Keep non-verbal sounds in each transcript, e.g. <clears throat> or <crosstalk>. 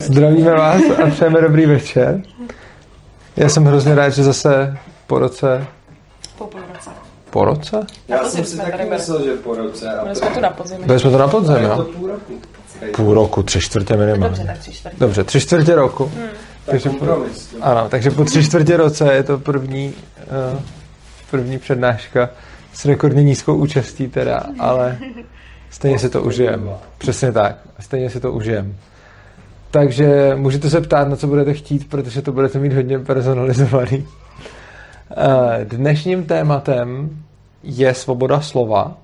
Zdravíme vás a přejeme dobrý večer. Já jsem hrozně rád, že zase po roce... Po půl roce. Po roce? Já jsem si taky myslel, že po roce. A Byli jsme tu na podzim. Byli jsme to na podzim, to jo? půl roku. Půl roku, tři čtvrtě Dobře, minimálně. tak tři čtvrtě. Dobře, tři čtvrtě roku. Hmm. Tak Takže po- kompromis. Ano, takže po tři čtvrtě roce je to první, uh, první přednáška s rekordně nízkou účastí teda, ale stejně si to užijem. Přesně tak, stejně si to užijem. Takže můžete se ptát, na co budete chtít, protože to budete mít hodně personalizovaný. Eh, Dnešním tématem je svoboda slova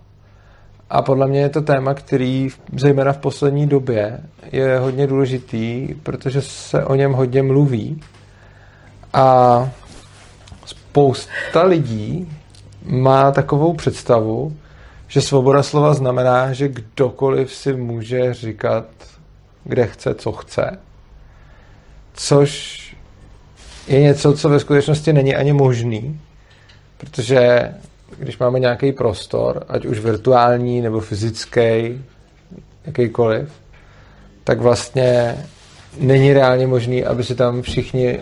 a podle mě je to téma, který zejména v poslední době je hodně důležitý, protože se o něm hodně mluví a spousta lidí má takovou představu, že svoboda slova znamená, že kdokoliv si může říkat, kde chce, co chce. Což je něco, co ve skutečnosti není ani možný, protože když máme nějaký prostor, ať už virtuální nebo fyzický, jakýkoliv, tak vlastně není reálně možný, aby si tam všichni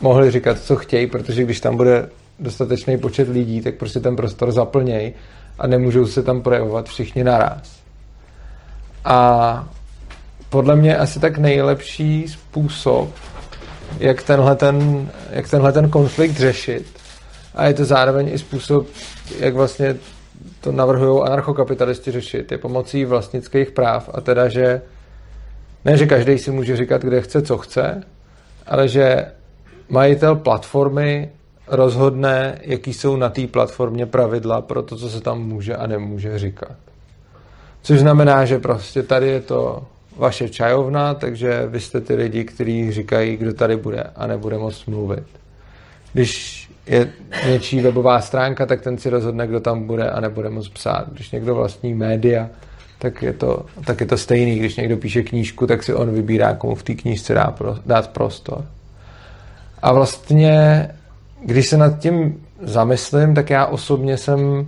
mohli říkat, co chtějí, protože když tam bude dostatečný počet lidí, tak prostě ten prostor zaplněj a nemůžou se tam projevovat všichni naraz. A podle mě asi tak nejlepší způsob, jak tenhle ten, jak tenhle ten konflikt řešit, a je to zároveň i způsob, jak vlastně to navrhují anarchokapitalisti řešit, je pomocí vlastnických práv a teda, že ne, že každý si může říkat, kde chce, co chce, ale že majitel platformy rozhodne, jaký jsou na té platformě pravidla pro to, co se tam může a nemůže říkat. Což znamená, že prostě tady je to vaše čajovna, takže vy jste ty lidi, kteří říkají, kdo tady bude a nebude moc mluvit. Když je něčí webová stránka, tak ten si rozhodne, kdo tam bude a nebude moc psát. Když někdo vlastní média, tak je to, tak je to stejný. Když někdo píše knížku, tak si on vybírá, komu v té knížce dá pro, dát prostor. A vlastně, když se nad tím zamyslím, tak já osobně jsem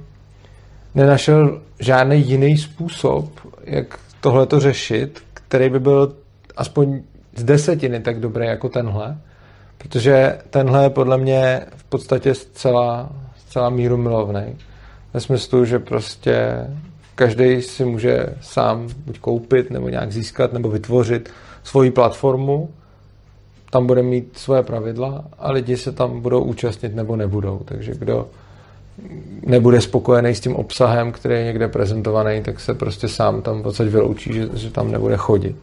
nenašel žádný jiný způsob, jak tohle to řešit, který by byl aspoň z desetiny tak dobrý jako tenhle. Protože tenhle je podle mě v podstatě zcela, zcela míru milovný. Ve smyslu, že prostě každý si může sám buď koupit, nebo nějak získat, nebo vytvořit svoji platformu, tam bude mít svoje pravidla a lidi se tam budou účastnit nebo nebudou. Takže kdo nebude spokojený s tím obsahem, který je někde prezentovaný, tak se prostě sám tam odsaď vyloučí, že, že tam nebude chodit.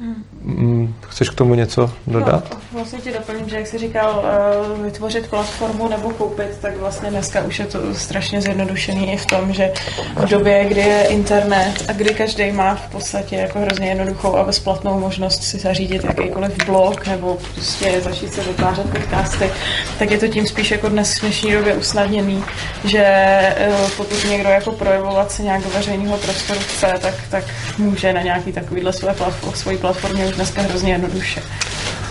Hmm. Chceš k tomu něco dodat? No, vlastně ti doplním, že jak jsi říkal, eh, vytvořit platformu nebo koupit, tak vlastně dneska už je to strašně zjednodušený i v tom, že v době, kdy je internet a kdy každý má v podstatě jako hrozně jednoduchou a bezplatnou možnost si zařídit jakýkoliv blog nebo prostě začít se vytvářet podcasty, tak je to tím spíš jako dnes v dnešní době usnadněný, že eh, pokud někdo jako projevovat se nějak do veřejného prostoru chce, tak, tak může na nějaký takovýhle své platform, svojí platformě už dneska hrozně jednoduše.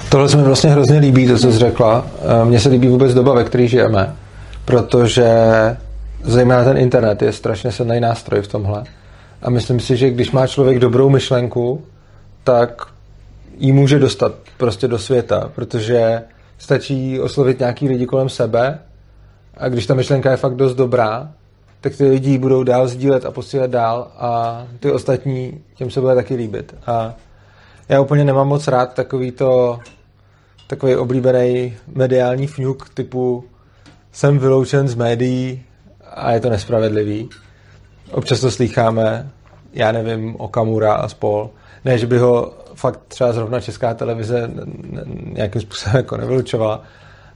Tohle se mi vlastně hrozně líbí, to, co jsi řekla. Eh, Mně se líbí vůbec doba, ve které žijeme, protože zejména ten internet je strašně silný nástroj v tomhle. A myslím si, že když má člověk dobrou myšlenku, tak ji může dostat prostě do světa, protože stačí oslovit nějaký lidi kolem sebe a když ta myšlenka je fakt dost dobrá, tak ty lidi budou dál sdílet a posílat dál a ty ostatní těm se bude taky líbit. A já úplně nemám moc rád takový to takový oblíbený mediální fňuk typu jsem vyloučen z médií a je to nespravedlivý. Občas to slýcháme, já nevím, Okamura a spol. Ne, že by ho fakt třeba zrovna česká televize nějakým způsobem <laughs> jako nevylučovala,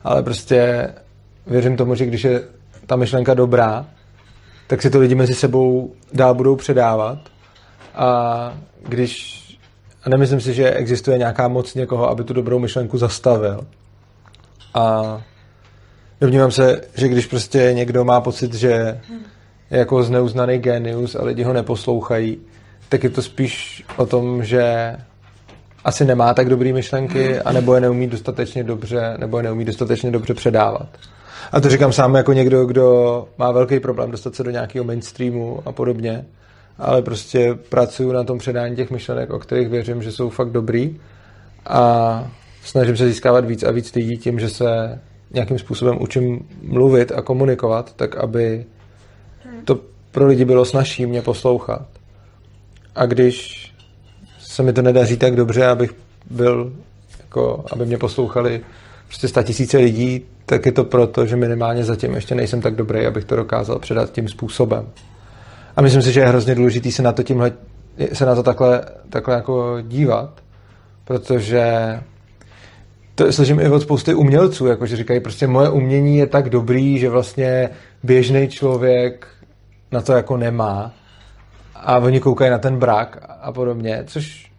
ale prostě věřím tomu, že když je ta myšlenka dobrá, tak si to lidi mezi sebou dál budou předávat a když a nemyslím si, že existuje nějaká moc někoho, aby tu dobrou myšlenku zastavil. A domnívám se, že když prostě někdo má pocit, že je jako zneuznaný genius a lidi ho neposlouchají, tak je to spíš o tom, že asi nemá tak dobrý myšlenky, anebo je neumí dostatečně dobře, nebo je neumí dostatečně dobře předávat. A to říkám sám jako někdo, kdo má velký problém dostat se do nějakého mainstreamu a podobně. Ale prostě pracuju na tom předání těch myšlenek, o kterých věřím, že jsou fakt dobrý a snažím se získávat víc a víc lidí tím, že se nějakým způsobem učím mluvit a komunikovat, tak aby to pro lidi bylo snažší mě poslouchat. A když se mi to nedaří tak dobře, abych byl, jako, aby mě poslouchali prostě sta tisíce lidí, tak je to proto, že minimálně zatím ještě nejsem tak dobrý, abych to dokázal předat tím způsobem. A myslím si, že je hrozně důležité se na to tímhle, se na to takhle, takhle jako dívat, protože to slyším i od spousty umělců, jako že říkají, prostě moje umění je tak dobrý, že vlastně běžný člověk na to jako nemá. A oni koukají na ten brak a podobně, což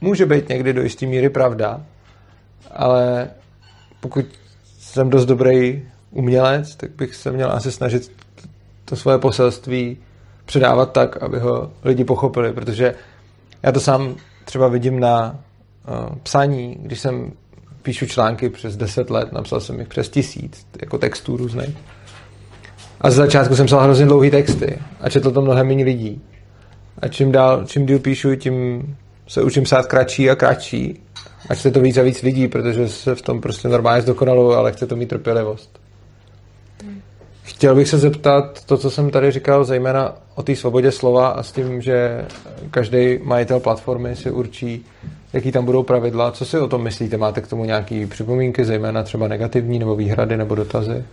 může být někdy do jisté míry pravda, ale pokud jsem dost dobrý umělec, tak bych se měl asi snažit to svoje poselství předávat tak, aby ho lidi pochopili, protože já to sám třeba vidím na uh, psaní, když jsem píšu články přes 10 let, napsal jsem jich přes tisíc, jako textů různých. A z začátku jsem psal hrozně dlouhý texty a četl to mnohem méně lidí. A čím dál, čím díl píšu, tím se učím psát kratší a kratší. Ať se to víc a víc lidí, protože se v tom prostě normálně zdokonaluju, ale chce to mít trpělivost. Chtěl bych se zeptat to, co jsem tady říkal, zejména o té svobodě slova a s tím, že každý majitel platformy si určí, jaký tam budou pravidla. Co si o tom myslíte? Máte k tomu nějaké připomínky, zejména třeba negativní nebo výhrady nebo dotazy?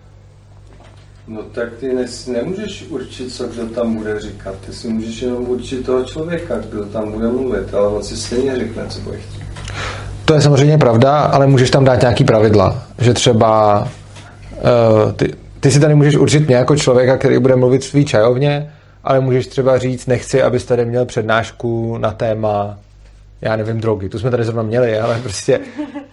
No tak ty nes, nemůžeš určit, co kdo tam bude říkat. Ty si můžeš jenom určit toho člověka, kdo tam bude mluvit, ale on si stejně řekne, co bude chtít. To je samozřejmě pravda, ale můžeš tam dát nějaký pravidla, že třeba uh, ty, ty si tady můžeš určit mě jako člověka, který bude mluvit svý čajovně, ale můžeš třeba říct, nechci, abys tady měl přednášku na téma já nevím, drogy. Tu jsme tady zrovna měli, ale prostě,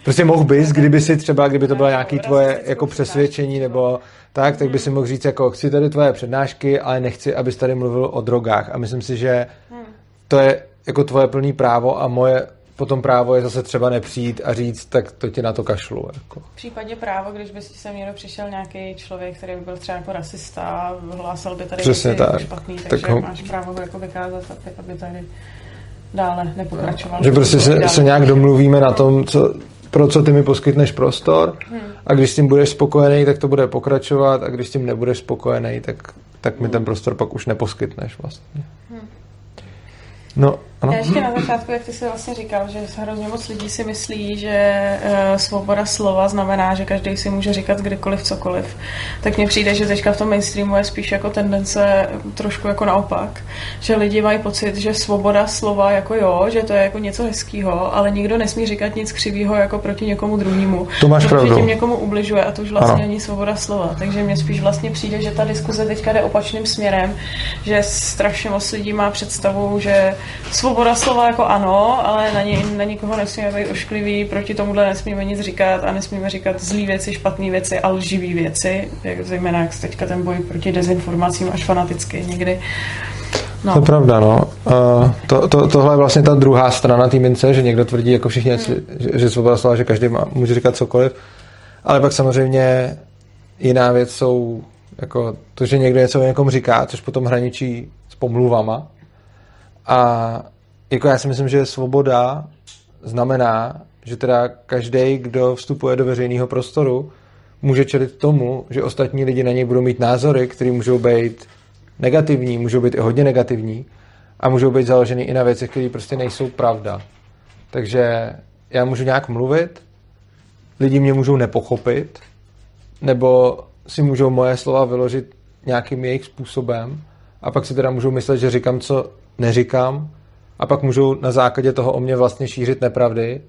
prostě mohl bys, kdyby si třeba, kdyby to bylo nějaké tvoje jako přesvědčení nebo tak, tak by si mohl říct, jako chci tady tvoje přednášky, ale nechci, abys tady mluvil o drogách. A myslím si, že to je jako tvoje plný právo a moje potom právo je zase třeba nepřijít a říct, tak to ti na to kašlu. Jako. V případě právo, když by si sem někdo přišel nějaký člověk, který by byl třeba jako rasista, hlásal by tady Přesně tak. Jako špatný, takže tak ho... máš právo ho jako vykázat, aby tady dále nepokračoval. Že prostě se, se nějak domluvíme na tom, co, pro co ty mi poskytneš prostor hmm. a když s tím budeš spokojený, tak to bude pokračovat a když s tím nebudeš spokojený, tak, tak mi ten prostor pak už neposkytneš vlastně. Hmm. No, ano. Já ještě na začátku, jak ty jsi vlastně říkal, že hrozně moc lidí si myslí, že uh, svoboda slova znamená, že každý si může říkat kdykoliv cokoliv. Tak mně přijde, že teďka v tom mainstreamu je spíš jako tendence trošku jako naopak. Že lidi mají pocit, že svoboda slova jako jo, že to je jako něco hezkého, ale nikdo nesmí říkat nic křivého jako proti někomu druhému. To máš pravdu. tím někomu ubližuje a to už vlastně není svoboda slova. Takže mně spíš vlastně přijde, že ta diskuze teďka jde opačným směrem, že strašně moc lidí má představu, že svoboda slova jako ano, ale na, ně, na nikoho nesmíme být ošklivý, proti tomuhle nesmíme nic říkat a nesmíme říkat zlý věci, špatné věci a lživý věci, jak, zejména jak teďka ten boj proti dezinformacím až fanaticky někdy. No. To je pravda, no. Uh, to, to, tohle je vlastně ta druhá strana té mince, že někdo tvrdí, jako všichni, hmm. že, že svoboda slova, že každý má, může říkat cokoliv, ale pak samozřejmě jiná věc jsou jako to, že někdo něco o někom říká, což potom hraničí s pomluvama, a jako já si myslím, že svoboda znamená, že teda každý, kdo vstupuje do veřejného prostoru, může čelit tomu, že ostatní lidi na něj budou mít názory, které můžou být negativní, můžou být i hodně negativní a můžou být založeny i na věcech, které prostě nejsou pravda. Takže já můžu nějak mluvit, lidi mě můžou nepochopit, nebo si můžou moje slova vyložit nějakým jejich způsobem a pak si teda můžou myslet, že říkám, co neříkám a pak můžou na základě toho o mě vlastně šířit nepravdy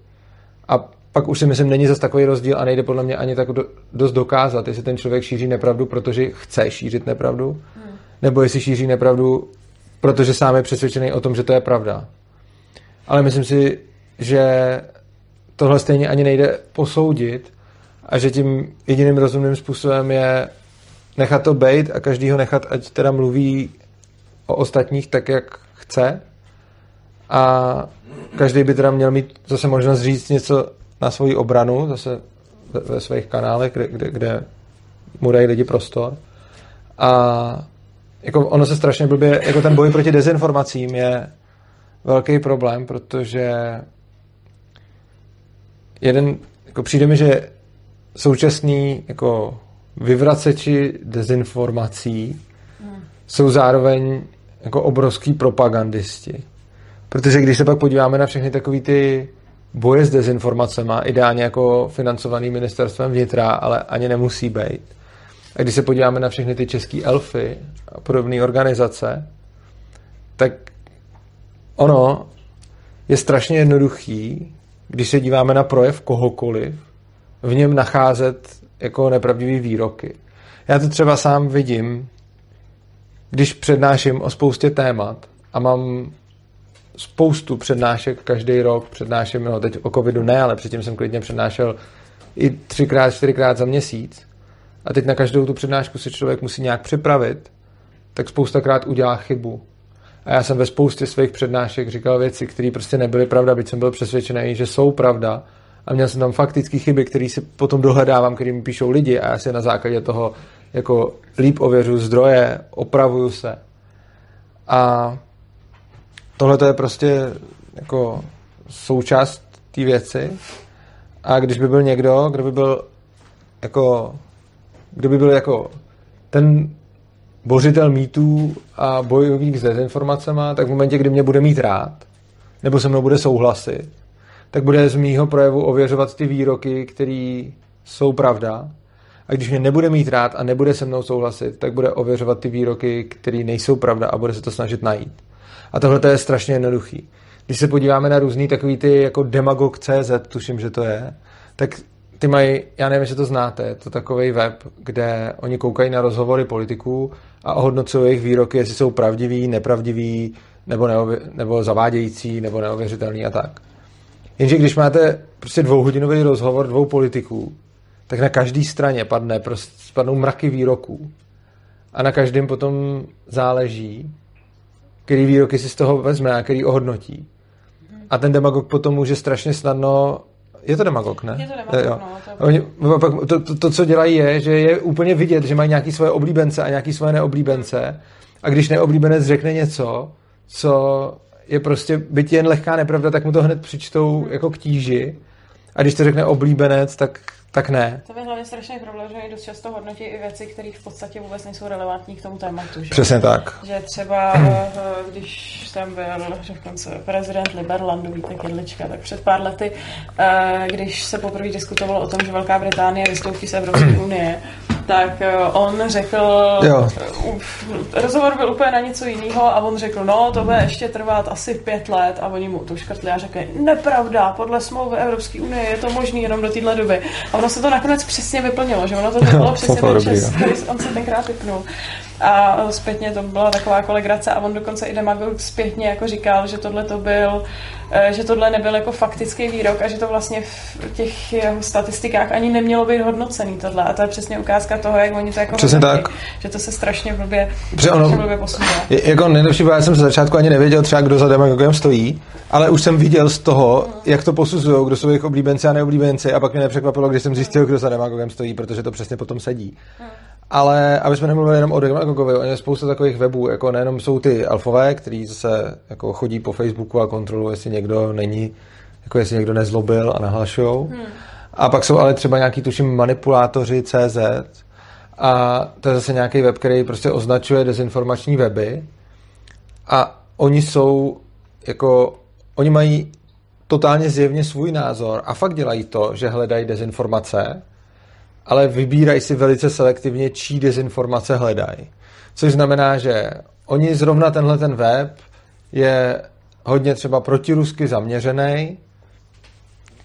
a pak už si myslím, není zase takový rozdíl a nejde podle mě ani tak do, dost dokázat, jestli ten člověk šíří nepravdu, protože chce šířit nepravdu, hmm. nebo jestli šíří nepravdu, protože sám je přesvědčený o tom, že to je pravda. Ale myslím si, že tohle stejně ani nejde posoudit a že tím jediným rozumným způsobem je nechat to být a každýho nechat, ať teda mluví o ostatních tak, jak chce a každý by teda měl mít zase možnost říct něco na svoji obranu, zase ve, ve svých kanálech, kde, kde, kde mu dají lidi prostor. A jako ono se strašně blbě, jako ten boj proti dezinformacím je velký problém, protože jeden, jako přijde mi, že současný jako vyvraceči dezinformací hmm. jsou zároveň jako obrovský propagandisti. Protože když se pak podíváme na všechny takové ty boje s dezinformacemi, ideálně jako financovaný ministerstvem vnitra, ale ani nemusí být. A když se podíváme na všechny ty české elfy a podobné organizace, tak ono je strašně jednoduchý, když se díváme na projev kohokoliv, v něm nacházet jako nepravdivý výroky. Já to třeba sám vidím, když přednáším o spoustě témat a mám spoustu přednášek každý rok, přednáším, no teď o covidu ne, ale předtím jsem klidně přednášel i třikrát, čtyřikrát za měsíc a teď na každou tu přednášku si člověk musí nějak připravit, tak spoustakrát udělá chybu. A já jsem ve spoustě svých přednášek říkal věci, které prostě nebyly pravda, byť jsem byl přesvědčený, že jsou pravda. A měl jsem tam faktické chyby, které si potom dohledávám, které mi píšou lidi a já si na základě toho jako líp ověřu zdroje, opravuju se. A tohle to je prostě jako součást té věci. A když by byl někdo, kdo by byl jako, kdo by byl jako ten bořitel mýtů a bojovník s dezinformacemi, tak v momentě, kdy mě bude mít rád, nebo se mnou bude souhlasit, tak bude z mýho projevu ověřovat ty výroky, které jsou pravda. A když mě nebude mít rád a nebude se mnou souhlasit, tak bude ověřovat ty výroky, které nejsou pravda a bude se to snažit najít. A tohle je strašně jednoduchý. Když se podíváme na různý takový ty jako demagog.cz, tuším, že to je, tak ty mají, já nevím, jestli to znáte, je to takový web, kde oni koukají na rozhovory politiků a ohodnocují jejich výroky, jestli jsou pravdivý, nepravdivý, nebo, neově, nebo zavádějící, nebo neuvěřitelný a tak. Jenže když máte prostě dvouhodinový rozhovor dvou politiků, tak na každé straně padne, prostě, padnou mraky výroků. A na každém potom záleží, který výroky si z toho vezme a který ohodnotí. A ten demagog potom může strašně snadno je to demagog, ne? Je to demagog, jo. no. To, Oni, to, to, to, co dělají, je, že je úplně vidět, že mají nějaký svoje oblíbence a nějaký svoje neoblíbence. A když neoblíbenec řekne něco, co je prostě byť jen lehká nepravda, tak mu to hned přičtou jako k tíži. A když to řekne oblíbenec, tak tak ne. To je hlavně strašný problém, že dost často hodnotí i věci, které v podstatě vůbec nejsou relevantní k tomu tématu. Že? Přesně tak. Že třeba, eh, když tam byl dokonce prezident Liberlandu, víte, Kidlička, tak před pár lety, eh, když se poprvé diskutovalo o tom, že Velká Británie vystoupí z Evropské <clears throat> unie, tak eh, on řekl, jo. rozhovor byl úplně na něco jiného a on řekl, no to bude ještě trvat asi pět let a oni mu to škrtli a řekli, nepravda, podle smlouvy Evropské unie je to možné jenom do téhle doby. A ono se to nakonec přesně vyplnilo, že ono to bylo přesně ten čas, který on se tenkrát vypnul. A zpětně to byla taková kolegrace a on dokonce i demagog zpětně jako říkal, že tohle to byl Eh, že tohle nebyl jako faktický výrok a že to vlastně v těch jeho statistikách ani nemělo být hodnocený tohle. A to je přesně ukázka toho, jak oni to jako Přesně hodnotí, tak. že to se strašně blbě, strašně blbě posunuje. Jako nejlepší já jsem ze začátku ani nevěděl třeba, kdo za demagogem stojí, ale už jsem viděl z toho, hmm. jak to posuzují, kdo jsou jejich oblíbenci a neoblíbenci a pak mě nepřekvapilo, když jsem zjistil, kdo za demagogem stojí, protože to přesně potom sedí. Hmm. Ale aby jsme nemluvili jenom o demagogovi, oni je spousta takových webů, jako nejenom jsou ty alfové, kteří zase jako chodí po Facebooku a kontrolují, jestli někdo není, jako jestli někdo nezlobil a nahlašují. Hmm. A pak jsou ale třeba nějaký, tuším, manipulátoři CZ a to je zase nějaký web, který prostě označuje dezinformační weby a oni jsou jako, oni mají totálně zjevně svůj názor a fakt dělají to, že hledají dezinformace ale vybírají si velice selektivně, čí dezinformace hledají. Což znamená, že oni zrovna tenhle ten web je hodně třeba protirusky zaměřený,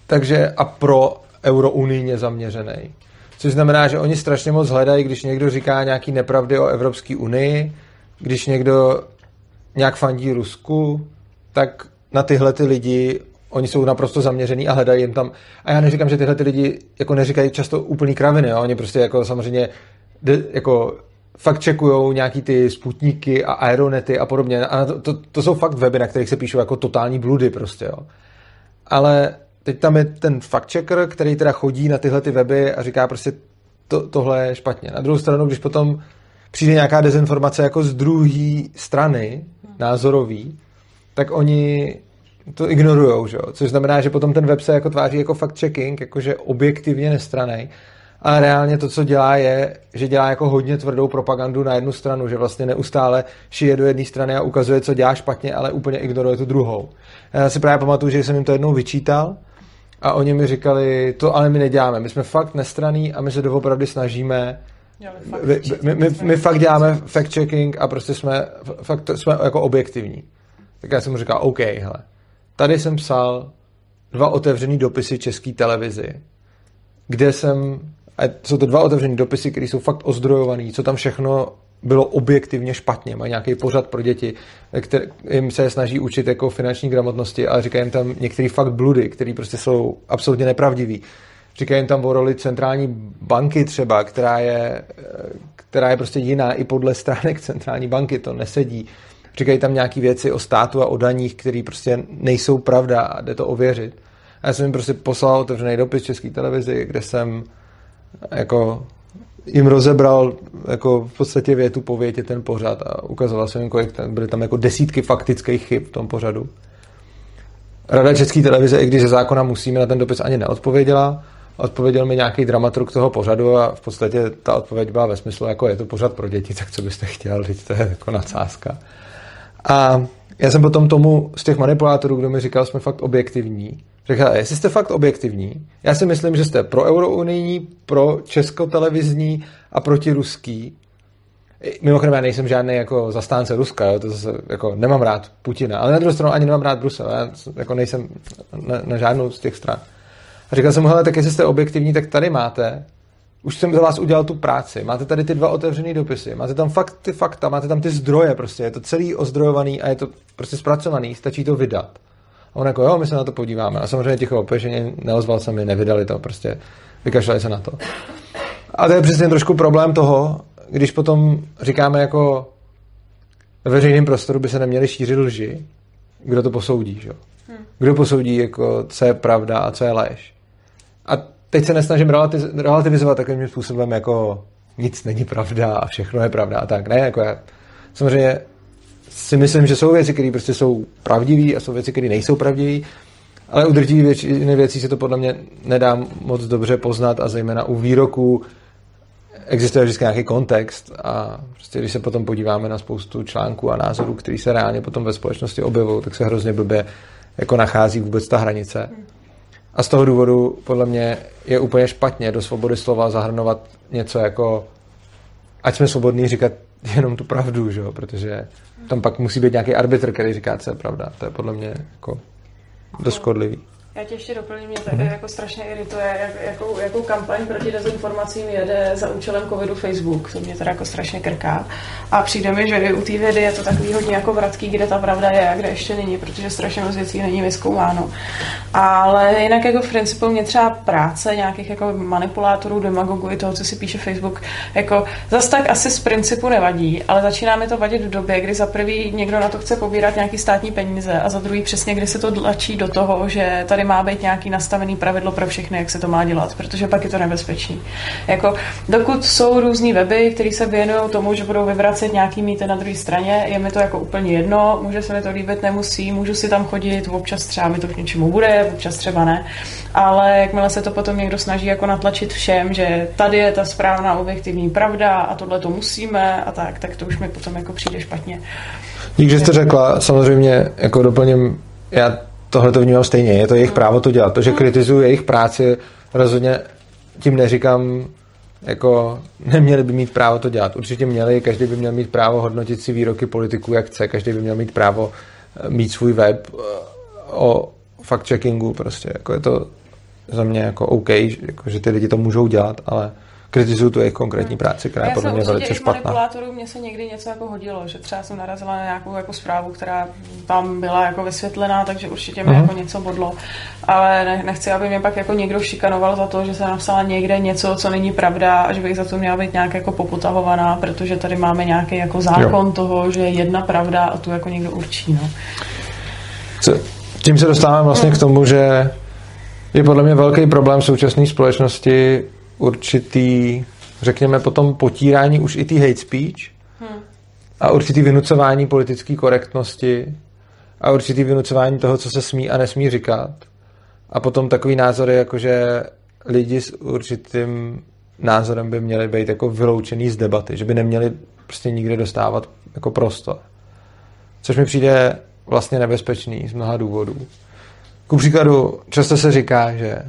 takže a pro eurounijně zaměřený. Což znamená, že oni strašně moc hledají, když někdo říká nějaký nepravdy o Evropské unii, když někdo nějak fandí Rusku, tak na tyhle ty lidi oni jsou naprosto zaměřený a hledají jen tam. A já neříkám, že tyhle ty lidi jako neříkají často úplný kraviny, jo? oni prostě jako samozřejmě jako fakt čekujou nějaký ty sputníky a aeronety a podobně. A to, to, to, jsou fakt weby, na kterých se píšou jako totální bludy prostě, jo. Ale teď tam je ten fact checker, který teda chodí na tyhle ty weby a říká prostě to, tohle je špatně. Na druhou stranu, když potom přijde nějaká dezinformace jako z druhé strany, názorový, tak oni to ignorujou, že jo? což znamená, že potom ten web se jako tváří jako fact-checking, jakože objektivně nestranej, ale reálně to, co dělá, je, že dělá jako hodně tvrdou propagandu na jednu stranu, že vlastně neustále šije do jedné strany a ukazuje, co dělá špatně, ale úplně ignoruje tu druhou. Já si právě pamatuju, že jsem jim to jednou vyčítal a oni mi říkali, to ale my neděláme, my jsme fakt nestraný a my se doopravdy snažíme my, my, my, my fakt děláme fact-checking a prostě jsme, fakt jsme jako objektivní. Tak já jsem mu říkal, OK, hele, tady jsem psal dva otevřený dopisy české televizi, kde jsem, a jsou to dva otevřené dopisy, které jsou fakt ozdrojované, co tam všechno bylo objektivně špatně. Mají nějaký pořad pro děti, který jim se snaží učit jako finanční gramotnosti, ale říkají jim tam některé fakt bludy, které prostě jsou absolutně nepravdivý. Říkají jim tam o roli centrální banky třeba, která je, která je prostě jiná i podle stránek centrální banky, to nesedí. Říkají tam nějaké věci o státu a o daních, které prostě nejsou pravda a jde to ověřit. A já jsem jim prostě poslal otevřený dopis České televizi, kde jsem jako jim rozebral jako v podstatě větu po větě ten pořad a ukazoval jsem jim, kolik tam, byly tam jako desítky faktických chyb v tom pořadu. Rada České televize, i když ze zákona musíme, na ten dopis ani neodpověděla. Odpověděl mi nějaký dramaturg toho pořadu a v podstatě ta odpověď byla ve smyslu, jako je to pořad pro děti, tak co byste chtěl, teď to je jako nadsázka. A já jsem potom tomu z těch manipulátorů, kdo mi říkal, jsme fakt objektivní, řekl, jestli jste fakt objektivní, já si myslím, že jste pro eurounijní, pro českotelevizní a proti ruský. Mimochodem, já nejsem žádný jako zastánce Ruska, jo, to zase, jako nemám rád Putina, ale na druhou stranu ani nemám rád Brusel, já jako nejsem na, na žádnou z těch stran. A říkal jsem mu, hele, tak jestli jste objektivní, tak tady máte. Už jsem za vás udělal tu práci. Máte tady ty dva otevřené dopisy. Máte tam fakt ty fakta, máte tam ty zdroje prostě. Je to celý ozdrojovaný a je to prostě zpracovaný. Stačí to vydat. A on jako, jo, my se na to podíváme. A samozřejmě ticho opěšeně neozval se mi, nevydali to, prostě vykašlali se na to. A to je přesně trošku problém toho, když potom říkáme jako ve veřejném prostoru by se neměli šířit lži, kdo to posoudí, že? Hmm. Kdo posoudí, jako, co je pravda a co je lež. Teď se nesnažím relativizovat takovým způsobem, jako nic není pravda a všechno je pravda a tak. Ne, jako já samozřejmě si myslím, že jsou věci, které prostě jsou pravdivé a jsou věci, které nejsou pravdivé, ale u drtivé většiny věcí se to podle mě nedá moc dobře poznat a zejména u výroků existuje vždycky nějaký kontext a prostě když se potom podíváme na spoustu článků a názorů, které se reálně potom ve společnosti objevují, tak se hrozně blbě jako nachází vůbec ta hranice. A z toho důvodu podle mě je úplně špatně do svobody slova zahrnovat něco jako ať jsme svobodní říkat <laughs> jenom tu pravdu, že jo? protože tam pak musí být nějaký arbitr, který říká, co je pravda. To je podle mě jako dost škodlivý. Já tě ještě doplním, mě to mm-hmm. jako strašně irituje, jak, jakou, jakou kampaň proti dezinformacím jede za účelem covidu Facebook. To mě teda jako strašně krká. A přijde mi, že u té vědy je to takový hodně jako vratký, kde ta pravda je a kde ještě není, protože strašně moc věcí není vyskoumáno. Ale jinak jako v principu mě třeba práce nějakých jako manipulátorů, demagogů i toho, co si píše Facebook, jako zas tak asi z principu nevadí, ale začíná mi to vadit v době, kdy za prvý někdo na to chce pobírat nějaký státní peníze a za druhý přesně, kdy se to tlačí do toho, že tady má být nějaký nastavený pravidlo pro všechny, jak se to má dělat, protože pak je to nebezpečný. Jako, dokud jsou různý weby, které se věnují tomu, že budou vyvracet nějaký mýty na druhé straně, je mi to jako úplně jedno, může se mi to líbit, nemusí, můžu si tam chodit, občas třeba mi to k něčemu bude, občas třeba ne, ale jakmile se to potom někdo snaží jako natlačit všem, že tady je ta správná objektivní pravda a tohle to musíme a tak, tak to už mi potom jako přijde špatně. Dík, že jste řekla, samozřejmě jako doplním, já tohle to vnímám stejně. Je to jejich právo to dělat. To, že kritizuju jejich práci, rozhodně tím neříkám, jako neměli by mít právo to dělat. Určitě měli, každý by měl mít právo hodnotit si výroky politiků, jak chce, každý by měl mít právo eh, mít svůj web eh, o fact-checkingu, prostě, jako je to za mě jako OK, jako, že ty lidi to můžou dělat, ale kritizuju tu jejich konkrétní práci, která je podle mě velice špatná. manipulátorů mě se někdy něco jako hodilo, že třeba jsem narazila na nějakou jako zprávu, která tam byla jako vysvětlená, takže určitě mi uh-huh. jako něco bodlo. Ale ne, nechci, aby mě pak jako někdo šikanoval za to, že jsem napsala někde něco, co není pravda a že bych za to měla být nějak jako poputahovaná, protože tady máme nějaký jako zákon jo. toho, že je jedna pravda a tu jako někdo určí. No. Tím se dostáváme vlastně k tomu, že je podle mě velký problém současné společnosti určitý, řekněme, potom potírání už i té hate speech hmm. a určitý vynucování politické korektnosti a určitý vynucování toho, co se smí a nesmí říkat. A potom takový názory, jako že lidi s určitým názorem by měli být jako vyloučený z debaty, že by neměli prostě nikde dostávat jako prostor. Což mi přijde vlastně nebezpečný z mnoha důvodů. Ku příkladu, často se říká, že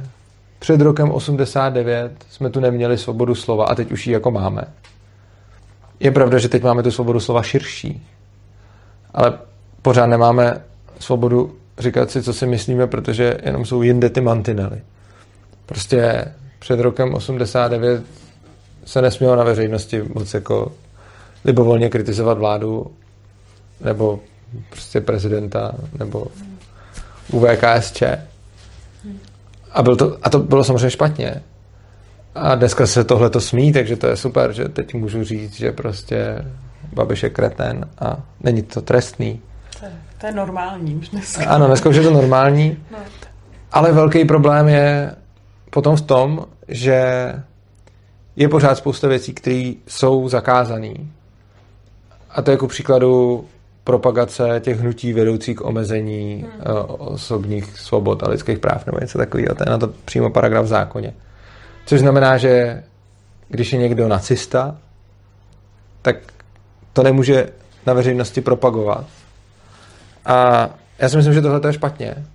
před rokem 89 jsme tu neměli svobodu slova a teď už ji jako máme. Je pravda, že teď máme tu svobodu slova širší, ale pořád nemáme svobodu říkat si, co si myslíme, protože jenom jsou jinde ty mantinely. Prostě před rokem 89 se nesmělo na veřejnosti moc jako libovolně kritizovat vládu nebo prostě prezidenta nebo UVKSČ. A, byl to, a to bylo samozřejmě špatně. A dneska se tohle to smí, takže to je super, že teď můžu říct, že prostě Babiš je kreten a není to trestný. To je, to je normální už dneska. Ano, dneska už je to normální. No. Ale velký problém je potom v tom, že je pořád spousta věcí, které jsou zakázané. A to je jako příkladu propagace těch hnutí vedoucí k omezení hmm. uh, osobních svobod a lidských práv nebo něco takového. To je na to přímo paragraf v zákoně. Což znamená, že když je někdo nacista, tak to nemůže na veřejnosti propagovat. A já si myslím, že tohle je špatně.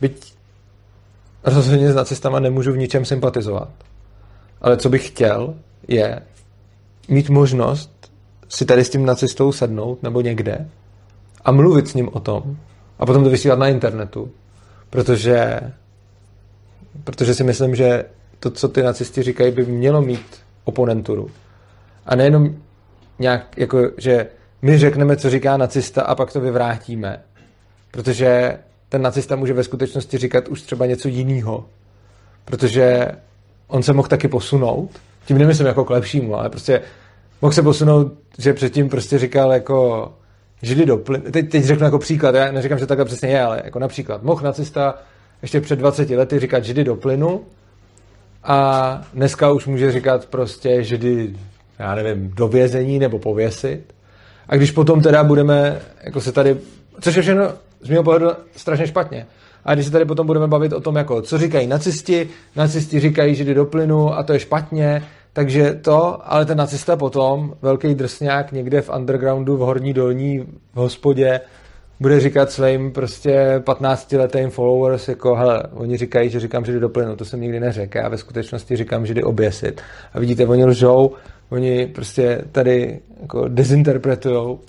Byť rozhodně s nacistama nemůžu v ničem sympatizovat. Ale co bych chtěl, je mít možnost si tady s tím nacistou sednout nebo někde a mluvit s ním o tom a potom to vysílat na internetu. Protože, protože si myslím, že to, co ty nacisti říkají, by mělo mít oponenturu. A nejenom nějak, jako, že my řekneme, co říká nacista a pak to vyvrátíme. Protože ten nacista může ve skutečnosti říkat už třeba něco jiného. Protože on se mohl taky posunout. Tím nemyslím jako k lepšímu, ale prostě mohl se posunout, že předtím prostě říkal jako žili do plynu. Teď, teď řeknu jako příklad, já neříkám, že takhle přesně je, ale jako například mohl nacista ještě před 20 lety říkat židy do plynu a dneska už může říkat prostě židy, já nevím, do vězení nebo pověsit. A když potom teda budeme, jako se tady, což je všechno z mého pohledu strašně špatně. A když se tady potom budeme bavit o tom, jako, co říkají nacisti, nacisti říkají, jde do plynu a to je špatně, takže to, ale ten nacista potom, velký drsňák někde v undergroundu, v horní dolní, v hospodě, bude říkat svým prostě 15-letým followers, jako hele, oni říkají, že říkám, že jde do plynu, to jsem nikdy neřekl, já ve skutečnosti říkám, že jde oběsit. A vidíte, oni lžou, oni prostě tady jako dezinterpretujou.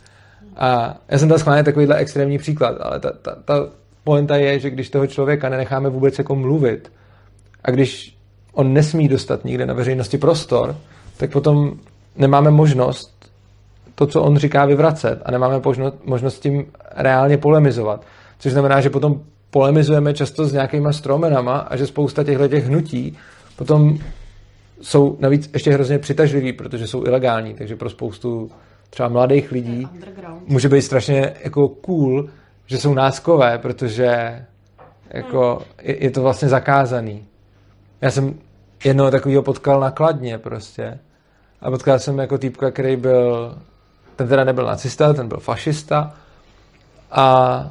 A já jsem tam schválně takovýhle extrémní příklad, ale ta, ta, ta pointa je, že když toho člověka nenecháme vůbec jako mluvit a když on nesmí dostat nikde na veřejnosti prostor, tak potom nemáme možnost to, co on říká, vyvracet a nemáme možnost s tím reálně polemizovat. Což znamená, že potom polemizujeme často s nějakýma stromenama a že spousta těchto těch hnutí potom jsou navíc ještě hrozně přitažliví, protože jsou ilegální, takže pro spoustu třeba mladých lidí může být strašně jako cool, že jsou náskové, protože jako hmm. je, je to vlastně zakázaný. Já jsem jednoho takového potkal na Kladně prostě. A potkal jsem jako týpka, který byl, ten teda nebyl nacista, ten byl fašista a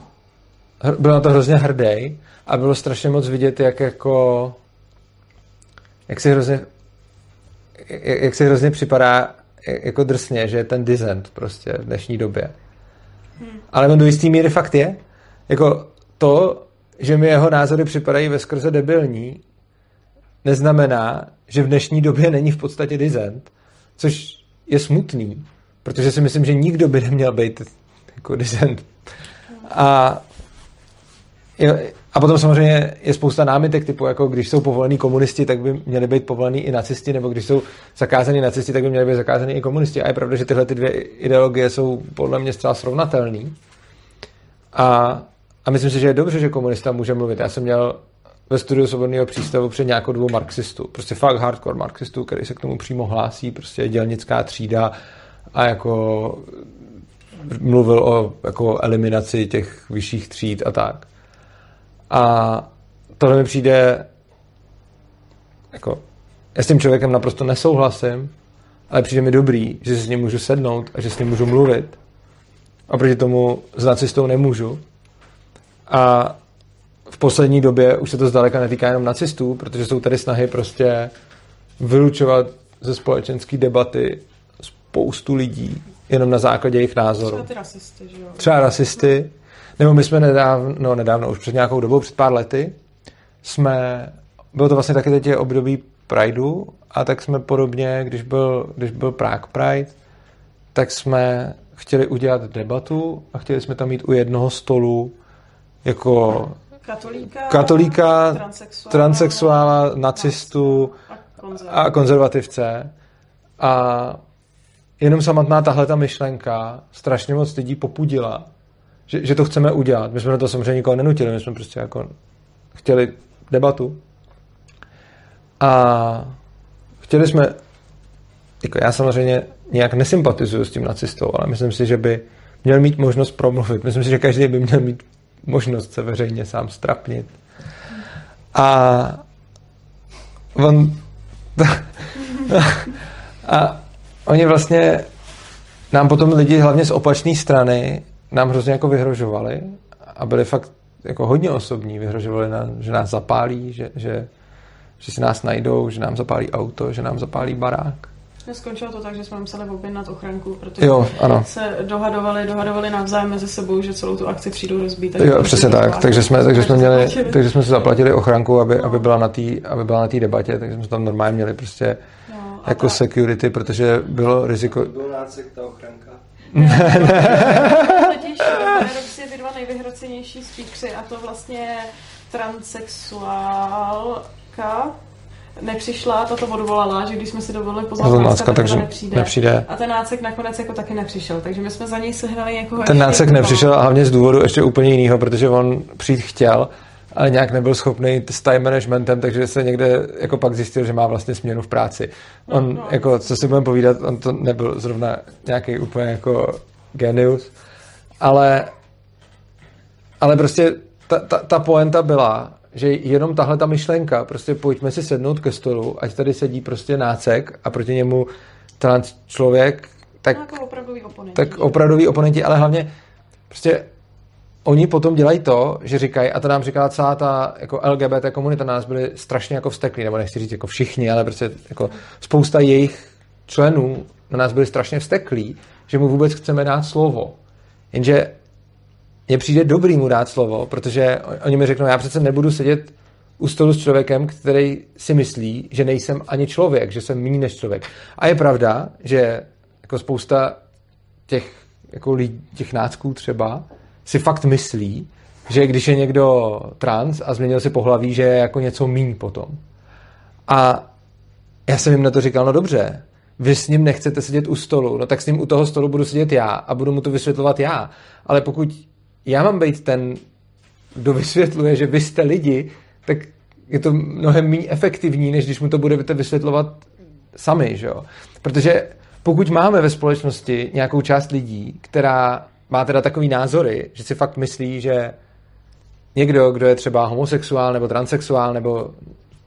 byl na to hrozně hrdý a bylo strašně moc vidět, jak jako jak si hrozně jak, jak si hrozně připadá jako drsně, že je ten dizent prostě v dnešní době. Hmm. Ale on do jistý míry fakt je. Jako to, že mi jeho názory připadají ve skrze debilní, neznamená, že v dnešní době není v podstatě dizent, což je smutný, protože si myslím, že nikdo by neměl být jako dizent. A a potom samozřejmě je spousta námitek, typu jako když jsou povolení komunisti, tak by měli být povolení i nacisti, nebo když jsou zakázaní nacisti, tak by měli být zakázaní i komunisti. A je pravda, že tyhle ty dvě ideologie jsou podle mě zcela srovnatelné. A, a myslím si, že je dobře, že komunista může mluvit. Já jsem měl ve studiu Svobodného přístavu před nějakou dvou marxistů. Prostě fakt hardcore marxistů, který se k tomu přímo hlásí, prostě dělnická třída a jako mluvil o jako eliminaci těch vyšších tříd a tak. A tohle mi přijde jako já s tím člověkem naprosto nesouhlasím, ale přijde mi dobrý, že si s ním můžu sednout a že s ním můžu mluvit. A proti tomu s nacistou nemůžu. A v poslední době už se to zdaleka netýká jenom nacistů, protože jsou tady snahy prostě vylučovat ze společenské debaty spoustu lidí jenom na základě jejich názoru. Třeba ty rasisty, že jo? Třeba rasisty. Nebo my jsme nedávno, no nedávno, už před nějakou dobou, před pár lety, jsme, bylo to vlastně taky teď období Prideu a tak jsme podobně, když byl, když byl Prague Pride, tak jsme chtěli udělat debatu a chtěli jsme tam mít u jednoho stolu jako Katolíka, katolíka transexuála, transexuála, nacistu a konzervativce. a konzervativce. A jenom samotná tahle ta myšlenka strašně moc lidí popudila, že, že to chceme udělat. My jsme na to samozřejmě nikoho nenutili, my jsme prostě jako chtěli debatu. A chtěli jsme, jako já samozřejmě nějak nesympatizuju s tím nacistou, ale myslím si, že by měl mít možnost promluvit. Myslím si, že každý by měl mít možnost se veřejně sám strapnit. A on <laughs> a oni vlastně nám potom lidi, hlavně z opačné strany, nám hrozně jako vyhrožovali a byli fakt jako hodně osobní. Vyhrožovali, nám, že nás zapálí, že, že, že si nás najdou, že nám zapálí auto, že nám zapálí barák. Skončilo to tak, že jsme museli objednat ochranku, protože Jo, ano. se dohadovali, dohadovali navzájem mezi sebou, že celou tu akci přijdou rozbít. Jo, přesně tak. Takže jsme, takže jsme měli, zaplatili. takže jsme si zaplatili ochranku, aby, No. aby byla na té aby byla na té debatě, takže jsme tam normálně měli prostě No, jako tak. security, protože bylo riziko, Byl nácek ta ochranka. <laughs> Totiž Paradox je ty dva nejvyhrocenější speakři a to vlastně transsexuálka nepřišla, ta to odvolala, že když jsme si dovolili pozvat Nácka, Nácka, tak takže nepřijde. nepřijde. A ten nácek nakonec jako taky nepřišel, takže my jsme za něj sehnali někoho ten ještě nácek nepřišel a hlavně z důvodu ještě úplně jiného, protože on přijít chtěl, ale nějak nebyl schopný s time managementem, takže se někde jako pak zjistil, že má vlastně směnu v práci. On, no. jako, co si budeme povídat, on to nebyl zrovna nějaký úplně jako genius, ale ale prostě ta, ta, ta poenta byla, že jenom tahle ta myšlenka, prostě pojďme si sednout ke stolu, ať tady sedí prostě nácek a proti němu trans člověk, tak No, jako opravdový oponenti. tak opravdoví oponenti, ale hlavně prostě oni potom dělají to, že říkají, a to nám říkala celá ta jako LGBT komunita, nás byli strašně jako vzteklí, nebo nechci říct jako všichni, ale prostě jako spousta jejich členů na nás byli strašně vzteklí, že mu vůbec chceme dát slovo. Jenže mně přijde dobrý mu dát slovo, protože oni mi řeknou, já přece nebudu sedět u stolu s člověkem, který si myslí, že nejsem ani člověk, že jsem méně než člověk. A je pravda, že jako spousta těch, jako lidí, těch nácků třeba si fakt myslí, že když je někdo trans a změnil si pohlaví, že je jako něco míň potom. A já jsem jim na to říkal, no dobře, vy s ním nechcete sedět u stolu, no tak s ním u toho stolu budu sedět já a budu mu to vysvětlovat já. Ale pokud já mám být ten, kdo vysvětluje, že vy jste lidi, tak je to mnohem méně efektivní, než když mu to budete vysvětlovat sami, že jo? Protože pokud máme ve společnosti nějakou část lidí, která má teda takový názory, že si fakt myslí, že někdo, kdo je třeba homosexuál nebo transexuál nebo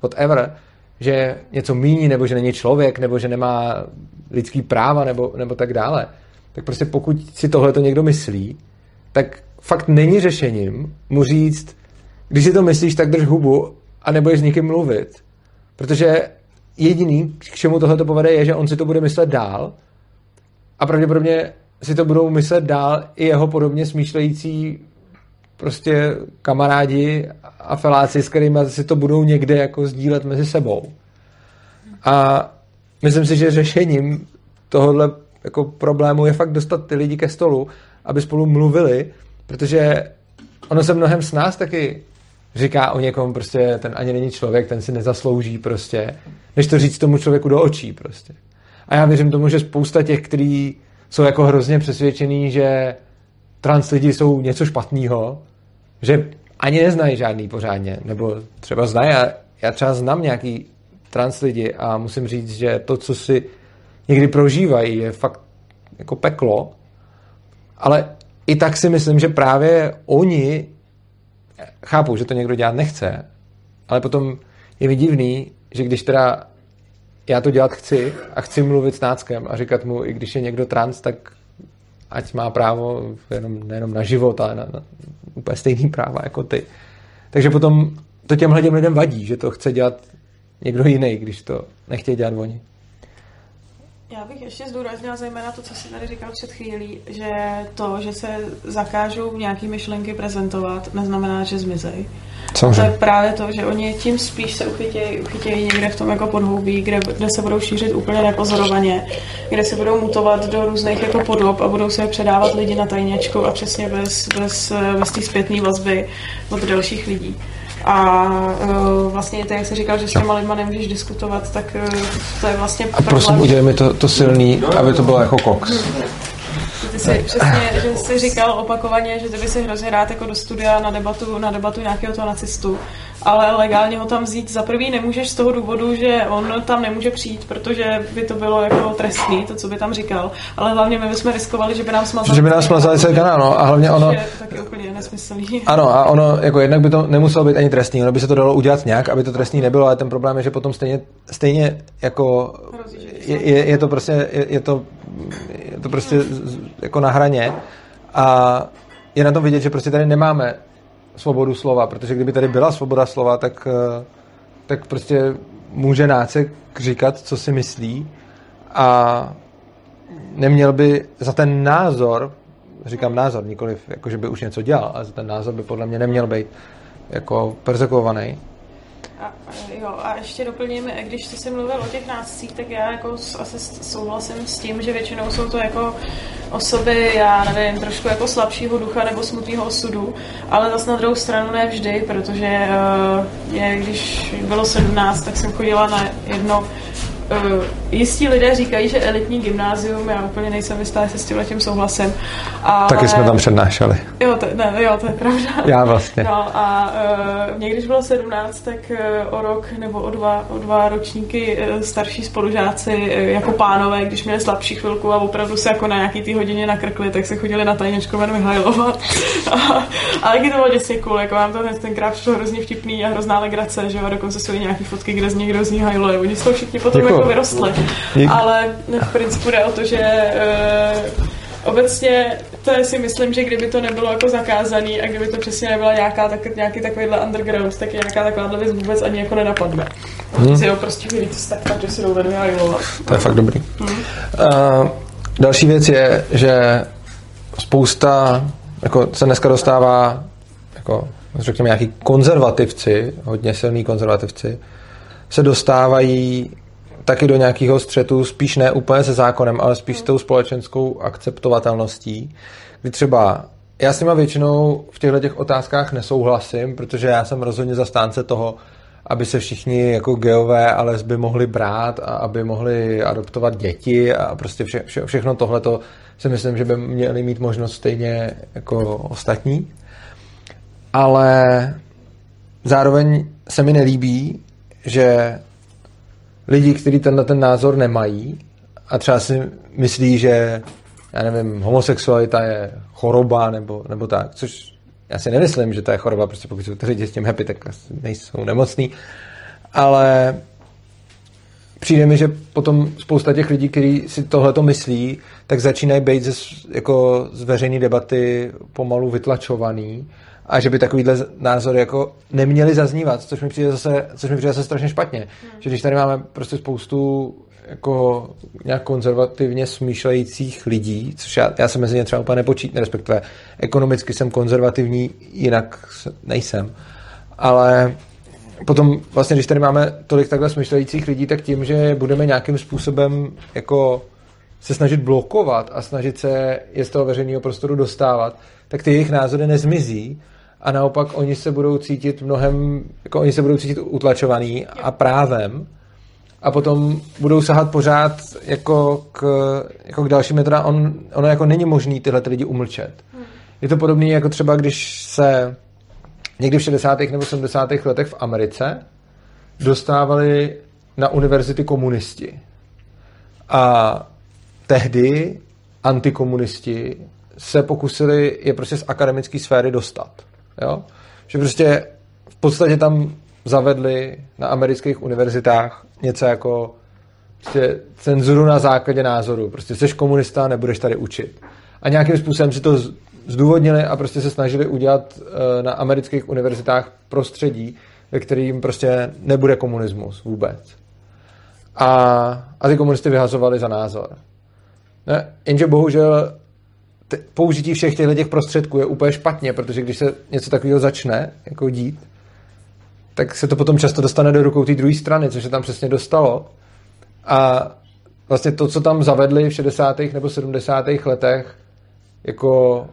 whatever, že něco míní, nebo že není člověk, nebo že nemá lidský práva, nebo, nebo tak dále, tak prostě pokud si tohle to někdo myslí, tak fakt není řešením mu říct, když si to myslíš, tak drž hubu a nebudeš s nikým mluvit. Protože jediný, k čemu tohle to povede, je, že on si to bude myslet dál a pravděpodobně si to budou myslet dál i jeho podobně smýšlející prostě kamarádi a feláci, s kterými si to budou někde jako sdílet mezi sebou. A myslím si, že řešením tohohle jako problému je fakt dostat ty lidi ke stolu, aby spolu mluvili, protože ono se mnohem s nás taky říká o někom prostě, ten ani není člověk, ten si nezaslouží prostě, než to říct tomu člověku do očí prostě. A já věřím tomu, že spousta těch, kteří jsou jako hrozně přesvědčený, že trans lidi jsou něco špatného, že ani neznají žádný pořádně, nebo třeba znají, já, já třeba znám nějaký trans lidi a musím říct, že to, co si někdy prožívají, je fakt jako peklo, ale i tak si myslím, že právě oni chápou, že to někdo dělat nechce, ale potom je mi divný, že když teda já to dělat chci a chci mluvit s náckem a říkat mu, i když je někdo trans, tak ať má právo jenom, nejenom na život, ale na, na úplně stejný práva jako ty. Takže potom to těmhle těm lidem vadí, že to chce dělat někdo jiný, když to nechtějí dělat oni. Já bych ještě zdůraznila zejména to, co jsi tady říkal před chvílí, že to, že se zakážou nějaký myšlenky prezentovat, neznamená, že zmizej. Samozřejmě. To je právě to, že oni tím spíš se uchytějí, uchytějí někde v tom jako podhoubí, kde, kde se budou šířit úplně nepozorovaně, kde se budou mutovat do různých jako podob a budou se předávat lidi na tajněčku a přesně bez, bez, bez té zpětné vazby od dalších lidí. A uh, vlastně to, jak jsi říkal, že s těma lidma nemůžeš diskutovat, tak uh, to je vlastně A prosím, udělej mi to, to silný, aby to bylo jako koks. Ty jsi přesně, že jsi říkal opakovaně, že ty by si hrozně rád jako do studia na debatu, na debatu nějakého toho nacistu, ale legálně ho tam vzít za prvý nemůžeš z toho důvodu, že on tam nemůže přijít, protože by to bylo jako trestný, to, co by tam říkal, ale hlavně my bychom riskovali, že by nám smazali. Že by nám smazali celý kanál, no, a hlavně ono... Je taky úplně nesmyslný. <laughs> Ano, a ono, jako jednak by to nemuselo být ani trestný, ono by se to dalo udělat nějak, aby to trestný nebylo, ale ten problém je, že potom stejně, stejně jako je, je, je to prostě, je, je to, je to prostě jako na hraně a je na tom vidět, že prostě tady nemáme svobodu slova, protože kdyby tady byla svoboda slova, tak, eh, tak prostě může nácek říkat, co si myslí a neměl by za ten názor, říkám názor, nikoliv jako, že by už něco dělal, ale za ten názor by podle mě neměl být jako persekuovaný. A jo, a ještě doplním, když jsi si mluvil o těch nácích, tak já jako asi souhlasím s tím, že většinou jsou to jako osoby, já nevím, trošku jako slabšího ducha nebo smutného osudu, ale zase na druhou stranu ne vždy, protože uh, je, když bylo 17, tak jsem chodila na jedno Uh, jistí lidé říkají, že elitní gymnázium, já úplně nejsem jistá, jestli s tímhle tím souhlasem. Ale... Taky jsme tam přednášeli. Jo, to, ne, jo, to je pravda. Já vlastně. No a uh, mě, když bylo 17, tak uh, o rok nebo o dva, o dva ročníky uh, starší spolužáci uh, jako pánové, když měli slabší chvilku a opravdu se jako na nějaký ty hodině nakrkli, tak se chodili na tajněčku jmen Mihajlova. a, <laughs> a taky to bylo děsně cool, jako vám to ten- tenkrát přišlo hrozně vtipný a hrozná legrace, že jo, a dokonce jsou i nějaký fotky, kde z někdo z ní hajluje. Oni toho všichni potom Děkuju. jako vyrostli. Dík. Ale v principu jde o to, že uh, Obecně to si myslím, že kdyby to nebylo jako zakázaný a kdyby to přesně nebyla nějaká, tak, nějaký takovýhle underground, tak nějaká takováhle věc vůbec ani jako nenapadne. Hmm. Si ho prostě vyjít z tak, že si jdou ven vyhajlovat. To je fakt dobrý. Uh, další věc je, že spousta jako se dneska dostává jako řekněme nějaký konzervativci, hodně silní konzervativci, se dostávají taky do nějakého střetu, spíš ne úplně se zákonem, ale spíš s tou společenskou akceptovatelností, kdy třeba já s nima většinou v těchto těch otázkách nesouhlasím, protože já jsem rozhodně zastánce toho, aby se všichni jako geové a lesby mohli brát a aby mohli adoptovat děti a prostě vše, vše, všechno tohleto si myslím, že by měli mít možnost stejně jako ostatní. Ale zároveň se mi nelíbí, že lidi, kteří tenhle ten názor nemají a třeba si myslí, že já nevím, homosexualita je choroba nebo, nebo tak, což já si nemyslím, že to je choroba, prostě pokud jsou ty lidi s tím happy, tak nejsou nemocný, ale přijde mi, že potom spousta těch lidí, kteří si tohle to myslí, tak začínají být ze, jako z veřejné debaty pomalu vytlačovaný a že by takovýhle názory jako neměly zaznívat, což mi přijde zase, což mi přijde zase strašně špatně. Hmm. Že když tady máme prostě spoustu jako nějak konzervativně smýšlejících lidí, což já, já se mezi ně třeba úplně nepočítám, respektive ekonomicky jsem konzervativní, jinak se- nejsem. Ale potom vlastně, když tady máme tolik takhle smýšlejících lidí, tak tím, že budeme nějakým způsobem jako se snažit blokovat a snažit se je z toho veřejného prostoru dostávat, tak ty jejich názory nezmizí a naopak oni se budou cítit mnohem, jako oni se budou cítit utlačovaný a právem a potom budou sahat pořád jako k, jako k dalším metodám. On, ono jako není možný tyhle ty lidi umlčet. Je to podobné jako třeba, když se někdy v 60. nebo 70. letech v Americe dostávali na univerzity komunisti. A tehdy antikomunisti se pokusili je prostě z akademické sféry dostat. Jo? Že prostě v podstatě tam zavedli na amerických univerzitách něco jako prostě cenzuru na základě názoru. Prostě jsi komunista, nebudeš tady učit. A nějakým způsobem si to zdůvodnili a prostě se snažili udělat eh, na amerických univerzitách prostředí, ve kterým prostě nebude komunismus vůbec. A, a ty komunisty vyhazovali za názor. Ne, jenže bohužel t- použití všech těchto těch prostředků je úplně špatně, protože když se něco takového začne jako dít, tak se to potom často dostane do rukou té druhé strany, což se tam přesně dostalo. A vlastně to, co tam zavedli v 60. nebo 70. letech jako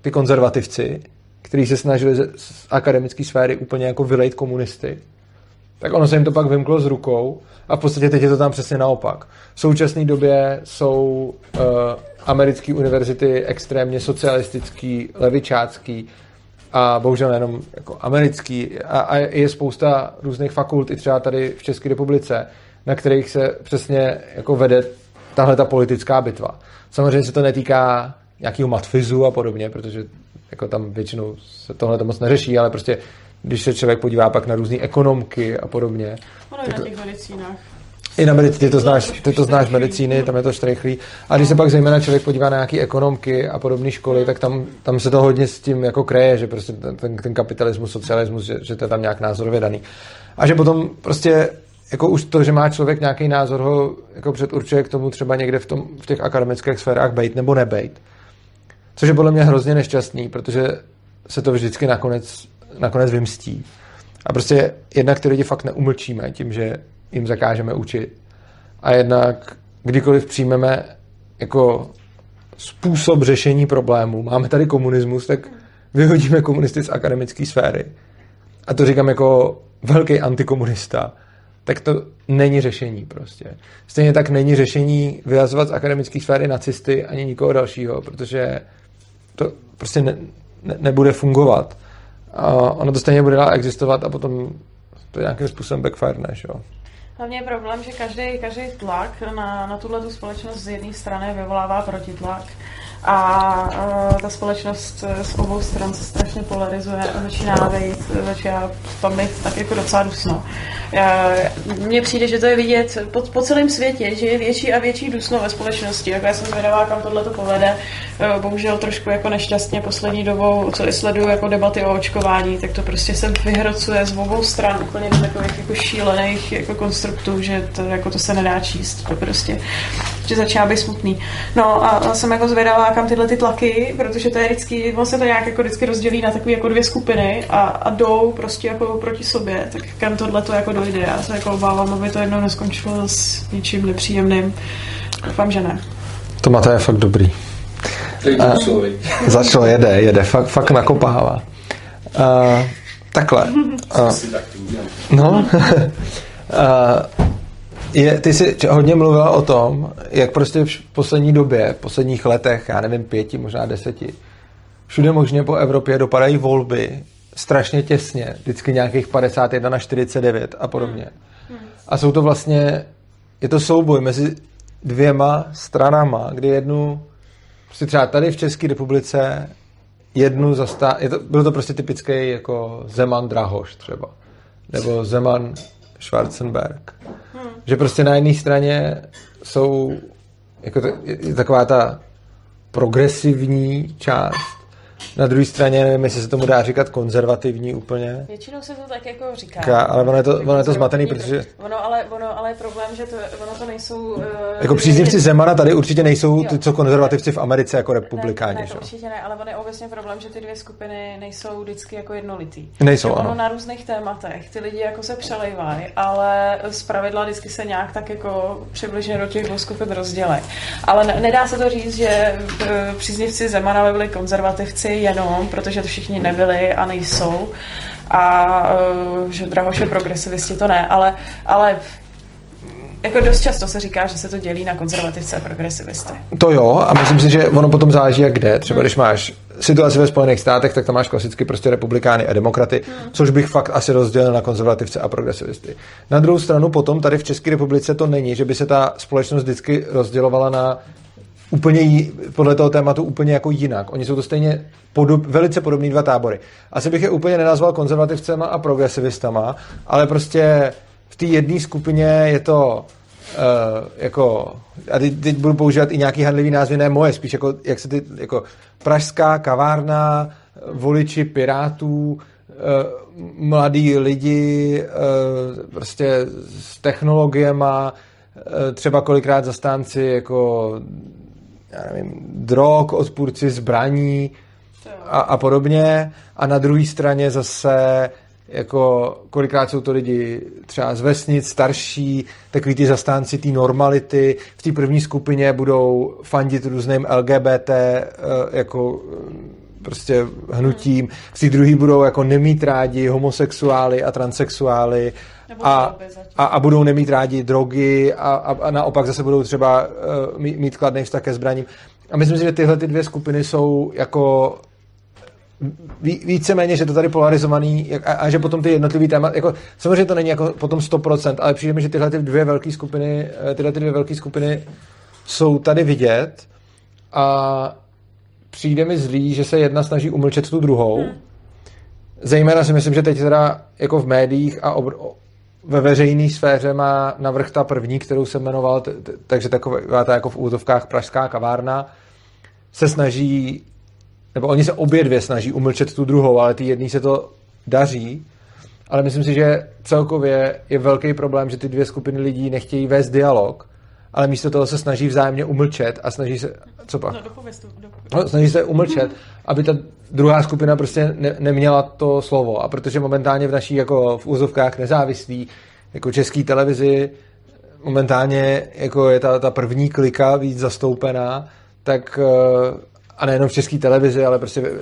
ty konzervativci, kteří se snažili z akademické sféry úplně jako vylejt komunisty, tak ono se jim to pak vymklo z rukou a v podstatě teď je to tam přesně naopak. V současné době jsou uh, americké univerzity extrémně socialistický, levičácký a bohužel nejenom jako americký a, a je spousta různých fakult i třeba tady v České republice, na kterých se přesně jako vede tahle ta politická bitva. Samozřejmě se to netýká nějakého matfizu a podobně, protože jako tam většinou se tohle to moc neřeší, ale prostě když se člověk podívá pak na různé ekonomky a podobně. Ono i na těch medicínách. I na medicíně, ty to znáš, ty to znáš medicíny, tam je to štrychlý. A když se pak zejména člověk podívá na nějaké ekonomky a podobné školy, tak tam, tam se to hodně s tím jako kreje, že prostě ten, ten kapitalismus, socialismus, že, že to je tam nějak názorově daný. A že potom prostě jako už to, že má člověk nějaký názor, ho jako předurčuje k tomu třeba někde v, tom, v těch akademických sférách bejt nebo nebejt. Což je podle mě hrozně nešťastný, protože se to vždycky nakonec, nakonec vymstí. A prostě jednak ty lidi fakt neumlčíme tím, že jim zakážeme učit. A jednak kdykoliv přijmeme jako způsob řešení problému, máme tady komunismus, tak vyhodíme komunisty z akademické sféry. A to říkám jako velký antikomunista. Tak to není řešení prostě. Stejně tak není řešení vyhazovat z akademické sféry nacisty ani nikoho dalšího, protože to prostě ne, ne, nebude fungovat. A ono to stejně bude dál existovat a potom to nějakým způsobem backfire, jo. Hlavně je problém, že každý, každý tlak na, na tuhle tu společnost z jedné strany vyvolává protitlak. A uh, ta společnost z obou stran se strašně polarizuje a začíná vejít, začíná tam být tak jako docela dusno. Mně přijde, že to je vidět po, po celém světě, že je větší a větší dusno ve společnosti. Jako já jsem zvědavá, kam tohle to povede. Bohužel trošku jako nešťastně poslední dobou, co i sleduju jako debaty o očkování, tak to prostě se vyhrocuje z obou stran úplně do takových jako šílených jako konstruktů, že to, jako to se nedá číst. To prostě, že začíná být smutný. No a jsem jako zvědavá, kam tyhle ty tlaky, protože to je vždycky, on se to nějak jako vždycky rozdělí na takové jako dvě skupiny a, a jdou prostě jako proti sobě, tak kam tohle to jako dojde. Já se jako obávám, aby to jednou neskončilo s ničím nepříjemným. Doufám, že ne. To máte je fakt dobrý. A, začalo, jede, jede, fakt, fakt nakopává. Uh, takhle. <laughs> Uh, no. <laughs> uh, je, ty jsi hodně mluvila o tom, jak prostě v poslední době, v posledních letech, já nevím, pěti, možná deseti, všude možně po Evropě dopadají volby strašně těsně, vždycky nějakých 51 na 49 a podobně. A jsou to vlastně, je to souboj mezi dvěma stranama, kdy jednu, prostě třeba tady v České republice jednu zastá, je to, byl to prostě typický jako Zeman Drahoš třeba, nebo Zeman Schwarzenberg. Hmm. Že prostě na jedné straně jsou jako to, je taková ta progresivní část na druhé straně, nevím, jestli se tomu dá říkat konzervativní úplně. Většinou se to tak jako říká. Ká, ale ono je to, ono je to zmatený, protože... Ono ale, ono, ale je problém, že to, ono to nejsou... Uh, jako příznivci Zemana tady určitě nejsou ty, co konzervativci v Americe jako republikáni. Ne, ne, to určitě ne, ale ono je obecně problém, že ty dvě skupiny nejsou vždycky jako jednolitý. Nejsou, ono ano. na různých tématech ty lidi jako se přelejvají, ale z pravidla vždycky se nějak tak jako přibližně do těch dvou skupin rozdělej. Ale ne, nedá se to říct, že uh, příznivci Zemana by byli konzervativci jenom, protože to všichni nebyli a nejsou. A uh, že Drahoše progresivisti to ne, ale, ale jako dost často se říká, že se to dělí na konzervativce a progresivisty. To jo, a myslím si, že ono potom záleží jak kde. Třeba když máš situaci ve Spojených státech, tak tam máš klasicky prostě republikány a demokraty, hmm. což bych fakt asi rozdělil na konzervativce a progresivisty. Na druhou stranu potom tady v České republice to není, že by se ta společnost vždycky rozdělovala na úplně jí, podle toho tématu úplně jako jinak. Oni jsou to stejně podob, velice podobný dva tábory. Asi bych je úplně nenazval konzervativcema a progresivistama, ale prostě v té jedné skupině je to jako, a teď, teď budu používat i nějaký handlivý názvy, ne moje, spíš jako, jak se ty, jako pražská kavárna, voliči pirátů, uh, mladí lidi, uh, prostě s technologiemi, uh, třeba kolikrát zastánci jako já nevím, drog, odpůrci zbraní a, a podobně. A na druhé straně zase jako kolikrát jsou to lidi třeba z vesnic, starší, takový ty zastánci té normality. V té první skupině budou fandit různým LGBT eh, jako eh, prostě hnutím. V té druhé budou jako nemít rádi homosexuály a transexuály a, a, a budou nemít rádi drogy a, a, a naopak zase budou třeba uh, mít, mít kladný vztah ke zbraním. A myslím si, že tyhle ty dvě skupiny jsou jako víceméně, že to tady polarizovaný a, a že potom ty jednotlivý téma, jako, samozřejmě to není jako potom 100%, ale přijde mi, že tyhle ty dvě velké skupiny, eh, tyhle ty dvě velké skupiny jsou tady vidět a přijde mi zlý, že se jedna snaží umlčet tu druhou. Hmm. Zejména si myslím, že teď teda jako v médiích a obr- ve veřejné sféře má navrh ta první, kterou jsem jmenoval, takže taková ta jako v úzovkách pražská kavárna, se snaží nebo oni se obě dvě snaží umlčet tu druhou, ale ty jedný se to daří. Ale myslím si, že celkově je velký problém, že ty dvě skupiny lidí nechtějí vést dialog, ale místo toho se snaží vzájemně umlčet a snaží se... Co pak? No, dopověstu, dopověstu. no snaží se umlčet, aby ta druhá skupina prostě ne, neměla to slovo. A protože momentálně v naší jako v úzovkách nezávislí jako český televizi momentálně jako je ta, ta první klika víc zastoupená, tak eh, a nejenom v české televizi, ale prostě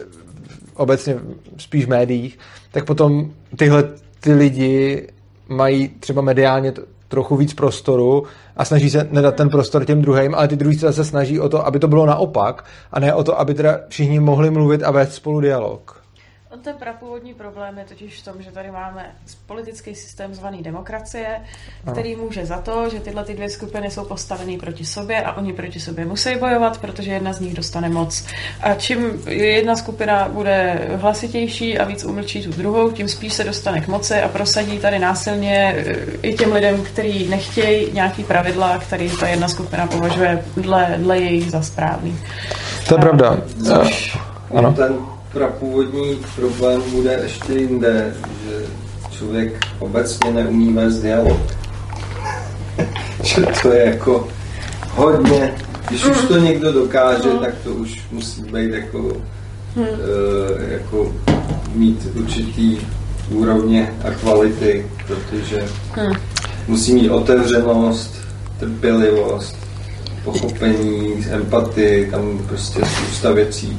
obecně spíš v médiích, tak potom tyhle ty lidi mají třeba mediálně trochu víc prostoru a snaží se nedat ten prostor těm druhým, ale ty druhý se zase snaží o to, aby to bylo naopak a ne o to, aby teda všichni mohli mluvit a vést spolu dialog. On ten prapůvodní problém je totiž v tom, že tady máme politický systém zvaný demokracie, který může za to, že tyhle ty dvě skupiny jsou postavené proti sobě a oni proti sobě musí bojovat, protože jedna z nich dostane moc. A čím jedna skupina bude hlasitější a víc umlčí tu druhou, tím spíš se dostane k moci a prosadí tady násilně eh, i těm lidem, kteří nechtějí nějaký pravidla, který ta jedna skupina považuje dle, dle jejich za správný. To je pravda. Což, ano. Ten prapůvodní problém bude ještě jinde, že člověk obecně neumí vést dialog. <laughs> že to je jako hodně, když už to někdo dokáže, no. tak to už musí být jako, hmm. uh, jako mít určitý úrovně a kvality, protože hmm. musí mít otevřenost, trpělivost, pochopení, empatii, tam prostě spousta věcí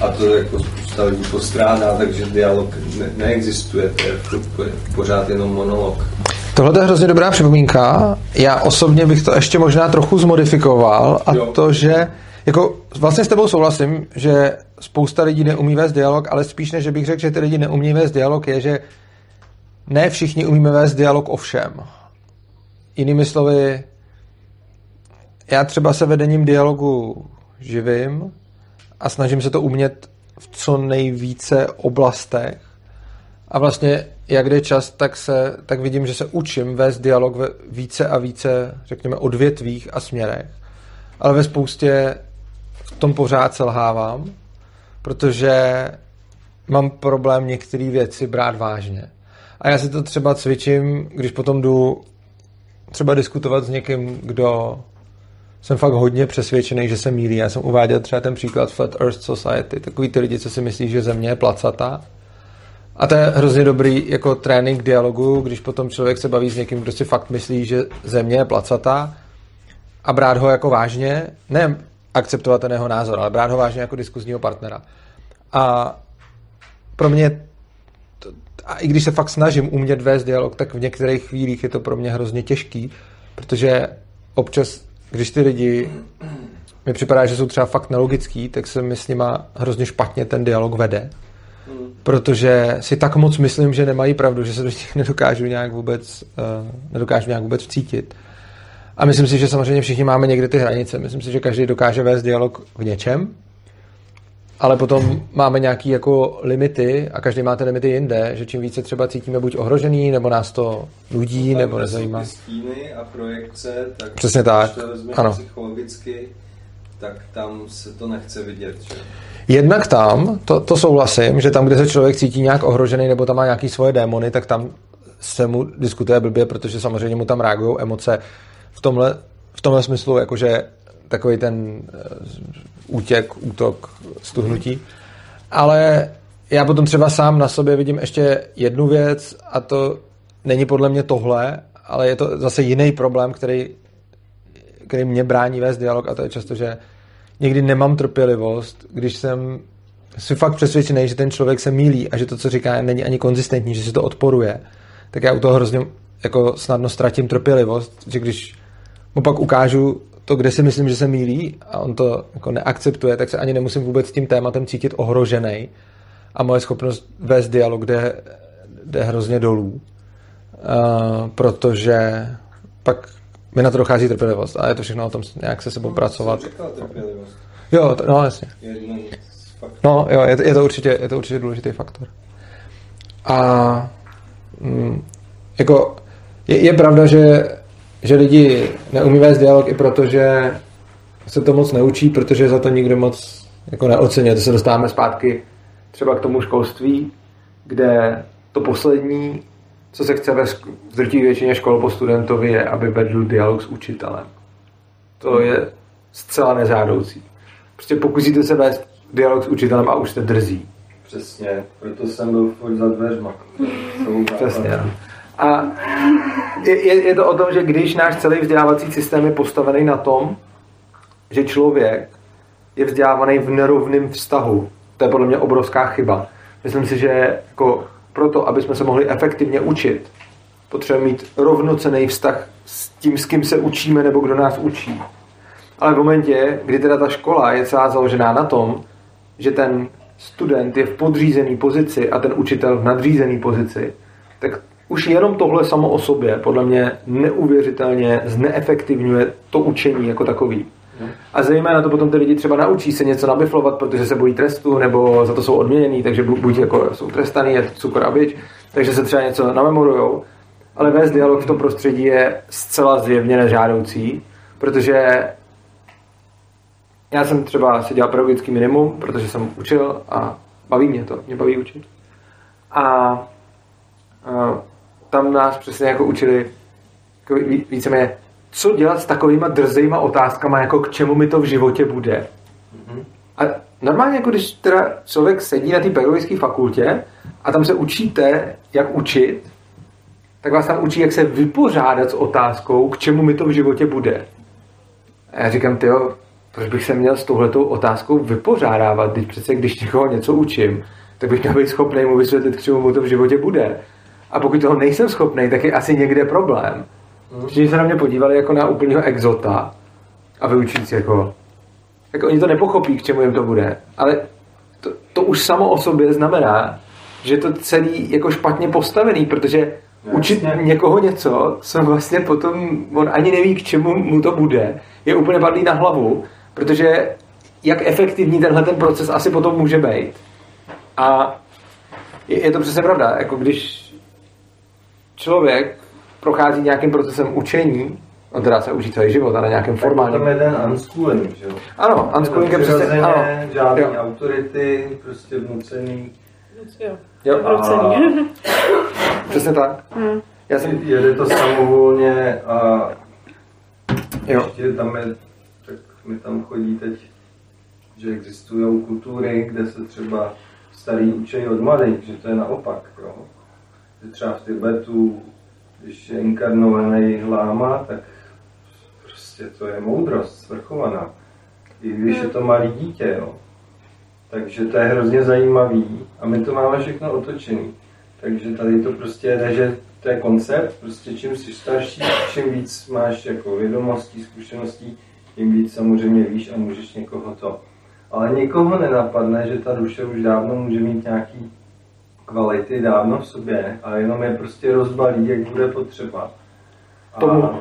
a to jako spousta lidí postrádá, takže dialog ne- neexistuje, to je pořád jenom monolog. Tohle je hrozně dobrá připomínka. Já osobně bych to ještě možná trochu zmodifikoval a jo. to, že jako vlastně s tebou souhlasím, že spousta lidí neumí vést dialog, ale spíš než bych řekl, že ty lidi neumí vést dialog, je, že ne všichni umíme vést dialog o všem. Jinými slovy, já třeba se vedením dialogu živím, a snažím se to umět v co nejvíce oblastech. A vlastně, jak jde čas, tak, se, tak vidím, že se učím vést dialog ve více a více, řekněme, odvětvích a směrech. Ale ve spoustě v tom pořád selhávám, protože mám problém některé věci brát vážně. A já si to třeba cvičím, když potom jdu třeba diskutovat s někým, kdo jsem fakt hodně přesvědčený, že se mílí. Já jsem uváděl třeba ten příklad Flat Earth Society, takový ty lidi, co si myslí, že země je placatá. A to je hrozně dobrý jako trénink dialogu, když potom člověk se baví s někým, kdo si fakt myslí, že země je placatá a brát ho jako vážně, ne akceptovat ten jeho názor, ale brát ho vážně jako diskuzního partnera. A pro mě, a i když se fakt snažím umět vést dialog, tak v některých chvílích je to pro mě hrozně těžký, protože občas když ty lidi mi připadá, že jsou třeba fakt nelogický, tak se mi s nima hrozně špatně ten dialog vede. Protože si tak moc myslím, že nemají pravdu, že se do těch <laughs> nedokážu nějak vůbec, uh, nedokážu nějak vůbec vcítit. A myslím si, že samozřejmě všichni máme někde ty hranice. Myslím si, že každý dokáže vést dialog v něčem. Ale potom máme nějaké jako limity a každý má ty limity jinde, že čím více třeba cítíme buď ohrožený, nebo nás to nudí, no, nebo nezajímá. Stíny a projekce, tak Přesně tak. to ano. psychologicky, tak tam se to nechce vidět. Že? Jednak tam, to, to souhlasím, že tam, kde se člověk cítí nějak ohrožený nebo tam má nějaký svoje démony, tak tam se mu diskutuje blbě, protože samozřejmě mu tam reagují emoce v tomhle, v tomhle smyslu, jakože takový ten eh, útěk, útok, stuhnutí. Ale já potom třeba sám na sobě vidím ještě jednu věc a to není podle mě tohle, ale je to zase jiný problém, který, který mě brání vést dialog a to je často, že někdy nemám trpělivost, když jsem si fakt přesvědčený, že ten člověk se mílí a že to, co říká, není ani konzistentní, že si to odporuje, tak já u toho hrozně jako snadno ztratím trpělivost, že když mu pak ukážu to, kde si myslím, že se mílí a on to jako neakceptuje, tak se ani nemusím vůbec tím tématem cítit ohrožený a moje schopnost vést dialog jde, jde hrozně dolů, uh, protože pak mi na to dochází trpělivost a je to všechno o tom nějak se sebou no, pracovat. Jo, to, no jasně. No jo, je, je, to určitě, je to určitě důležitý faktor. A mm, jako je, je pravda, že že lidi neumí vést dialog i proto, že se to moc neučí, protože za to nikdo moc jako neocenuje. To se dostáváme zpátky třeba k tomu školství, kde to poslední, co se chce ve drtí většině škol po studentovi, je, aby vedl dialog s učitelem. To je zcela nezádoucí. Prostě pokusíte se vést dialog s učitelem a už jste drzí. Přesně, proto jsem byl furt za dveřma. Přesně. A je, je to o tom, že když náš celý vzdělávací systém je postavený na tom, že člověk je vzdělávaný v nerovném vztahu, to je podle mě obrovská chyba. Myslím si, že jako proto, aby jsme se mohli efektivně učit, potřebujeme mít rovnocený vztah s tím, s kým se učíme nebo kdo nás učí. Ale v momentě, kdy teda ta škola je celá založená na tom, že ten student je v podřízené pozici a ten učitel v nadřízené pozici, tak už jenom tohle samo o sobě podle mě neuvěřitelně zneefektivňuje to učení jako takový. A zejména to potom ty lidi třeba naučí se něco nabiflovat, protože se bojí trestu, nebo za to jsou odměněný, takže buď jako jsou trestaný, je cukr a bič, takže se třeba něco namemorujou. Ale vést dialog v tom prostředí je zcela zjevně nežádoucí, protože já jsem třeba si dělal pedagogický minimum, protože jsem učil a baví mě to, mě baví učit. A tam nás přesně jako učili jako víceméně, co dělat s takovýma drzejma otázkama, jako k čemu mi to v životě bude. Mm-hmm. A normálně, jako když teda člověk sedí na té pedagogické fakultě a tam se učíte, jak učit, tak vás tam učí, jak se vypořádat s otázkou, k čemu mi to v životě bude. A já říkám, ty proč bych se měl s touhletou otázkou vypořádávat, když přece když někoho něco učím, tak bych měl být schopný mu vysvětlit, k čemu mu to v životě bude. A pokud toho nejsem schopný, tak je asi někde problém. Že se na mě podívali jako na úplného exota a vyučit jako... Jako oni to nepochopí, k čemu jim to bude. Ale to, to už samo o sobě znamená, že to celý jako špatně postavený, protože učit někoho něco, co vlastně potom on ani neví, k čemu mu to bude, je úplně padlý na hlavu, protože jak efektivní tenhle ten proces asi potom může být. A je, je to přesně pravda, jako když člověk prochází nějakým procesem učení, on teda se učí celý život, ale nějakým formálním. Tam je ten unschooling, že jo? Ano, unschooling je přesně, ano. Žádný jo. autority, prostě vnucený. Jo, jo. A... přesně tak. Hmm. Já jsem... Jede to samovolně a jo. ještě tam je, tak mi tam chodí teď, že existují kultury, kde se třeba starý učí od mladých, že to je naopak, jo třeba v Tibetu, když je inkarnovaný láma, tak prostě to je moudrost svrchovaná. I když je to malý dítě, jo. Takže to je hrozně zajímavý a my to máme všechno otočený. Takže tady to prostě je, že to je koncept, prostě čím jsi starší, čím víc máš jako vědomostí, zkušeností, tím víc samozřejmě víš a můžeš někoho to. Ale nikoho nenapadne, že ta duše už dávno může mít nějaký kvality dávno v sobě a jenom je prostě rozbalí, jak bude potřeba. A tomu,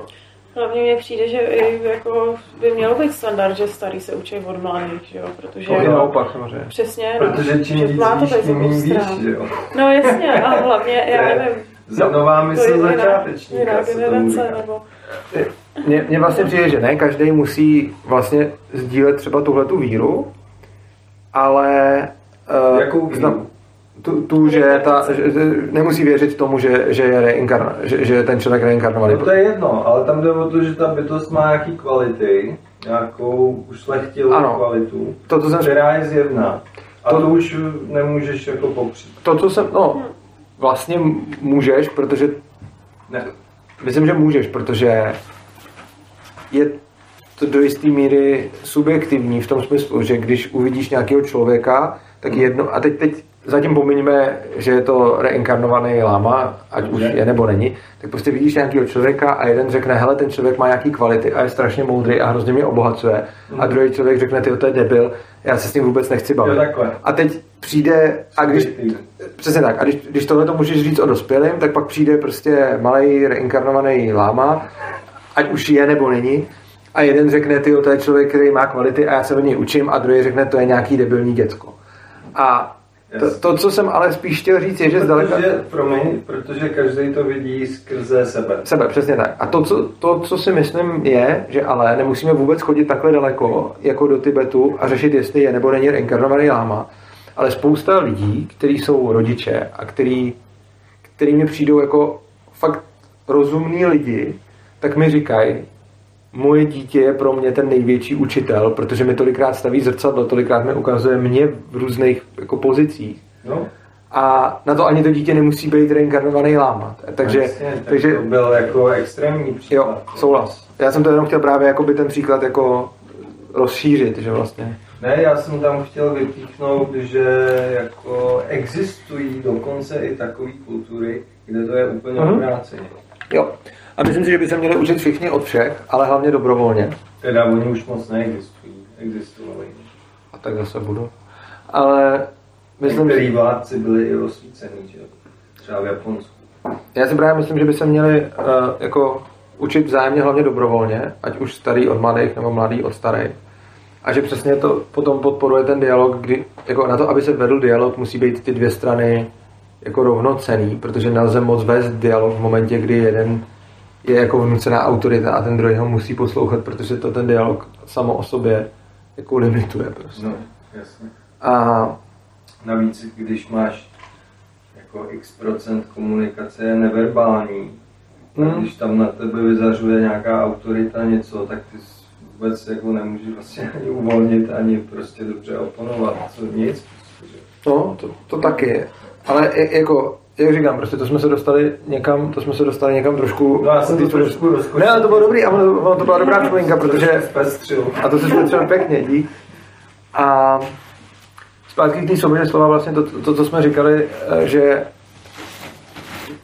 Hlavně mně přijde, že i jako by mělo být standard, že starý se učí od mladých, že jo, protože... To je naopak samozřejmě. Přesně, no. Protože čím Že víc má to víš, tím méně víš, že jo. No jasně, a hlavně, já nevím, Z- Nová to je mysl začátečníka jiná generace, nebo... Mně, mně vlastně přijde, že ne každý musí vlastně sdílet třeba tuhle tu víru, ale uh, Jakou víru? Tu, tu že, ta, že, nemusí věřit tomu, že, že je reinkarna, že, že je ten člověk reinkarnovaný. No to je jedno, ale tam jde o to, že ta bytost má nějaký kvality, nějakou ušlechtilou Ano. kvalitu, To, co jsem která je zjevná. A To- to, už nemůžeš jako popřít. to, co jsem, no, vlastně můžeš, protože, Ne. myslím, že můžeš, protože je to do jisté míry subjektivní v tom smyslu, že když uvidíš nějakého člověka, tak jedno, a teď, teď zatím pominíme, že je to reinkarnovaný láma, ať už je nebo není, tak prostě vidíš nějakého člověka a jeden řekne, hele, ten člověk má nějaký kvality a je strašně moudrý a hrozně mě obohacuje. A druhý člověk řekne, ty to je debil, já se s ním vůbec nechci bavit. A teď přijde, a když. Přesně tak. A když, když tohle to můžeš říct o dospělém, tak pak přijde prostě malý reinkarnovaný láma, ať už je nebo není. A jeden řekne, ty to je člověk, který má kvality a já se od něj učím, a druhý řekne, to je nějaký debilní děcko. A to, to, co jsem ale spíš chtěl říct, je, že zdaleka... Protože, promiň, protože každý to vidí skrze sebe. Sebe, přesně tak. A to co, to, co si myslím, je, že ale nemusíme vůbec chodit takhle daleko, jako do Tibetu a řešit, jestli je nebo není reinkarnovaný láma. Ale spousta lidí, kteří jsou rodiče a který, který mi přijdou jako fakt rozumní lidi, tak mi říkají, moje dítě je pro mě ten největší učitel, protože mi tolikrát staví zrcadlo, tolikrát mi ukazuje mě v různých jako pozicích. No, A na to ani to dítě nemusí být reinkarnovaný láma. Takže, jasně, tak takže to byl jako extrémní Jo, příklad. souhlas. Já jsem to jenom chtěl právě jakoby ten příklad jako rozšířit, že vlastně. Ne, já jsem tam chtěl vypíchnout, že jako existují dokonce i takové kultury, kde to je úplně Mhm. obráceně. Jo. A myslím si, že by se měli učit všichni od všech, ale hlavně dobrovolně. Teda oni už moc neexistují. Existovali. A tak zase budu. Ale myslím, Některý že, vládci byli i osvícený, že? Třeba v Japonsku. já si právě myslím, že by se měli uh, jako učit vzájemně hlavně dobrovolně, ať už starý od mladých nebo mladý od starých. A že přesně to potom podporuje ten dialog, kdy jako na to, aby se vedl dialog, musí být ty dvě strany jako rovnocený, protože nelze moc vést dialog v momentě, kdy jeden je jako vnucená autorita a ten druhý ho musí poslouchat, protože to ten dialog samo o sobě jako limituje prostě. No, jasně. A Navíc, když máš jako x procent komunikace je neverbální, Hmm. když tam na tebe vyzařuje nějaká autorita něco, tak ty vůbec jako nemůžeš vlastně <laughs> ani uvolnit, ani prostě dobře oponovat, co nic. No, to, to taky. Ale je- jako, jak říkám, prostě to jsme se dostali někam, to jsme se dostali někam trošku... No, já jsem to trošku rozkočil. Ne, ale to bylo dobrý, a ono, ono to byla dobrá připomínka, protože... A to se zpětřil <laughs> pěkně, dík. A zpátky k té svobodě slova vlastně to, to, to, co jsme říkali, eh, že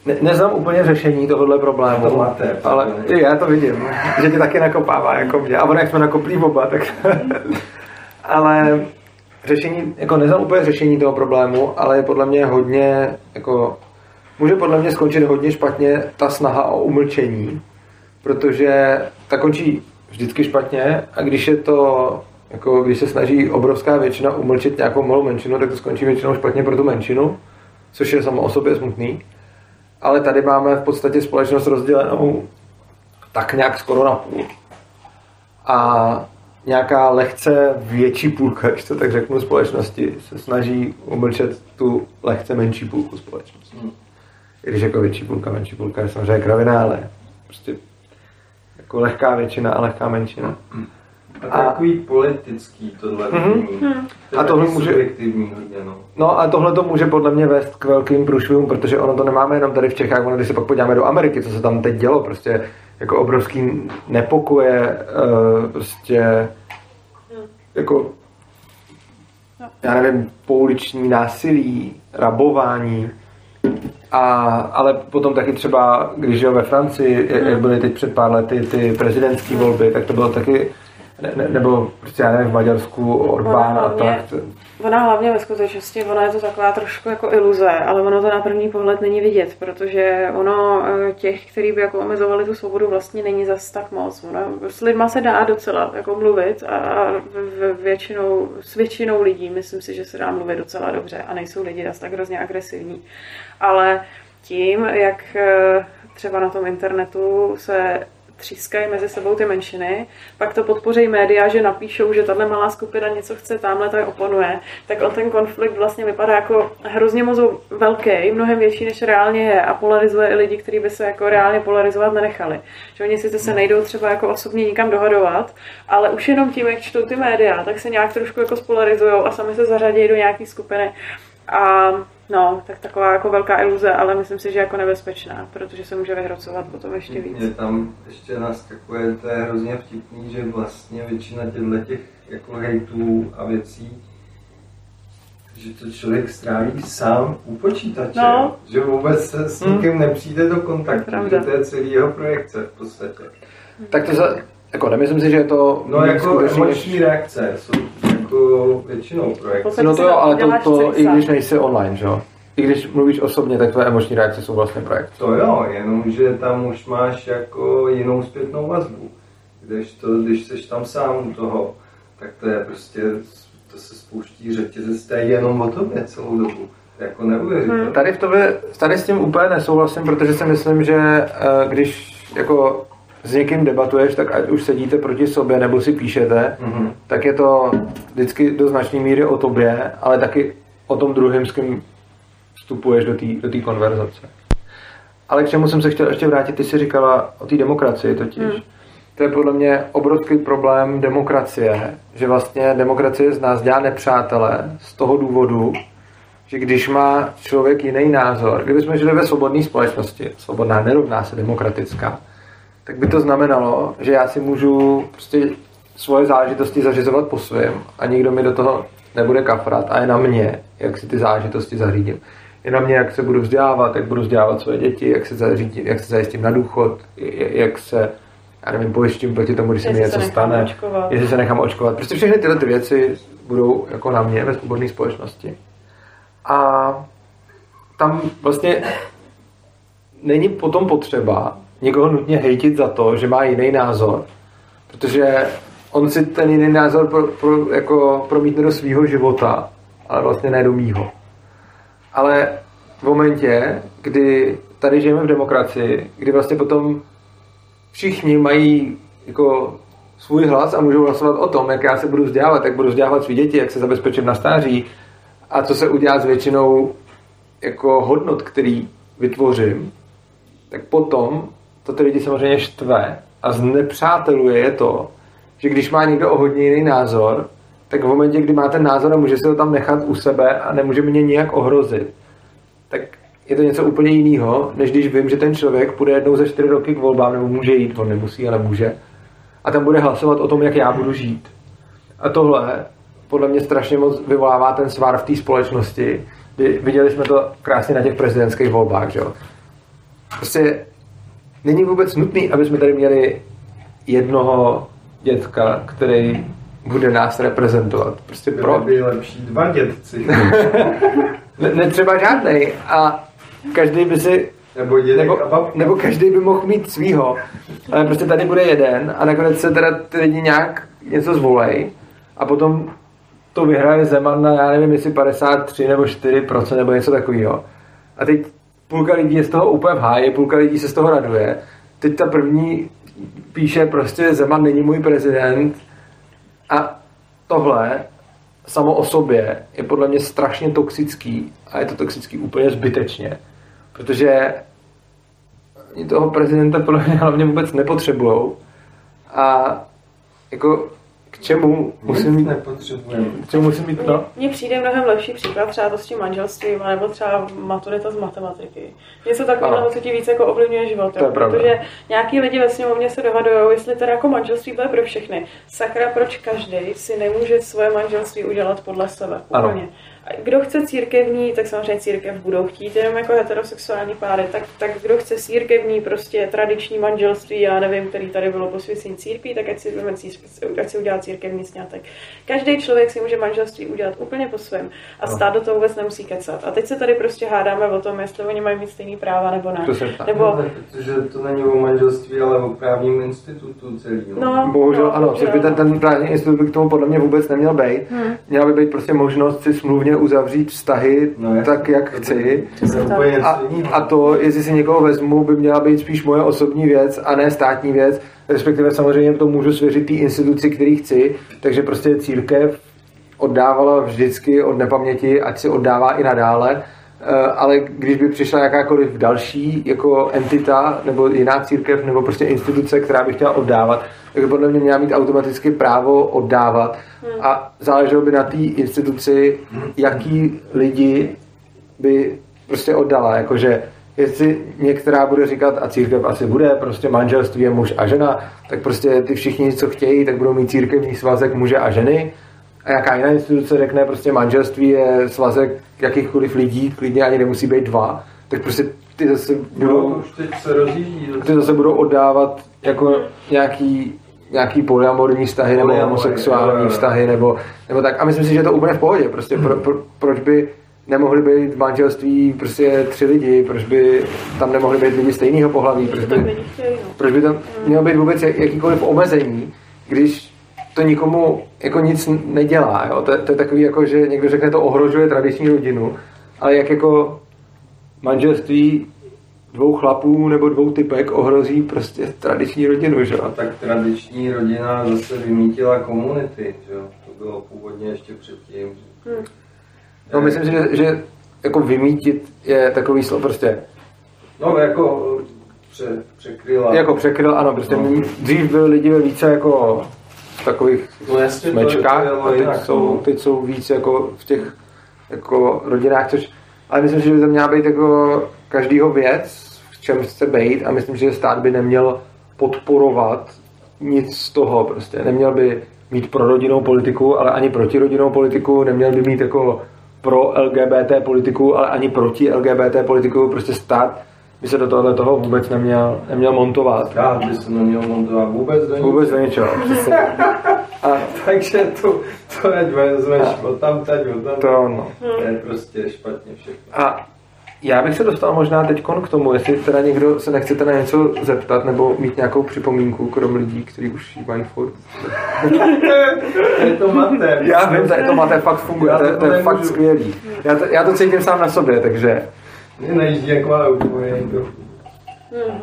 ne, neznám úplně řešení tohohle problému. To máte, ale i já to vidím, že tě taky nakopává, jako mě. A ono, jak jsme nakoplí oba, tak... <laughs> ale řešení, jako neznám úplně řešení toho problému, ale je podle mě hodně, jako, může podle mě skončit hodně špatně ta snaha o umlčení, protože ta končí vždycky špatně a když je to, jako když se snaží obrovská většina umlčet nějakou malou menšinu, tak to skončí většinou špatně pro tu menšinu, což je samo o sobě smutný. Ale tady máme v podstatě společnost rozdělenou tak nějak skoro na půl. A nějaká lehce větší půlka, když to tak řeknu, společnosti se snaží umlčet tu lehce menší půlku společnosti. Hmm. I když jako větší půlka, menší půlka je samozřejmě kravina, ale prostě jako lehká většina a lehká menšina. A A- takový politický tohle Mhm. To je A tohle může- subjektivní hodně, no. No a tohle to může podle mě vést k velkým průšvihům, protože ono to nemáme jenom tady v Čechách, ono když se pak podíváme do Ameriky, co se tam teď dělo, prostě jako obrovský nepokoje, eh, prostě jako já nevím, pouliční násilí, rabování, a, ale potom taky třeba, když žil ve Francii, jak- jak byly teď před pár lety ty prezidentské volby, tak to bylo taky ne, ne, nebo prostě já nevím, v Maďarsku Orbán a tak. Ona hlavně ve skutečnosti, ona je to taková trošku jako iluze, ale ono to na první pohled není vidět, protože ono eh, těch, kteří by jako omezovali tu svobodu, vlastně není zas tak moc. Ono, s lidma se dá docela jako mluvit a většinou, s většinou lidí myslím si, že se dá mluvit docela dobře a nejsou lidi zase tak hrozně agresivní. Ale tím, jak eh, třeba na tom internetu se třískají mezi sebou ty menšiny, pak to podpoří média, že napíšou, že tahle malá skupina něco chce, tamhle to oponuje, tak on ten konflikt vlastně vypadá jako hrozně moc velký, mnohem větší, než reálně je a polarizuje i lidi, kteří by se jako reálně polarizovat nenechali. Že oni sice se nejdou třeba jako osobně nikam dohadovat, ale už jenom tím, jak čtou ty média, tak se nějak trošku jako spolarizují a sami se zařadí do nějaké skupiny. A No, tak taková jako velká iluze, ale myslím si, že jako nebezpečná, protože se může vyhrocovat potom ještě víc. Mě tam ještě naskakuje, to je hrozně vtipný, že vlastně většina těchto těch jako hejtů a věcí, že to člověk stráví sám u počítače, no. že vůbec se s nikým hmm. nepřijde do kontaktu, že to je celý jeho projekce v podstatě. Tak to za, jako nemyslím si, že je to... No jako emoční reakce jsou většinou projekty. No to jo, ale to, to i když nejsi online, že jo? I když mluvíš osobně, tak tvoje emoční reakce jsou vlastně projekty. To jo, jenomže tam už máš jako jinou zpětnou vazbu. Když, to, když jsi tam sám u toho, tak to je prostě, to se spouští řetězec, to je jenom o tobě celou dobu. Jako neuvěřitelné. Hmm. Tady, v tobě, tady s tím úplně nesouhlasím, protože si myslím, že eh, když jako s někým debatuješ, tak ať už sedíte proti sobě nebo si píšete, mm-hmm. tak je to vždycky do značné míry o tobě, ale taky o tom druhém, s kým vstupuješ do té do konverzace. Ale k čemu jsem se chtěl ještě vrátit, ty jsi říkala o té demokracii totiž. Mm. To je podle mě obrovský problém demokracie, že vlastně demokracie z nás dělá nepřátele z toho důvodu, že když má člověk jiný názor, kdybychom žili ve svobodné společnosti, svobodná nerovná se demokratická, tak by to znamenalo, že já si můžu prostě svoje zážitosti zařizovat po svém a nikdo mi do toho nebude kafrat a je na mě, jak si ty zážitosti zařídím. Je na mě, jak se budu vzdělávat, jak budu vzdělávat své děti, jak se, zařídím, jak se zajistím na důchod, jak se, já nevím, pojištím proti tomu, když se mi něco stane, očkovat. jestli se nechám očkovat. Prostě všechny tyhle ty věci budou jako na mě ve svobodné společnosti. A tam vlastně není potom potřeba někoho nutně hejtit za to, že má jiný názor, protože on si ten jiný názor pro, pro, jako promítne do svého života, ale vlastně ne do mýho. Ale v momentě, kdy tady žijeme v demokracii, kdy vlastně potom všichni mají jako svůj hlas a můžou hlasovat o tom, jak já se budu vzdělávat, jak budu vzdělávat svý děti, jak se zabezpečit na stáří a co se udělá s většinou jako hodnot, který vytvořím, tak potom to ty lidi samozřejmě štve a znepřáteluje je to, že když má někdo o hodně jiný názor, tak v momentě, kdy má ten názor a může se ho tam nechat u sebe a nemůže mě nijak ohrozit, tak je to něco úplně jiného, než když vím, že ten člověk půjde jednou za čtyři roky k volbám, nebo může jít, on nemusí, ale může, a tam bude hlasovat o tom, jak já budu žít. A tohle podle mě strašně moc vyvolává ten svár v té společnosti. Viděli jsme to krásně na těch prezidentských volbách, že jo. Prostě není vůbec nutný, aby jsme tady měli jednoho dětka, který bude nás reprezentovat. Prostě pro... By lepší dva dětci. <laughs> ne, netřeba žádnej. A každý by si nebo, nebo, nebo každý by mohl mít svýho. Ale prostě tady bude jeden a nakonec se teda ty lidi nějak něco zvolej a potom to vyhraje Zeman na, já nevím, jestli 53 nebo 4% nebo něco takového. A teď půlka lidí je z toho úplně v háji, půlka lidí se z toho raduje. Teď ta první píše prostě Zeman není můj prezident. A tohle samo o sobě je podle mě strašně toxický a je to toxický úplně zbytečně, protože oni toho prezidenta podle mě hlavně vůbec nepotřebujou. A jako k čemu musím mít, k čemu musím mít to? Mně přijde mnohem lepší příklad třeba to s tím manželstvím, nebo třeba maturita z matematiky. Něco takového, co ti více jako ovlivňuje život. To je protože nějaký lidi ve sněmovně se dohadují, jestli teda jako manželství bude pro všechny. Sakra, proč každý si nemůže svoje manželství udělat podle sebe. Úplně. Kdo chce církevní, tak samozřejmě církev budou chtít, jenom jako heterosexuální páry, tak, tak kdo chce církevní, prostě tradiční manželství, já nevím, který tady bylo posvěcení církví, tak ať si, ať si udělá církevní snětek. Každý člověk si může manželství udělat úplně po svém a no. stát do toho vůbec nemusí kecat. A teď se tady prostě hádáme o tom, jestli oni mají mít stejný práva nebo ne. To nebo... No, protože to není o manželství, ale o právním institutu celý. No, Bohužel no, ano, by ten, ten právní institut by k tomu podle mě vůbec neměl být. Hmm. Měla by být prostě možnost si smluvně uzavřít vztahy no, tak, jak chci. A, a to, jestli si někoho vezmu, by měla být spíš moje osobní věc a ne státní věc. Respektive samozřejmě to můžu svěřit té instituci, který chci. Takže prostě církev oddávala vždycky od nepaměti, ať si oddává i nadále. Eh, ale když by přišla jakákoliv další jako entita nebo jiná církev nebo prostě instituce, která by chtěla oddávat, tak podle mě měla mít automaticky právo oddávat hmm. a záleželo by na té instituci, jaký lidi by prostě oddala, jakože jestli některá bude říkat, a církev asi bude, prostě manželství je muž a žena, tak prostě ty všichni, co chtějí, tak budou mít církevní svazek muže a ženy. A jaká jiná instituce řekne, prostě manželství je svazek jakýchkoliv lidí, klidně ani nemusí být dva, tak prostě ty zase budou, no, už teď se rozjíždí, ty zase budou oddávat jako nějaký nějaký polyamorní vztahy nebo homosexuální vztahy nebo, nebo tak. A myslím si, že je to úplně v pohodě. Prostě pro, pro, proč by nemohli být v manželství prostě tři lidi, proč by tam nemohli být lidi stejného pohlaví, proč by, no. proč by tam mělo být vůbec jakýkoliv omezení, když to nikomu jako nic nedělá. Jo? To, to je takový, jako, že někdo řekne, to ohrožuje tradiční rodinu, ale jak jako manželství dvou chlapů nebo dvou typek ohrozí prostě tradiční rodinu, že A tak tradiční rodina zase vymítila komunity, že To bylo původně ještě předtím. Hmm. No, myslím si, že, že jako vymítit je takový slovo prostě. No, jako pře, překryla. Jako překryl, ano, prostě no. dřív byli lidi více jako v takových no, jasně, smečkách a teď jsou, teď jsou víc jako v těch jako rodinách, což ale myslím, že by to měla být jako každýho věc, v čem chce být a myslím, že stát by neměl podporovat nic z toho prostě. Neměl by mít pro rodinnou politiku, ale ani proti rodinnou politiku, neměl by mít jako pro LGBT politiku, ale ani proti LGBT politiku, prostě stát by se do tohohle toho vůbec neměl, neměl montovat. Stát by se neměl montovat vůbec do Vůbec do ničeho. <laughs> A takže to, to ať vezmeš od tam, teď, od tam. To, no. to je prostě špatně všechno. A já bych se dostal možná teď k tomu, jestli teda někdo se nechcete na něco zeptat nebo mít nějakou připomínku, krom lidí, kteří už mají furt. <laughs> je to maté. Já vím, že to maté fakt funguje, to, to, to je fakt skvělý. Já to, já to cítím sám na sobě, takže... Mě najíždí jako úplně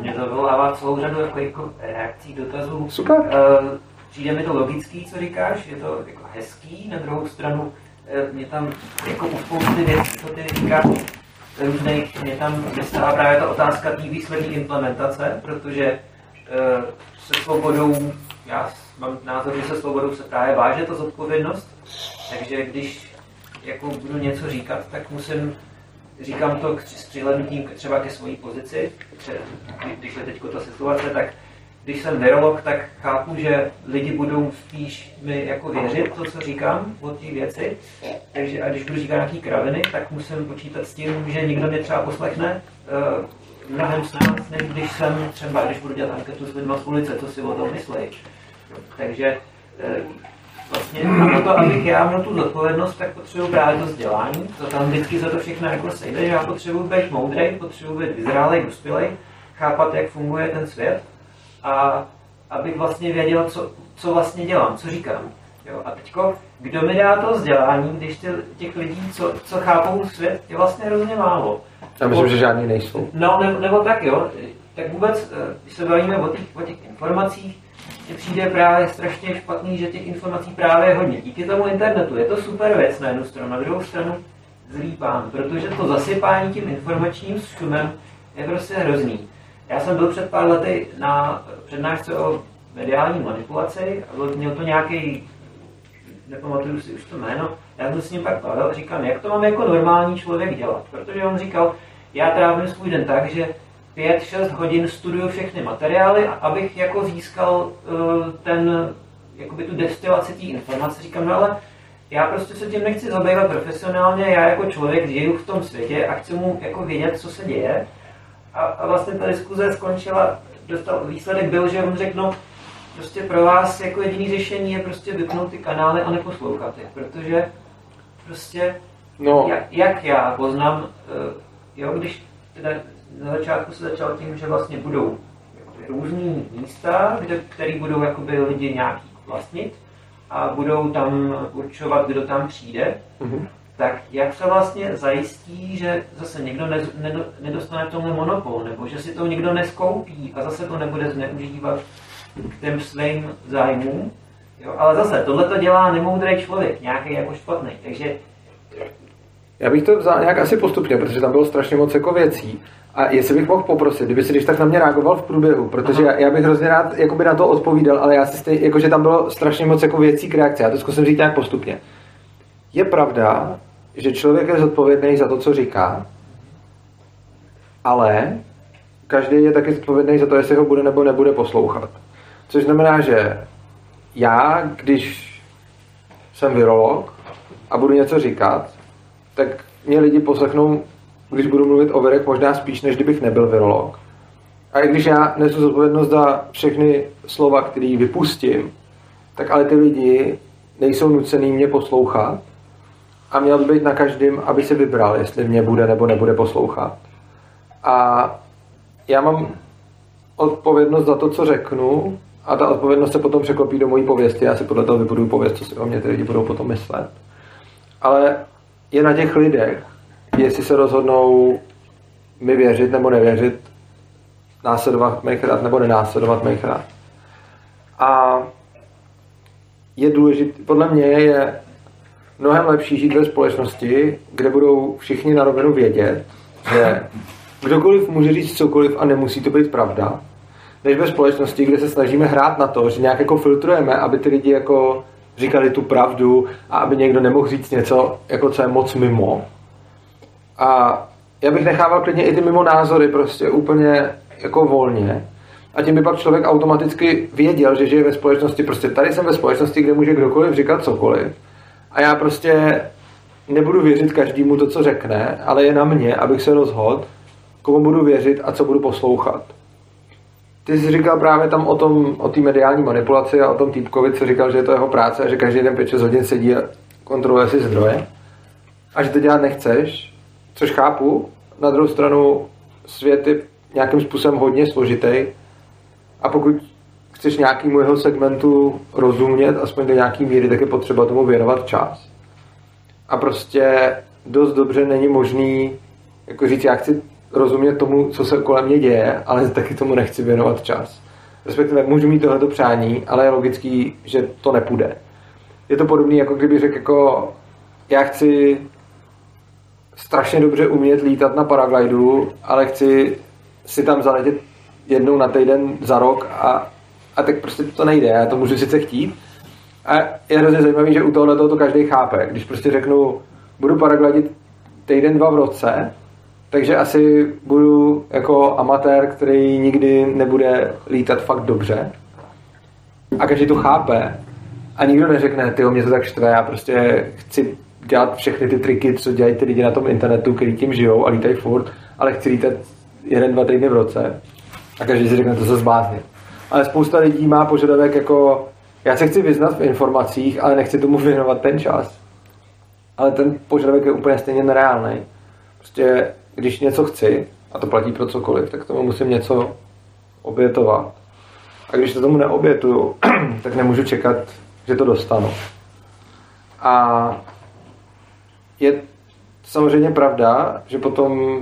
Mě to vyvolává celou řadu jako, jako reakcí, dotazů. Super. Uh, přijde mi to logický, co říkáš, je to jako hezký, na druhou stranu uh, mě tam jako u spousty věcí, co ty říkáš, různých, mě tam vystává právě ta otázka té výslední implementace, protože uh, se svobodou, já mám názor, že se svobodou se právě váže ta zodpovědnost, takže když jako budu něco říkat, tak musím, říkám to s přihlednutím třeba ke své pozici, když je teď ta situace, tak když jsem virolog, tak chápu, že lidi budou spíš mi jako věřit to, co říkám o té věci. Takže a když budu říkat nějaký kraviny, tak musím počítat s tím, že někdo mě třeba poslechne uh, mnohem s nás, než když jsem třeba, když budu dělat anketu s lidmi z ulice, co si o tom myslí. Takže uh, vlastně na to, abych já měl tu zodpovědnost, tak potřebuji právě to vzdělání. To tam vždycky za to všechno jako sejde, že já potřebuji být moudrý, potřebuji být vyzrálej, dospělej, chápat, jak funguje ten svět a abych vlastně věděl, co, co vlastně dělám, co říkám. Jo? A teďko, kdo mi dá to vzdělání, když ty, těch lidí, co, co chápou svět, je vlastně hrozně málo. Já myslím, že žádný nejsou. No, nebo, nebo tak jo, tak vůbec, eh, když se bavíme o těch, o těch informacích, mně přijde právě strašně špatný, že těch informací právě je hodně. Díky tomu internetu je to super věc na jednu stranu, na druhou stranu zlý pán, protože to zasypání tím informačním šumem je prostě hrozný. Já jsem byl před pár lety na přednášce o mediální manipulaci a měl to nějaký, nepamatuju si už to jméno, já jsem s ním pak bavil a říkám, jak to mám jako normální člověk dělat, protože on říkal, já trávím svůj den tak, že 5-6 hodin studuju všechny materiály, abych jako získal uh, ten, jakoby tu destilaci té informace. Říkám, no ale já prostě se tím nechci zabývat profesionálně, já jako člověk žiju v tom světě a chci mu jako vědět, co se děje. A, a vlastně ta diskuze skončila, dostal, výsledek byl, že on řekl, no, prostě pro vás jako jediný řešení je prostě vypnout ty kanály a neposlouchat je, protože prostě no. jak, jak já poznám, uh, jo, když teda na začátku se začal tím, že vlastně budou různý místa, kde, které budou jakoby lidi nějaký vlastnit a budou tam určovat, kdo tam přijde, mm-hmm. tak jak se vlastně zajistí, že zase někdo ne, ne, nedostane k tomu monopol, nebo že si to někdo neskoupí a zase to nebude zneužívat k těm svým zájmům. Jo? Ale zase, tohle to dělá nemoudrý člověk, nějaký jako špatný. Takže já bych to vzal nějak asi postupně, protože tam bylo strašně moc jako věcí. A jestli bych mohl poprosit, kdyby si když tak na mě reagoval v průběhu, protože já, já bych hrozně rád jakoby na to odpovídal, ale já si stej, jakože tam bylo strašně moc jako věcí k reakci. Já to zkusím říct nějak postupně. Je pravda, že člověk je zodpovědný za to, co říká, ale každý je taky zodpovědný za to, jestli ho bude nebo nebude poslouchat. Což znamená, že já, když jsem virolog a budu něco říkat, tak mě lidi poslechnou když budu mluvit o virech, možná spíš, než kdybych nebyl virolog. A i když já nesu zodpovědnost za všechny slova, které vypustím, tak ale ty lidi nejsou nucený mě poslouchat a měl by být na každém, aby si vybral, jestli mě bude nebo nebude poslouchat. A já mám odpovědnost za to, co řeknu a ta odpovědnost se potom překlopí do mojí pověsti. Já si podle toho vybuduju pověst, co si o mě ty lidi budou potom myslet. Ale je na těch lidech, jestli se rozhodnou mi věřit nebo nevěřit, následovat mých rad nebo nenásledovat mých rad. A je důležité, podle mě je mnohem lepší žít ve společnosti, kde budou všichni na rovinu vědět, že kdokoliv může říct cokoliv a nemusí to být pravda, než ve společnosti, kde se snažíme hrát na to, že nějak jako filtrujeme, aby ty lidi jako říkali tu pravdu a aby někdo nemohl říct něco, jako co je moc mimo. A já bych nechával klidně i ty mimo názory prostě úplně jako volně. A tím by pak člověk automaticky věděl, že žije ve společnosti. Prostě tady jsem ve společnosti, kde může kdokoliv říkat cokoliv. A já prostě nebudu věřit každému to, co řekne, ale je na mě, abych se rozhodl, komu budu věřit a co budu poslouchat. Ty jsi říkal právě tam o tom, o té mediální manipulaci a o tom týpkovi, co říkal, že je to jeho práce a že každý den 5-6 hodin sedí a kontroluje si zdroje. A že to dělat nechceš, což chápu. Na druhou stranu svět je nějakým způsobem hodně složitý a pokud chceš nějakému jeho segmentu rozumět, aspoň do nějaký míry, tak je potřeba tomu věnovat čas. A prostě dost dobře není možný jako říct, já chci rozumět tomu, co se kolem mě děje, ale <laughs> taky tomu nechci věnovat čas. Respektive můžu mít tohleto přání, ale je logický, že to nepůjde. Je to podobné, jako kdyby řekl, jako já chci strašně dobře umět lítat na paraglidu, ale chci si tam zaletět jednou na týden za rok a, a tak prostě to nejde. Já to můžu sice chtít. A je hrozně zajímavé, že u tohohle to každý chápe. Když prostě řeknu, budu paraglidit týden, dva v roce, takže asi budu jako amatér, který nikdy nebude lítat fakt dobře. A každý to chápe. A nikdo neřekne, ty mě to tak štve, já prostě chci dělat všechny ty triky, co dělají ty lidi na tom internetu, který tím žijou a lítají furt, ale chci lítat jeden, dva týdny v roce. A každý si řekne, to se zblázni. Ale spousta lidí má požadavek jako, já se chci vyznat v informacích, ale nechci tomu <laughs> věnovat ten čas. Ale ten požadavek je úplně stejně nereálný. Prostě, když něco chci, a to platí pro cokoliv, tak tomu musím něco obětovat. A když to tomu neobětuju, <clears throat> tak nemůžu čekat, že to dostanu. A je samozřejmě pravda, že potom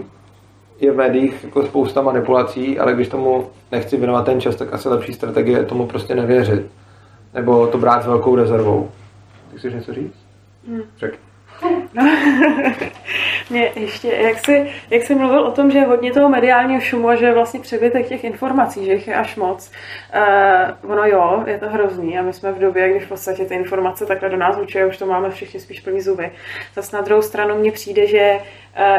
je v médiích jako spousta manipulací, ale když tomu nechci věnovat ten čas, tak asi lepší strategie je tomu prostě nevěřit. Nebo to brát s velkou rezervou. Ty chceš něco říct? Hmm. Řekni. <laughs> Mě ještě, jak jsi, jak jsi mluvil o tom, že je hodně toho mediálního šumu a že je vlastně přebytek těch informací, že jich je až moc. Uh, ono jo, je to hrozný a my jsme v době, když v podstatě ty informace takhle do nás učí, už to máme všichni spíš plný zuby. Zase na druhou stranu mně přijde, že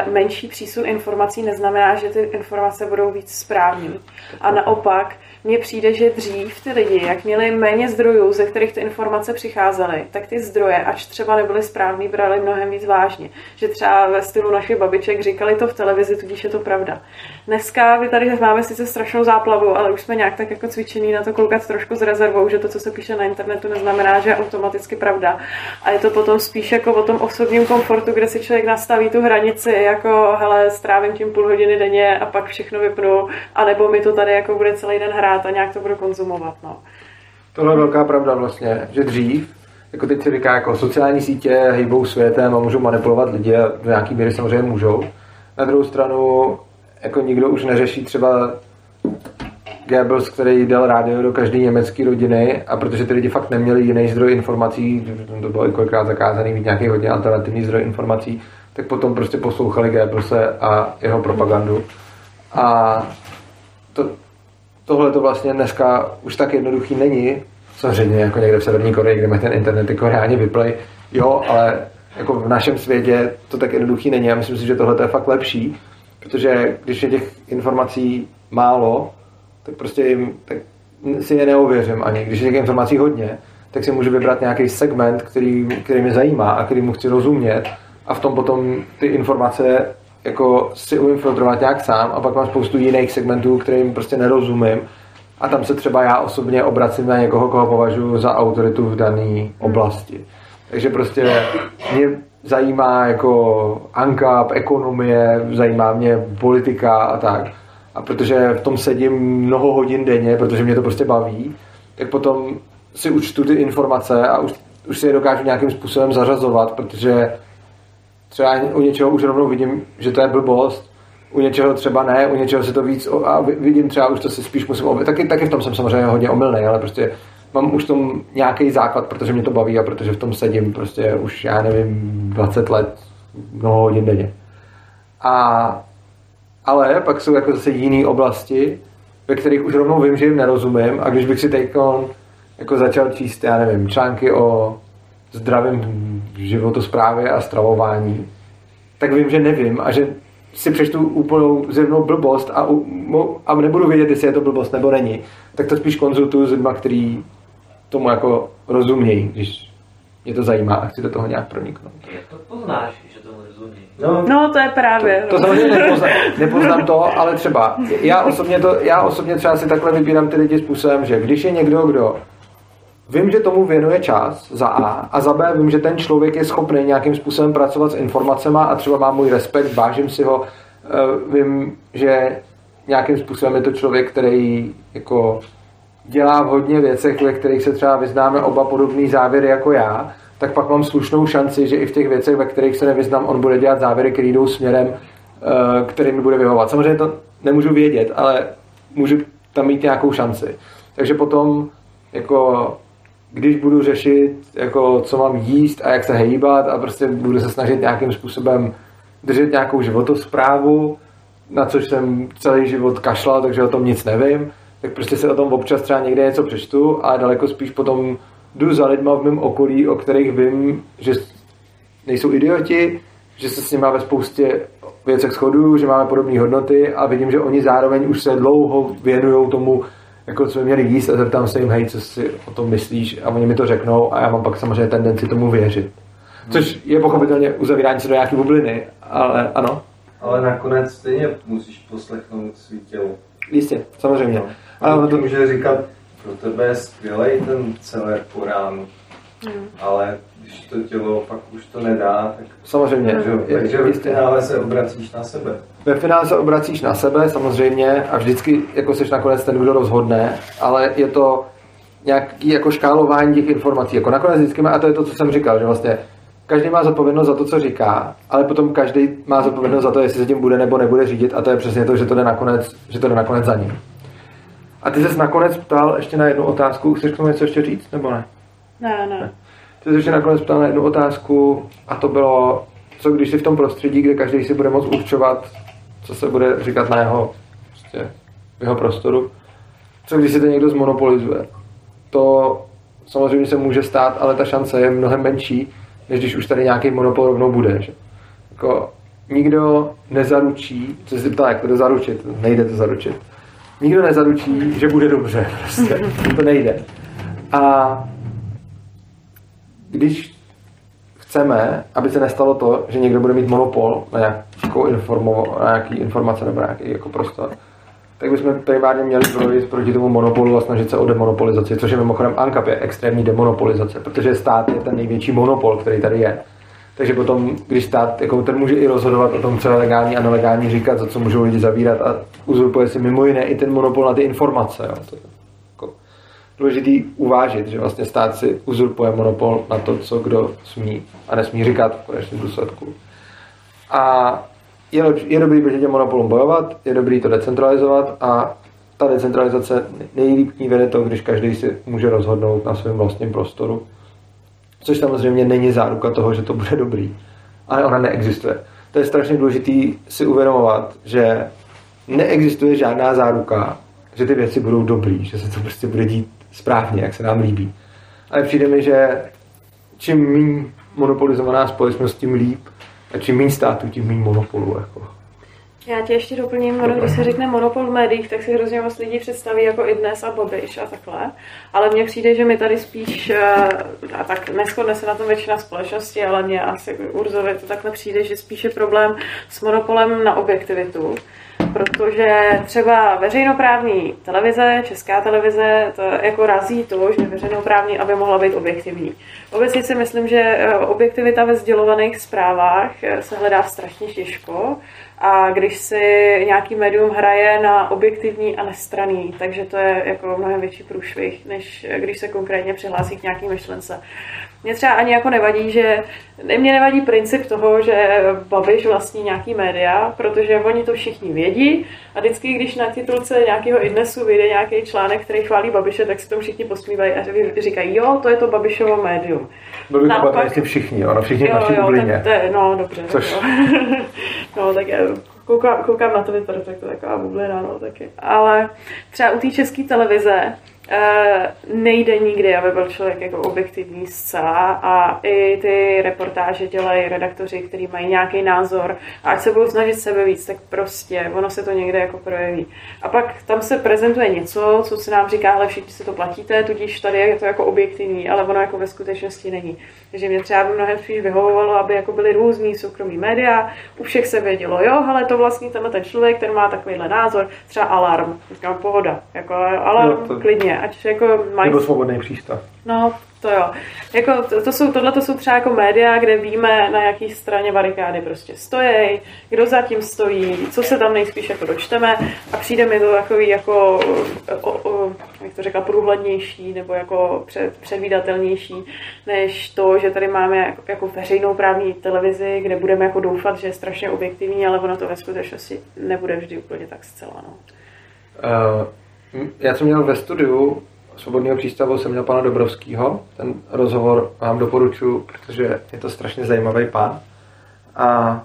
uh, menší přísun informací neznamená, že ty informace budou víc správný. A naopak, mně přijde, že dřív ty lidi, jak měli méně zdrojů, ze kterých ty informace přicházely, tak ty zdroje, ač třeba nebyly správný, brali mnohem víc vážně. Že třeba ve stylu našich babiček říkali to v televizi, tudíž je to pravda. Dneska my tady máme sice strašnou záplavu, ale už jsme nějak tak jako cvičení na to koukat trošku s rezervou, že to, co se píše na internetu, neznamená, že je automaticky pravda. A je to potom spíš jako o tom osobním komfortu, kde si člověk nastaví tu hranici, jako hele, strávím tím půl hodiny denně a pak všechno vypnu, anebo mi to tady jako bude celý den hrát a nějak to budu konzumovat. No. Tohle je velká pravda vlastně, že dřív, jako teď se říká, jako sociální sítě hýbou světem a můžou manipulovat lidi a do nějaký míry samozřejmě můžou. Na druhou stranu, jako nikdo už neřeší třeba Goebbels, který dal rádio do každé německé rodiny a protože ty lidi fakt neměli jiný zdroj informací, to bylo i kolikrát zakázaný mít nějaký hodně alternativní zdroj informací, tak potom prostě poslouchali Goebbelse a jeho propagandu. A to, tohle to vlastně dneska už tak jednoduchý není, samozřejmě jako někde v Severní Koreji, kde mají ten internet jako reálně vyplay, jo, ale jako v našem světě to tak jednoduchý není. A myslím si, že tohle je fakt lepší, protože když je těch informací málo, tak prostě jim, tak si je neověřím ani. Když je těch informací hodně, tak si můžu vybrat nějaký segment, který, který mě zajímá a který mu chci rozumět a v tom potom ty informace jako si umím filtrovat nějak sám a pak mám spoustu jiných segmentů, kterým prostě nerozumím a tam se třeba já osobně obracím na někoho, koho považuji za autoritu v dané oblasti. Takže prostě mě zajímá jako ANCAP, ekonomie, zajímá mě politika a tak. A protože v tom sedím mnoho hodin denně, protože mě to prostě baví, tak potom si učtu ty informace a už, už si je dokážu nějakým způsobem zařazovat, protože třeba u něčeho už rovnou vidím, že to je blbost, u něčeho třeba ne, u něčeho se to víc a vidím třeba už to si spíš musím objevit. Taky, taky v tom jsem samozřejmě hodně omylný, ale prostě mám už tom nějaký základ, protože mě to baví a protože v tom sedím prostě už, já nevím, 20 let, mnoho hodin denně. A, ale pak jsou jako zase jiné oblasti, ve kterých už rovnou vím, že jim nerozumím a když bych si teď jako začal číst, já nevím, články o zdravém životosprávě a stravování, tak vím, že nevím a že si přečtu úplnou zjevnou blbost a, a nebudu vědět, jestli je to blbost nebo není, tak to spíš konzultuju s lidmi, který tomu jako rozumějí, když mě to zajímá a chci do toho nějak proniknout. Jak to poznáš, že tomu rozumí? No, no to je právě. To, to samozřejmě nepoznám, nepoznám to, ale třeba já osobně, to, já osobně třeba si takhle vybírám ty lidi způsobem, že když je někdo, kdo Vím, že tomu věnuje čas, za A, a za B vím, že ten člověk je schopný nějakým způsobem pracovat s informacemi a třeba má můj respekt, vážím si ho, eh, vím, že nějakým způsobem je to člověk, který jako dělá v hodně věcech, ve kterých se třeba vyznáme oba podobný závěry jako já, tak pak mám slušnou šanci, že i v těch věcech, ve kterých se nevyznám, on bude dělat závěry, které jdou směrem, eh, který mi bude vyhovovat. Samozřejmě to nemůžu vědět, ale můžu tam mít nějakou šanci. Takže potom jako když budu řešit, jako, co mám jíst a jak se hejbat a prostě budu se snažit nějakým způsobem držet nějakou životosprávu, na což jsem celý život kašlal, takže o tom nic nevím, tak prostě se o tom občas třeba někde něco přečtu a daleko spíš potom jdu za lidma v mém okolí, o kterých vím, že nejsou idioti, že se s nimi ve spoustě věcech shoduju, že máme podobné hodnoty a vidím, že oni zároveň už se dlouho věnují tomu jako co měli jíst a zeptám se jim, hej, co si o tom myslíš a oni mi to řeknou a já mám pak samozřejmě tendenci tomu věřit. Což je pochopitelně uzavírání se do nějaké bubliny, ale ano. Ale nakonec stejně musíš poslechnout svý tělo. Jistě, samozřejmě. No. Ale to může říkat, pro tebe je skvělý ten celý po ránu, hmm. ale když to tělo pak už to nedá, tak... Samozřejmě. Takže, takže ve finále se obracíš na sebe. Ve finále se obracíš na sebe, samozřejmě, a vždycky jako jsi nakonec ten, kdo rozhodne, ale je to nějaký jako škálování těch informací. Jako nakonec vždycky má, a to je to, co jsem říkal, že vlastně každý má zodpovědnost za to, co říká, ale potom každý má zodpovědnost za to, jestli se tím bude nebo nebude řídit a to je přesně to, že to jde nakonec, že to jde nakonec za ním. A ty jsi nakonec ptal ještě na jednu otázku, chceš k tomu něco ještě říct, nebo ne? Ne, ne. Ty jsi nakonec ptal na jednu otázku a to bylo, co když si v tom prostředí, kde každý si bude moct určovat, co se bude říkat na jeho, prostě, v jeho prostoru, co když si to někdo zmonopolizuje. To samozřejmě se může stát, ale ta šance je mnohem menší, než když už tady nějaký monopol rovnou bude. Že? Jako, nikdo nezaručí, co si ptá, jak to zaručit, nejde to zaručit, nikdo nezaručí, že bude dobře. <laughs> Prostě. To nejde. A když chceme, aby se nestalo to, že někdo bude mít monopol na nějakou informo, na nějaký informace nebo nějaký jako prostor, tak bychom primárně měli projít proti tomu monopolu a snažit se o demonopolizaci, což je mimochodem ANCAP je extrémní demonopolizace, protože stát je ten největší monopol, který tady je. Takže potom, když stát, jako ten může i rozhodovat o tom, co je legální a nelegální, říkat, za co můžou lidi zavírat a uzurpuje si mimo jiné i ten monopol na ty informace. Jo. Důležitý uvážit, že vlastně stát si uzurpuje monopol na to, co kdo smí a nesmí říkat v konečném důsledku. A je, je dobrý proti těm monopolům bojovat, je dobrý to decentralizovat a ta decentralizace nejlíp ní vede to, když každý si může rozhodnout na svém vlastním prostoru Což samozřejmě není záruka toho, že to bude dobrý. Ale ona neexistuje. To je strašně důležité si uvědomovat, že neexistuje žádná záruka, že ty věci budou dobrý, že se to prostě bude dít správně, jak se nám líbí. Ale přijde mi, že čím méně monopolizovaná společnost, tím líp. A čím méně států, tím méně monopolů. Jako. Já tě ještě doplním, ono, když se řekne monopol v médiích, tak si hrozně moc lidí představí jako i dnes a Babiš a takhle. Ale mně přijde, že mi tady spíš, eh, a tak neschodne se na tom většina společnosti, ale mě asi Urzovi to takhle přijde, že spíš je problém s monopolem na objektivitu protože třeba veřejnoprávní televize, česká televize, to jako razí to, že veřejnoprávní, aby mohla být objektivní. Obecně si myslím, že eh, objektivita ve sdělovaných zprávách eh, se hledá strašně těžko a když si nějaký médium hraje na objektivní a nestraný, takže to je jako mnohem větší průšvih, než když se konkrétně přihlásí k nějaký myšlence. Mě třeba ani jako nevadí, že mě nevadí princip toho, že Babiš vlastní nějaký média, protože oni to všichni vědí a vždycky, když na titulce nějakého idnesu vyjde nějaký článek, který chválí Babiše, tak si to všichni posmívají a říkají, jo, to je to Babišovo médium. Byli Naopak, to všichni, ono všichni jo, naší jo, bublině. Tak, to no dobře. Což... <laughs> no tak já koukám, koukám na to vypadá, tak to je taková bublina, no taky. Ale třeba u té české televize Eh, nejde nikdy, aby byl člověk jako objektivní zcela a i ty reportáže dělají redaktoři, kteří mají nějaký názor a ať se budou snažit sebe víc, tak prostě ono se to někde jako projeví. A pak tam se prezentuje něco, co se nám říká, ale všichni si to platíte, tudíž tady je to jako objektivní, ale ono jako ve skutečnosti není. Takže mě třeba by mnohem spíš vyhovovalo, aby jako byly různý soukromí média, u všech se vědělo, jo, ale to vlastně tenhle ten člověk, ten má takovýhle názor, třeba alarm, říkám pohoda, jako alarm, no, to... klidně, ať jako mají... Nebo svobodný přístav. No, to jo. Jako, to, to jsou, tohle to jsou třeba jako média, kde víme, na jaký straně barikády prostě stojí, kdo zatím stojí, co se tam nejspíš jako dočteme a přijde mi to takový jako, o, o, jak to řekla, průhlednější nebo jako před, předvídatelnější, než to, že tady máme jako, jako veřejnou právní televizi, kde budeme jako doufat, že je strašně objektivní, ale ono to ve skutečnosti nebude vždy úplně tak zcela. No. Uh, já jsem měl ve studiu Svobodného přístavu jsem měl pana Dobrovského. Ten rozhovor vám doporučuji, protože je to strašně zajímavý pán. A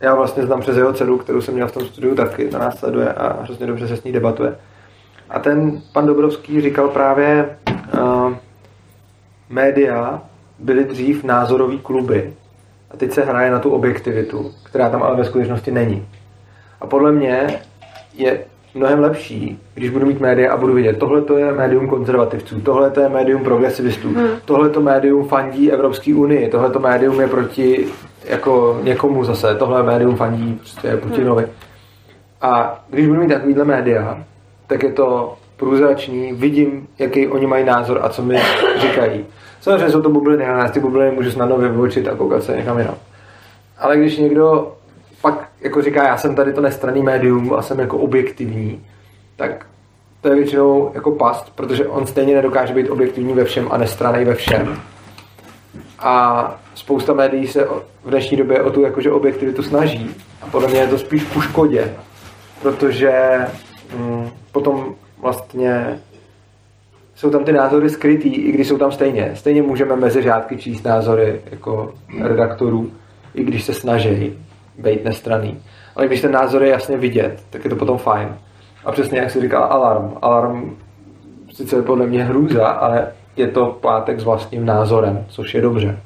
já vlastně znám přes jeho dceru, kterou jsem měl v tom studiu taky, to nás sleduje a hrozně dobře se s ní debatuje. A ten pan Dobrovský říkal právě, uh, média byly dřív názorový kluby a teď se hraje na tu objektivitu, která tam ale ve skutečnosti není. A podle mě je mnohem lepší, když budu mít média a budu vidět, tohle to je médium konzervativců, tohle to je médium progresivistů, hmm. tohle to médium fandí Evropské unii, tohle to médium je proti jako někomu zase, tohle médium fandí prostě Putinovi. Hmm. A když budu mít takovýhle média, tak je to průzračný, vidím, jaký oni mají názor a co mi říkají. Samozřejmě jsou to bubliny, a ty bubliny můžu snadno vyvočit a koukat se někam jinam. Ale když někdo jako říká, já jsem tady to nestraný médium a jsem jako objektivní, tak to je většinou jako past, protože on stejně nedokáže být objektivní ve všem a nestraný ve všem. A spousta médií se v dnešní době o tu jakože objektivitu snaží. A podle mě je to spíš ku škodě, protože hm, potom vlastně jsou tam ty názory skrytý, i když jsou tam stejně. Stejně můžeme mezi řádky číst názory jako redaktorů, i když se snaží být nestraný. Ale když ten názor je jasně vidět, tak je to potom fajn. A přesně jak si říkal alarm. Alarm sice je podle mě hrůza, ale je to plátek s vlastním názorem, což je dobře.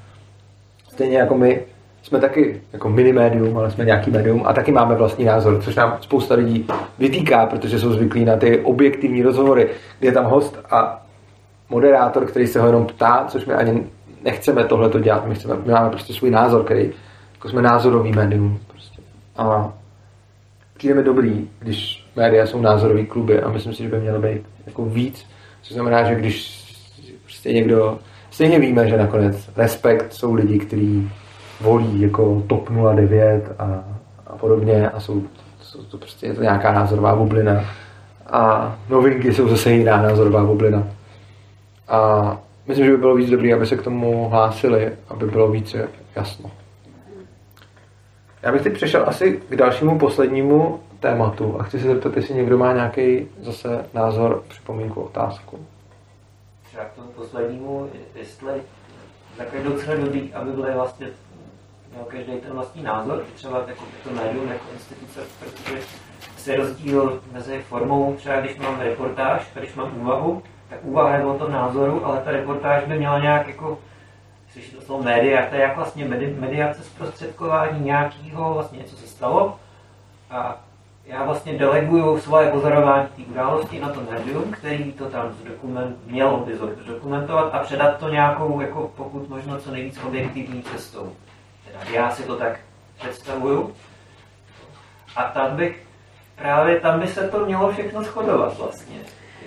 Stejně jako my jsme taky jako mini médium, ale jsme nějaký médium a taky máme vlastní názor, což nám spousta lidí vytýká, protože jsou zvyklí na ty objektivní rozhovory, kde je tam host a moderátor, který se ho jenom ptá, což my ani nechceme tohle to dělat, my, chceme, my máme prostě svůj názor, který jako jsme názorový médium. Prostě. A přijde mi dobrý, když média jsou názorový kluby a myslím si, že by mělo být jako víc, což znamená, že když prostě někdo, stejně víme, že nakonec respekt jsou lidi, kteří volí jako TOP 09 a, a podobně a jsou, jsou to prostě je to nějaká názorová bublina a novinky jsou zase jiná názorová bublina. A myslím, že by bylo víc dobré, aby se k tomu hlásili, aby bylo více jasno. Já bych teď přešel asi k dalšímu poslednímu tématu a chci se zeptat, jestli někdo má nějaký zase názor, připomínku, otázku. Třeba k tomu poslednímu, jestli je docela dobrý, aby byly vlastně měl každý ten vlastní názor, třeba jako to médium, jako instituce, protože se rozdíl mezi formou, třeba když mám reportáž, když mám úvahu, tak úvaha je o tom názoru, ale ta reportáž by měla nějak jako slyšíte to slovo média, to je jak vlastně mediace zprostředkování nějakého, vlastně něco se stalo a já vlastně deleguju svoje pozorování té události na to médium, který to tam zdokument, mělo by zdokumentovat a předat to nějakou, jako pokud možno co nejvíc objektivní cestou. Teda já si to tak představuju. A tam bych, právě tam by se to mělo všechno shodovat vlastně.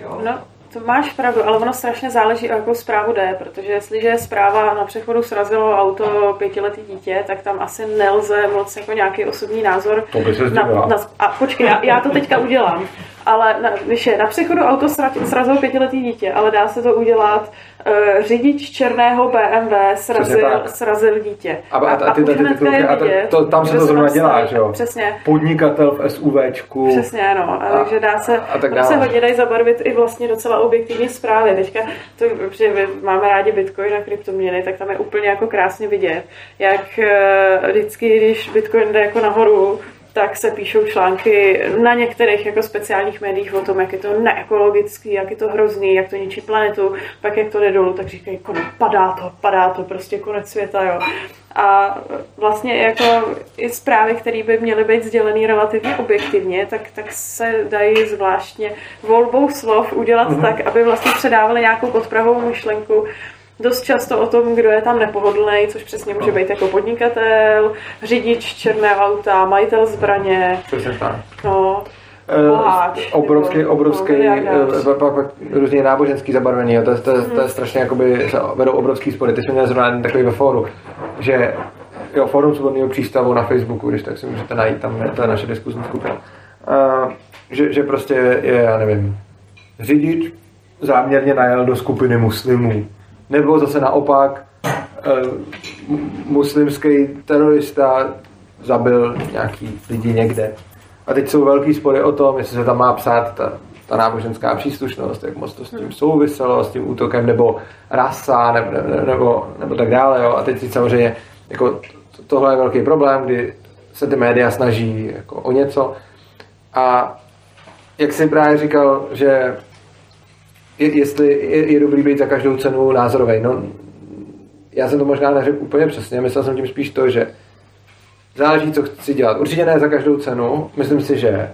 Jo? No, to máš pravdu, ale ono strašně záleží, o jakou zprávu jde, protože jestliže zpráva na přechodu srazilo auto pětiletý dítě, tak tam asi nelze moc jako nějaký osobní názor. To by se na, na, A počkej, já, já to teďka udělám. Ale na, když je na přechodu auto srazilo pětiletý dítě, ale dá se to udělat uh, řidič černého BMW srazil, srazil dítě. A, a, a, ty, ty, ty, ty, a to, tam se to zrovna dělá, že jo? Přesně. Podnikatel v SUVčku. Přesně, ano. A, takže dá se, a, a tak dále. se hodně dají zabarvit i vlastně docela objektivní zprávy. Teďka, to, protože máme rádi Bitcoin a kryptoměny, tak tam je úplně jako krásně vidět, jak uh, vždycky, když Bitcoin jde jako nahoru, tak se píšou články na některých jako speciálních médiích o tom, jak je to neekologický, jak je to hrozný, jak to ničí planetu, pak jak to jde dolů, tak říkají, konec, padá to, padá to, prostě konec světa, jo. A vlastně jako i zprávy, které by měly být sdělený relativně objektivně, tak, tak se dají zvláštně volbou slov udělat mm-hmm. tak, aby vlastně předávali nějakou podprahovou myšlenku, dost často o tom, kdo je tam nepohodlný, což přesně může být jako podnikatel, řidič černé auta, majitel zbraně. Přesně tak. No, obrovský, nebo, obrovský, no, pak, pak různě náboženský zabarvení, to, to, to, to je mhm. strašně, jakoby, se vedou obrovský spory. Teď jsme měli zrovna takový ve fóru, že jo, fórum svobodného přístavu na Facebooku, když tak si můžete najít, tam je, to je naše diskuzní skupina. Uh, že, že prostě je, já nevím, řidič záměrně najel do skupiny muslimů nebo zase naopak uh, muslimský terorista zabil nějaký lidi někde. A teď jsou velký spory o tom, jestli se tam má psát ta, ta náboženská příslušnost, jak moc to s tím souviselo, s tím útokem, nebo rasa, nebo, nebo, nebo tak dále. Jo. A teď samozřejmě jako, tohle je velký problém, kdy se ty média snaží jako o něco. A jak jsem právě říkal, že je, jestli je, je dobrý být za každou cenu názorový. No, já jsem to možná neřekl úplně přesně, myslel jsem tím spíš to, že záleží, co chci dělat. Určitě ne za každou cenu. Myslím si, že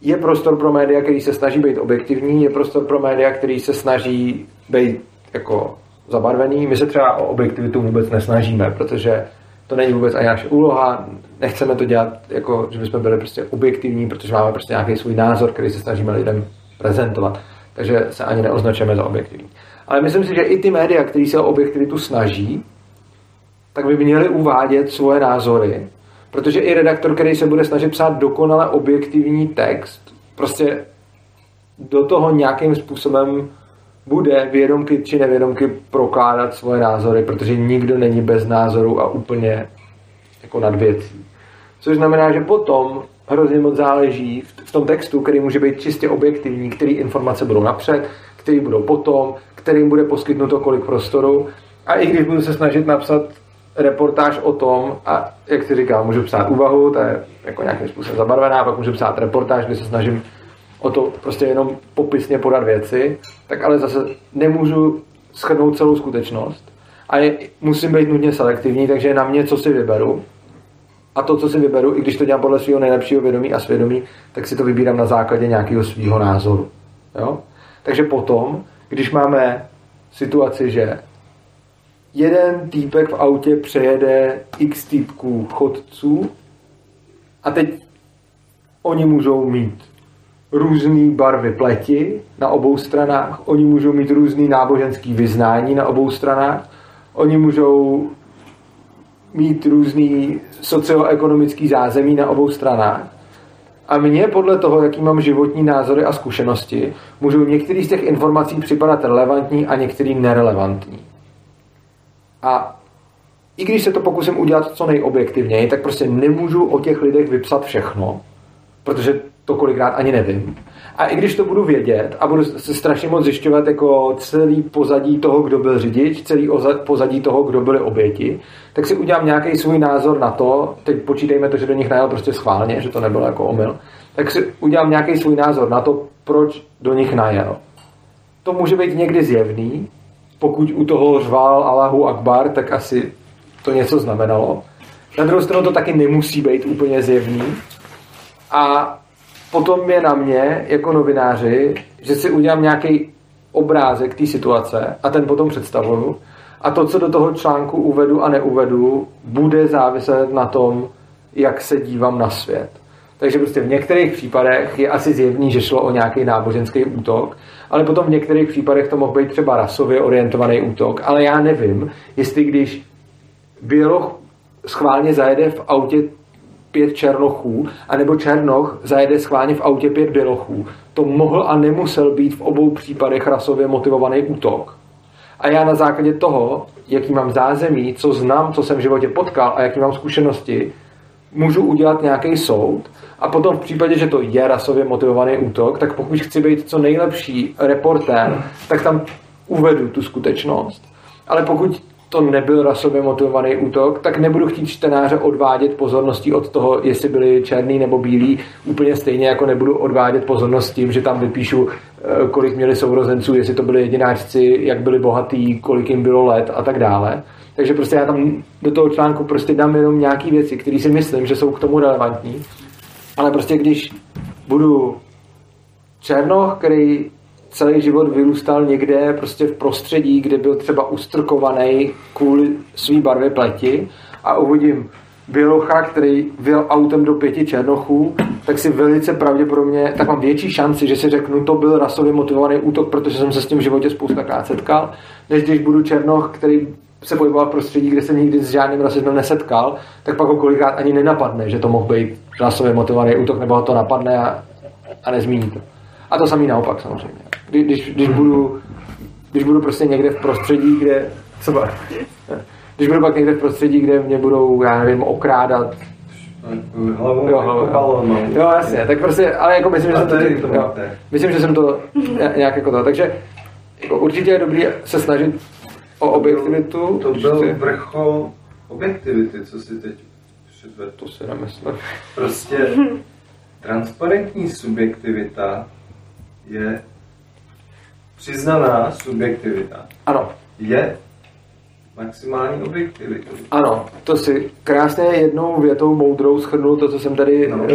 je prostor pro média, který se snaží být objektivní, je prostor pro média, který se snaží být jako zabarvený. My se třeba o objektivitu vůbec nesnažíme, protože to není vůbec ani naše úloha, nechceme to dělat jako, že bychom byli prostě objektivní, protože máme prostě nějaký svůj názor, který se snažíme lidem prezentovat takže se ani neoznačujeme za objektivní. Ale myslím si, že i ty média, které se o objektivitu snaží, tak by měly uvádět svoje názory, protože i redaktor, který se bude snažit psát dokonale objektivní text, prostě do toho nějakým způsobem bude vědomky či nevědomky prokládat svoje názory, protože nikdo není bez názoru a úplně jako nad věcí. Což znamená, že potom hrozně moc záleží v tom textu, který může být čistě objektivní, který informace budou napřed, který budou potom, kterým bude poskytnuto kolik prostoru. A i když budu se snažit napsat reportáž o tom, a jak si říkal, můžu psát úvahu, to je jako nějakým způsobem zabarvená, pak můžu psát reportáž, kde se snažím o to prostě jenom popisně podat věci, tak ale zase nemůžu schrnout celou skutečnost. A je, musím být nutně selektivní, takže na mě, co si vyberu. A to, co si vyberu, i když to dělám podle svého nejlepšího vědomí a svědomí, tak si to vybírám na základě nějakého svého názoru. Jo? Takže potom, když máme situaci, že jeden týpek v autě přejede x týpků chodců a teď oni můžou mít různé barvy pleti na obou stranách, oni můžou mít různý náboženský vyznání na obou stranách, oni můžou mít různý socioekonomický zázemí na obou stranách. A mně podle toho, jaký mám životní názory a zkušenosti, můžou některý z těch informací připadat relevantní a některý nerelevantní. A i když se to pokusím udělat co nejobjektivněji, tak prostě nemůžu o těch lidech vypsat všechno, protože to kolikrát ani nevím. A i když to budu vědět a budu se strašně moc zjišťovat jako celý pozadí toho, kdo byl řidič, celý pozadí toho, kdo byli oběti, tak si udělám nějaký svůj názor na to, teď počítejme to, že do nich najel prostě schválně, že to nebylo jako omyl, tak si udělám nějaký svůj názor na to, proč do nich najel. To může být někdy zjevný, pokud u toho řval Allahu Akbar, tak asi to něco znamenalo. Na druhou stranu to taky nemusí být úplně zjevný. A potom je na mě, jako novináři, že si udělám nějaký obrázek té situace a ten potom představuju. A to, co do toho článku uvedu a neuvedu, bude záviset na tom, jak se dívám na svět. Takže prostě v některých případech je asi zjevný, že šlo o nějaký náboženský útok, ale potom v některých případech to mohl být třeba rasově orientovaný útok. Ale já nevím, jestli když Běloch schválně zajede v autě pět černochů, anebo černoch zajede schválně v autě pět bělochů. To mohl a nemusel být v obou případech rasově motivovaný útok. A já na základě toho, jaký mám zázemí, co znám, co jsem v životě potkal a jaký mám zkušenosti, můžu udělat nějaký soud a potom v případě, že to je rasově motivovaný útok, tak pokud chci být co nejlepší reportér, tak tam uvedu tu skutečnost. Ale pokud to nebyl rasově motivovaný útok, tak nebudu chtít čtenáře odvádět pozorností od toho, jestli byli černý nebo bílí, úplně stejně jako nebudu odvádět pozornost tím, že tam vypíšu, eh, kolik měli sourozenců, jestli to byli jedináčci, jak byli bohatý, kolik jim bylo let a tak dále. Takže prostě já tam do toho článku prostě dám jenom nějaké věci, které si myslím, že jsou k tomu relevantní. Ale prostě když budu černoch, který celý život vyrůstal někde prostě v prostředí, kde byl třeba ustrkovaný kvůli své barvě pleti a uvidím Bělocha, který vyjel autem do pěti černochů, tak si velice pravděpodobně, tak mám větší šanci, že si řeknu, to byl rasově motivovaný útok, protože jsem se s tím v životě spoustakrát setkal, než když budu černoch, který se pohyboval v prostředí, kde se nikdy s žádným rasismem nesetkal, tak pak ho kolikrát ani nenapadne, že to mohl být rasově motivovaný útok, nebo ho to napadne a, a nezmíní to. A to samý naopak samozřejmě. Když, když, budu, když budu prostě někde v prostředí, kde... Co Když budu pak někde v prostředí, kde mě budou, já nevím, okrádat Hlavu jo, hlavu, balon, no. jo, jasně, tak prostě, ale jako myslím, že jsem to, to jo, myslím, že jsem to nějak jako to, takže jako určitě je dobrý se snažit o objektivitu. To byl chci... vrchol objektivity, co si teď předvedl. To si nemyslím. Prostě transparentní subjektivita je přiznaná subjektivita. Ano. Je maximální objektivitu. Ano, to si krásně jednou větou moudrou schrnul to, co jsem tady no.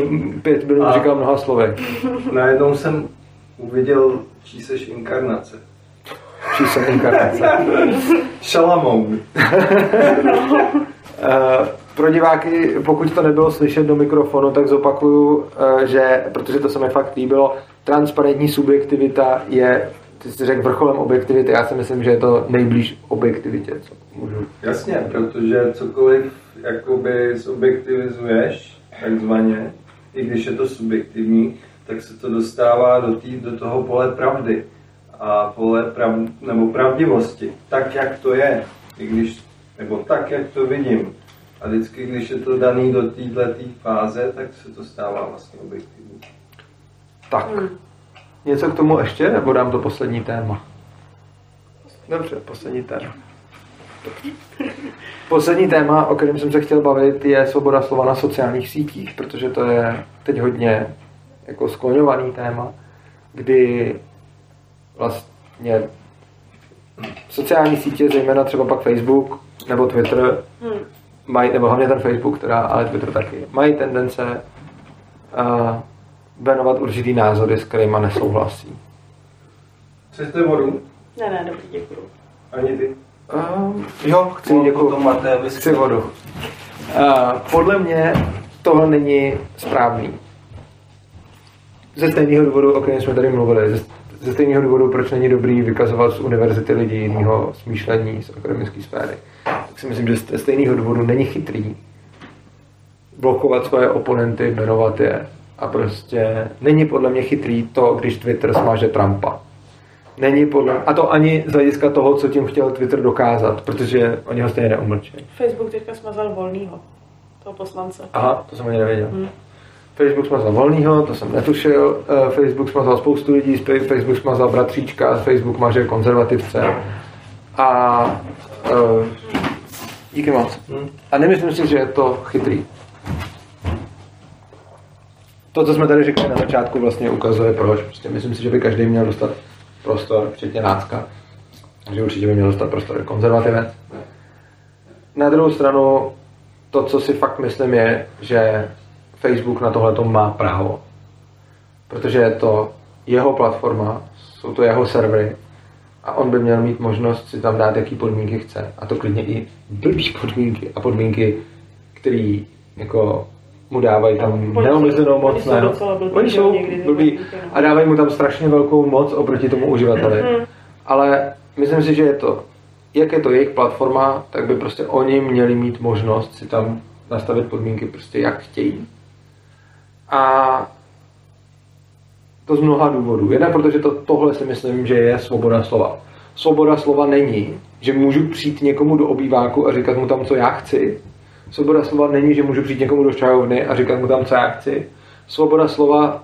pět minut A říkal mnoha slovy. <laughs> Najednou jsem uviděl, čí seš inkarnace. Čí jsem <laughs> inkarnace. Šalamoun. Uh, <laughs> pro diváky, pokud to nebylo slyšet do mikrofonu, tak zopakuju, eh, že, protože to se mi fakt líbilo, transparentní subjektivita je, ty jsi řekl vrcholem objektivity, já si myslím, že je to nejblíž objektivitě, co můžu. Jasně, protože cokoliv jakoby zobjektivizuješ, takzvaně, i když je to subjektivní, tak se to dostává do, tý, do toho pole pravdy a pole prav, nebo pravdivosti, tak, jak to je, i když, nebo tak, jak to vidím. A vždycky, když je to daný do této fáze, tak se to stává vlastně objektivní. Tak. Hmm. Něco k tomu ještě, nebo dám to poslední téma? Dobře, poslední téma. Poslední téma, o kterém jsem se chtěl bavit, je svoboda slova na sociálních sítích, protože to je teď hodně jako skloňovaný téma, kdy vlastně sociální sítě, zejména třeba pak Facebook nebo Twitter, hmm. mají, nebo hlavně ten Facebook, teda, ale Twitter taky, mají tendence uh, benovat určitý názory, s kterými nesouhlasí. Chcete vodu? Ne, ne, dobrý, děkuju. Ani ty? Uh, jo, chci, no, děkuju. Máte, chci vodu. Uh, podle mě tohle není správný. Ze stejného důvodu, o kterém jsme tady mluvili. Ze, ze stejného důvodu, proč není dobrý vykazovat z univerzity lidí jiného smýšlení z akademické sféry. Tak si myslím, že ze stejného důvodu není chytrý blokovat svoje oponenty, jmenovat je. A prostě není podle mě chytrý to, když Twitter smaže Trumpa. Není podle a to ani z hlediska toho, co tím chtěl Twitter dokázat, protože oni ho stejně neumlčí. Facebook teďka smazal volnýho, toho poslance. Aha, to jsem ani nevěděl. Hmm. Facebook smazal volnýho, to jsem netušil. Uh, Facebook smazal spoustu lidí, Facebook smazal bratříčka, Facebook maže konzervativce. A uh, díky moc. Hmm. A nemyslím si, že je to chytrý. To, co jsme tady řekli na začátku, vlastně ukazuje proč. Prostě myslím si, že by každý měl dostat prostor, včetně nácka. Takže určitě by měl dostat prostor konzervativec. Na druhou stranu, to, co si fakt myslím, je, že Facebook na tohle má právo. Protože je to jeho platforma, jsou to jeho servery a on by měl mít možnost si tam dát, jaký podmínky chce. A to klidně i blbý podmínky a podmínky, které jako mu dávají tam neomezenou moc. Ne? Oni jsou blbý a dávají mu tam strašně velkou moc oproti tomu uživateli. Mhm. Ale myslím si, že je to, jak je to jejich platforma, tak by prostě oni měli mít možnost si tam nastavit podmínky prostě jak chtějí. A to z mnoha důvodů. Jedna, protože to, tohle si myslím, že je svoboda slova. Svoboda slova není, že můžu přijít někomu do obýváku a říkat mu tam, co já chci, Svoboda slova není, že můžu přijít někomu do čajovny a říkat mu tam, co já chci. Svoboda slova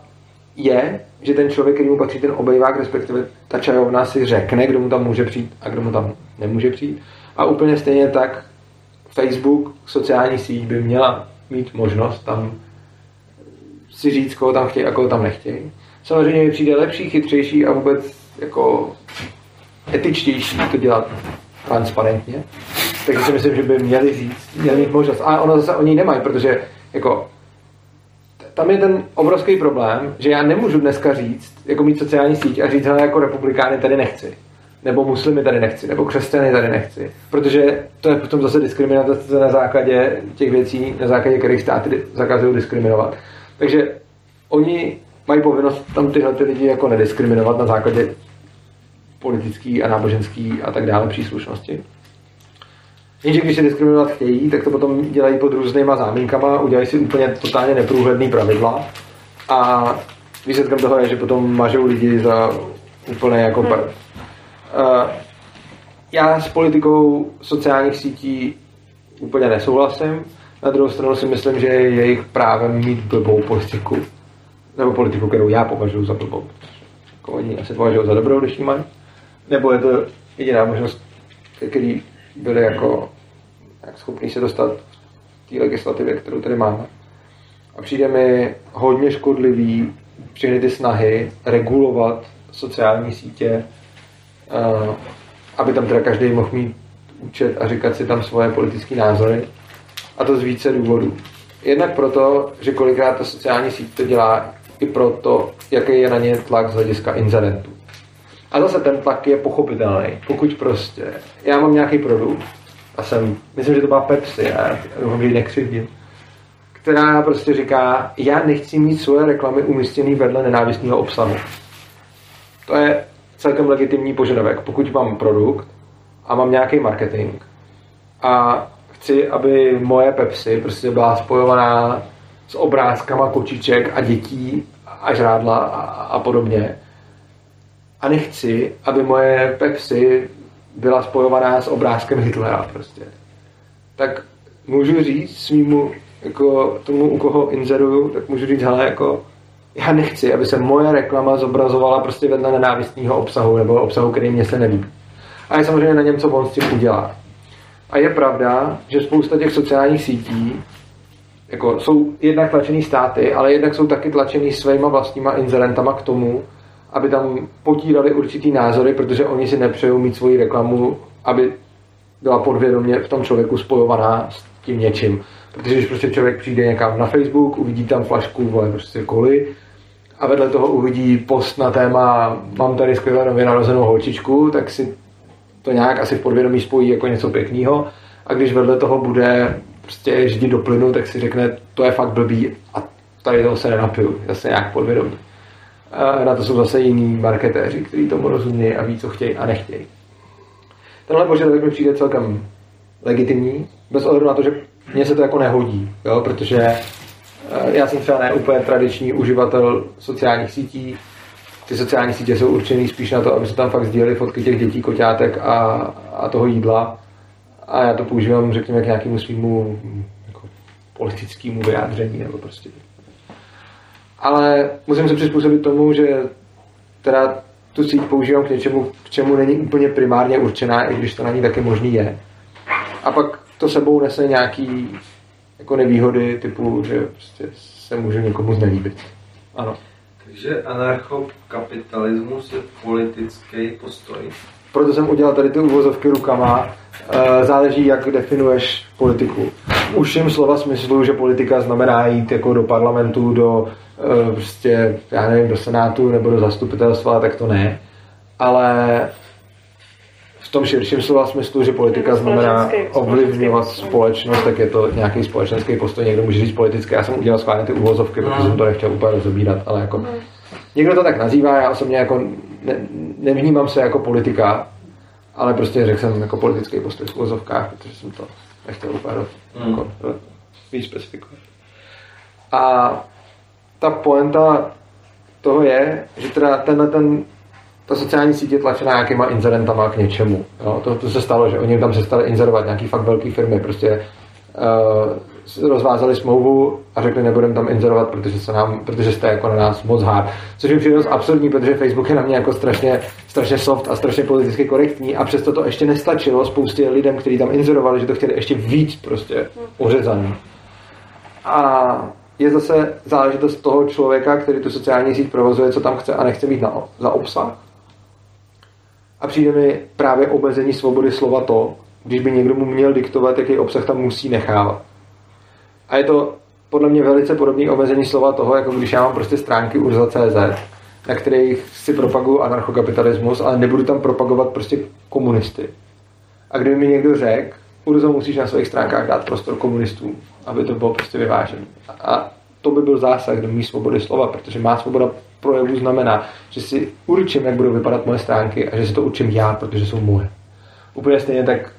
je, že ten člověk, který mu patří ten obejvák, respektive ta čajovna si řekne, kdo mu tam může přijít a kdo mu tam nemůže přijít. A úplně stejně tak Facebook, sociální síť by měla mít možnost tam si říct, koho tam chtějí a koho tam nechtějí. Samozřejmě mi přijde lepší, chytřejší a vůbec jako etičtější to dělat transparentně. Takže si myslím, že by měli říct, měli mít možnost. A ono zase oni nemají, protože jako tam je ten obrovský problém, že já nemůžu dneska říct, jako mít sociální síť a říct, že jako republikány tady nechci. Nebo muslimy tady nechci, nebo křesťany tady nechci. Protože to je potom zase diskriminace na základě těch věcí, na základě kterých státy zakazují diskriminovat. Takže oni mají povinnost tam tyhle ty lidi jako nediskriminovat na základě politický a náboženský a tak dále příslušnosti. Jenže když se diskriminovat chtějí, tak to potom dělají pod různýma záminkama, udělají si úplně totálně neprůhledný pravidla a výsledkem toho je, že potom mažou lidi za úplně jako hmm. Uh, já s politikou sociálních sítí úplně nesouhlasím. Na druhou stranu si myslím, že je jejich právem mít blbou politiku. Nebo politiku, kterou já považuji za blbou. Jako oni asi považují za dobrou, když mají. Nebo je to jediná možnost, který byli jako jak schopný se dostat v té legislativě, kterou tady máme. A přijde mi hodně škodlivý všechny ty snahy regulovat sociální sítě, eh, aby tam teda každý mohl mít účet a říkat si tam svoje politické názory. A to z více důvodů. Jednak proto, že kolikrát ta sociální síť to dělá i proto, jaký je na ně tlak z hlediska inzerentů. A zase ten tlak je pochopitelný. Pokud prostě já mám nějaký produkt a jsem, myslím, že to byla Pepsi, já ji nekřivdím, která prostě říká, já nechci mít svoje reklamy umístěné vedle nenávistného obsahu. To je celkem legitimní požadavek. Pokud mám produkt a mám nějaký marketing a chci, aby moje Pepsi prostě byla spojovaná s obrázkama kočiček a dětí a žrádla a, a podobně. A nechci, aby moje Pepsi byla spojovaná s obrázkem Hitlera prostě. Tak můžu říct svýmu, jako tomu, u koho inzeruju, tak můžu říct, hele, jako já nechci, aby se moje reklama zobrazovala prostě vedle nenávistního obsahu nebo obsahu, který mě se nelíbí. A je samozřejmě na něm, co on s tím udělá. A je pravda, že spousta těch sociálních sítí jako jsou jednak tlačený státy, ale jednak jsou taky tlačený svýma vlastníma inzerentama k tomu, aby tam potírali určitý názory, protože oni si nepřejou mít svoji reklamu aby byla podvědomě v tom člověku spojovaná s tím něčím. Protože když prostě člověk přijde někam na Facebook, uvidí tam flašku vole, prostě koli a vedle toho uvidí post na téma mám tady skvěle nově narozenou holčičku, tak si to nějak asi v podvědomí spojí jako něco pěkného. A když vedle toho bude prostě jezdit do plynu, tak si řekne, to je fakt blbý a tady toho se nenapiju, zase nějak podvědomí. A na to jsou zase jiní marketéři, kteří tomu rozumějí a ví, co chtějí a nechtějí. Tenhle požadavek mi přijde celkem legitimní, bez ohledu na to, že mně se to jako nehodí, jo? protože eh, já jsem třeba ne úplně tradiční uživatel sociálních sítí. Ty sociální sítě jsou určený spíš na to, aby se tam fakt sdíleli fotky těch dětí, koťátek a, a toho jídla. A já to používám, řekněme, k nějakému svýmu jako politickému vyjádření nebo prostě. Ale musím se přizpůsobit tomu, že teda tu síť používám k něčemu, k čemu není úplně primárně určená, i když to na ní taky možný je. A pak to sebou nese nějaký jako nevýhody typu, že prostě se může někomu znelíbit. Ano. Takže anarchokapitalismus je politický postoj. Proto jsem udělal tady ty uvozovky rukama. Eh, záleží, jak definuješ politiku. Už jim slova smyslu, že politika znamená jít jako do parlamentu, do eh, prostě, já nevím, do senátu nebo do zastupitelstva, tak to ne. Ale v tom širším slova smyslu, že politika znamená ovlivňovat společnost, tak je to nějaký společenský postoj, někdo může říct politické. Já jsem udělal schválně ty uvozovky, protože jsem to nechtěl úplně rozebírat, ale jako Mhm. někdo to tak nazývá, já osobně jako ne, nevnímám se jako politika, ale prostě řekl jsem jako politický postoj v uvozovkách, protože jsem to nechtěl úplně Mm. jako, víc specifikovat. A ta poenta toho je, že teda tenhle ten ta sociální síť je tlačená nějakýma inzerentama k něčemu. Jo? To, to, se stalo, že oni tam přestali inzerovat nějaký fakt velké firmy, prostě uh, rozvázali smlouvu a řekli, nebudeme tam inzerovat, protože, se nám, protože jste jako na nás moc hard. Což mi přijde absurdní, protože Facebook je na mě jako strašně, strašně soft a strašně politicky korektní a přesto to ještě nestačilo spoustě lidem, kteří tam inzerovali, že to chtěli ještě víc prostě uřezaný. A je zase záležitost toho člověka, který tu sociální síť provozuje, co tam chce a nechce mít na, za obsah. A přijde mi právě omezení svobody slova to, když by někdo mu měl diktovat, jaký obsah tam musí nechávat. A je to podle mě velice podobné omezení slova toho, jako když já mám prostě stránky urza.cz, na kterých si propaguju anarchokapitalismus, ale nebudu tam propagovat prostě komunisty. A kdyby mi někdo řekl, Urzo musíš na svých stránkách dát prostor komunistům, aby to bylo prostě vyvážené. A to by byl zásah do mý svobody slova, protože má svoboda projevu znamená, že si určím, jak budou vypadat moje stránky a že si to určím já, protože jsou moje. Úplně stejně tak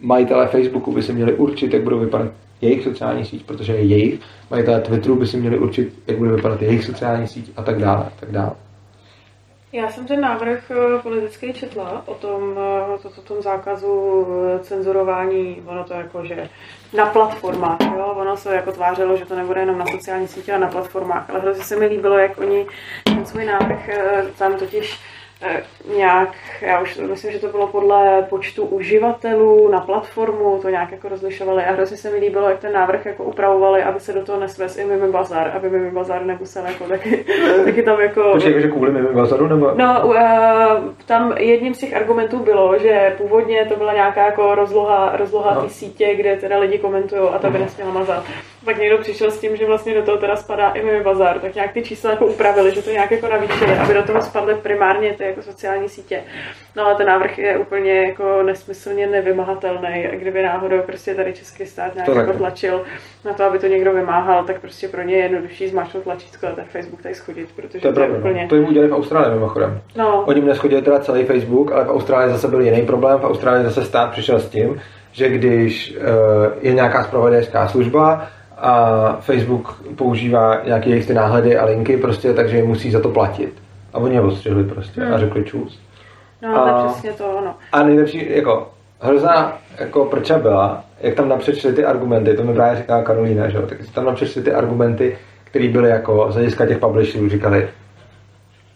majitelé Facebooku by si měli určit, jak budou vypadat jejich sociální síť, protože je jejich. Majitelé Twitteru by si měli určit, jak bude vypadat jejich sociální síť a tak dále. A tak dále. Já jsem ten návrh eh, politický četla o tom, eh, to, tom zákazu eh, cenzurování, ono to jako, že na platformách, jo? ono se jako tvářilo, že to nebude jenom na sociální sítě, ale na platformách, ale hrozně se mi líbilo, jak oni ten svůj návrh tam totiž nějak, já už myslím, že to bylo podle počtu uživatelů na platformu, to nějak jako rozlišovali a hrozně se mi líbilo, jak ten návrh jako upravovali, aby se do toho nesves i Mimi Bazar, aby Mimi Bazar nemusel jako taky, taky tam jako... Počkej, jakože kvůli mému bazaru, nebo? No, uh, tam jedním z těch argumentů bylo, že původně to byla nějaká jako rozloha, rozloha No. té sítě, kde teda lidi komentují a ta by nesměla mazat. Pak někdo přišel s tím, že vlastně do toho teda spadá i Mimi Bazar, tak nějak ty čísla jako upravili, že to nějak jako navýšili, aby do toho spadly primárně ty jako sociální sítě. No ale ten návrh je úplně jako nesmyslně nevymahatelný. A kdyby náhodou prostě tady český stát nějak To jako tlačil na to, aby to někdo vymáhal, tak prostě pro ně je jednodušší zmáčknout tlačítko a ten Facebook tady schodit, protože To je pravda. úplně... No. To jim udělali v Austrálii mimochodem. No, Oni mě schodili teda celý Facebook, ale v Austrálii zase byl jiný problém. V Austrálii zase stát přišel s tím, že když uh, je nějaká zpravodajská služba a Facebook používá nějaké jejich ty náhledy a linky, prostě, takže je musí za to platit. A oni je odstřihli prostě a Hmm. řekli čus. no, to A- je přesně to, ono. A nejlepší, jako hrozná jako prča byla, jak tam napřečli ty argumenty, to mi právě říkala Karolína, že jo, tak tam napřečli ty argumenty, které byly jako z hlediska těch publisherů, říkali,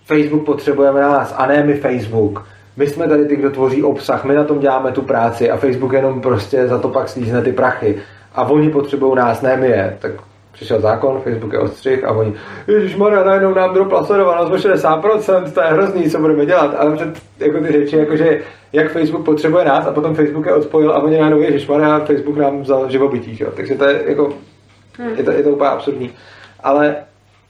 Facebook potřebujeme nás a ne my Facebook. My jsme tady ty, kdo tvoří obsah, my na tom děláme tu práci a Facebook jenom prostě za to pak slízne ty prachy. A oni potřebují nás, ne my je. Tak přišel zákon, Facebook je odstřih a oni, Ježíš Maria, najednou nám dropla sledovanost o 60%, to je hrozný, co budeme dělat. Ale před, jako ty řeči, jakože jak Facebook potřebuje nás a potom Facebook je odpojil a oni najednou, Ježíš Maria, Facebook nám vzal živobytí, že takže to je jako, je to, je to úplně absurdní. Ale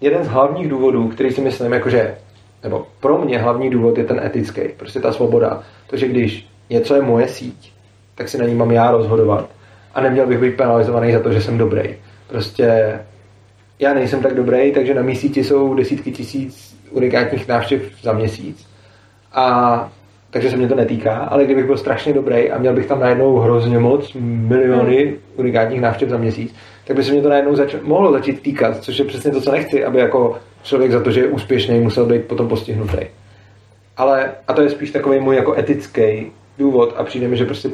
jeden z hlavních důvodů, který si myslím, jakože, nebo pro mě hlavní důvod je ten etický, prostě ta svoboda. To, že když něco je moje síť, tak si na ní mám já rozhodovat a neměl bych být penalizovaný za to, že jsem dobrý. Prostě já nejsem tak dobrý, takže na mý síti jsou desítky tisíc unikátních návštěv za měsíc. A takže se mě to netýká, ale kdybych byl strašně dobrý a měl bych tam najednou hrozně moc, miliony unikátních návštěv za měsíc, tak by se mě to najednou zač- mohlo začít týkat, což je přesně to, co nechci, aby jako člověk za to, že je úspěšný, musel být potom postihnutý. Ale, a to je spíš takový můj jako etický důvod a přijde mi, že prostě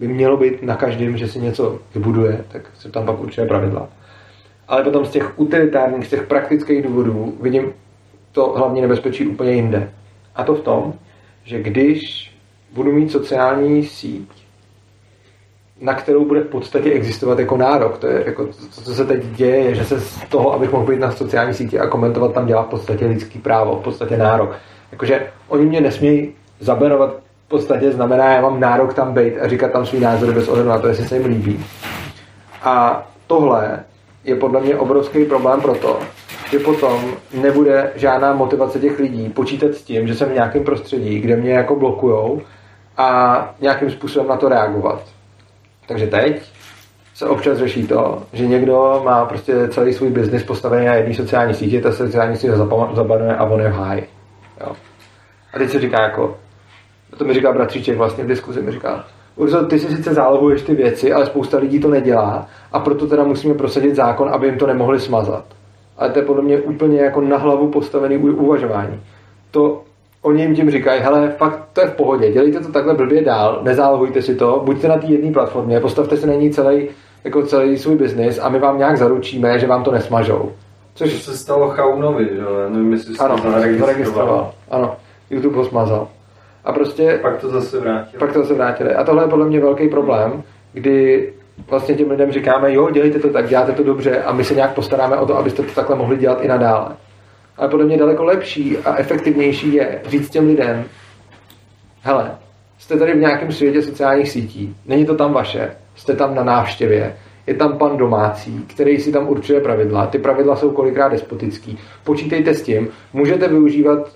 by mělo být na každém, že si něco vybuduje, tak se tam pak určitě pravidla. Ale potom z těch utilitárních, z těch praktických důvodů vidím to hlavní nebezpečí úplně jinde. A to v tom, že když budu mít sociální síť, na kterou bude v podstatě existovat jako nárok. To je jako to, co se teď děje, je, že se z toho, abych mohl být na sociální síti a komentovat, tam dělá v podstatě lidský právo, v podstatě nárok. Jakože oni mě nesmějí zaberovat podstatě znamená, já mám nárok tam být a říkat tam svůj názor bez ohledu na to, jestli se jim líbí. A tohle je podle mě obrovský problém proto, že potom nebude žádná motivace těch lidí počítat s tím, že jsem v nějakém prostředí, kde mě jako blokujou a nějakým způsobem na to reagovat. Takže teď se občas řeší to, že někdo má prostě celý svůj biznis postavený na jedné sociální síti, ta sociální síť zabanuje a on je v. Jo. A teď se říká jako, to mi říká bratříček vlastně v diskuzi, mi říká, Urzo, ty si sice zálohuješ ty věci, ale spousta lidí to nedělá a proto teda musíme prosadit zákon, aby jim to nemohli smazat. Ale to je podle mě úplně jako na hlavu postavený uvažování. To oni jim tím říkají, hele, fakt to je v pohodě, dělejte to takhle blbě dál, nezálohujte si to, buďte na té jedné platformě, postavte si na ní celý, jako celý svůj biznis a my vám nějak zaručíme, že vám to nesmažou. Což to se stalo Chaunovi, že jo? Nevím, jestli ano, to zaregistroval. Ano, YouTube ho smazal. A prostě... Pak to zase vrátili. Pak to zase vrátili. A tohle je podle mě velký problém, kdy vlastně těm lidem říkáme, jo, dělejte to tak, děláte to dobře a my se nějak postaráme o to, abyste to takhle mohli dělat i nadále. Ale podle mě daleko lepší a efektivnější je říct těm lidem, hele, jste tady v nějakém světě sociálních sítí, není to tam vaše, jste tam na návštěvě, je tam pan domácí, který si tam určuje pravidla. Ty pravidla jsou kolikrát despotický. Počítejte s tím, můžete využívat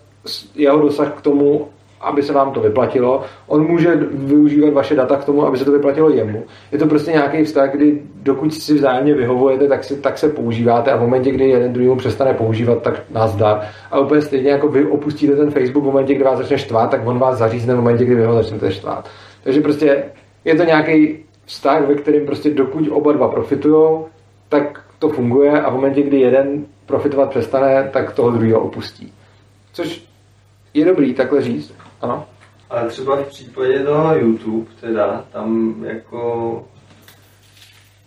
jeho dosah k tomu, aby se vám to vyplatilo. On může využívat vaše data k tomu, aby se to vyplatilo jemu. Je to prostě nějaký vztah, kdy dokud si vzájemně vyhovujete, tak, si, tak se používáte a v momentě, kdy jeden druhýmu přestane používat, tak nás dá. A úplně stejně jako vy opustíte ten Facebook v momentě, kdy vás začne štvát, tak on vás zařízne v momentě, kdy vy ho začnete štvát. Takže prostě je to nějaký vztah, ve kterém prostě dokud oba dva profitují, tak to funguje a v momentě, kdy jeden profitovat přestane, tak toho druhého opustí. Což je dobrý takhle říct, ano. Ale třeba v případě toho YouTube, teda, tam jako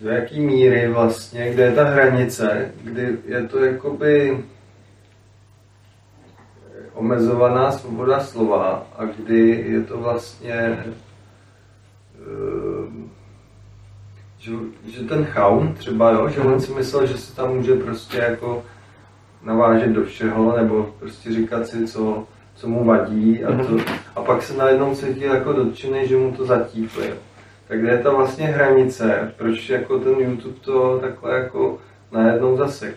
do jaký míry vlastně, kde je ta hranice, kdy je to jakoby omezovaná svoboda slova a kdy je to vlastně ehm, že, že ten chaun třeba, jo, že on si myslel, že se tam může prostě jako navážet do všeho, nebo prostě říkat si, co, co mu vadí a, to, a pak se najednou cítí jako dotčený, že mu to zatípli. Tak kde je ta vlastně hranice? Proč jako ten YouTube to takhle jako najednou zasek?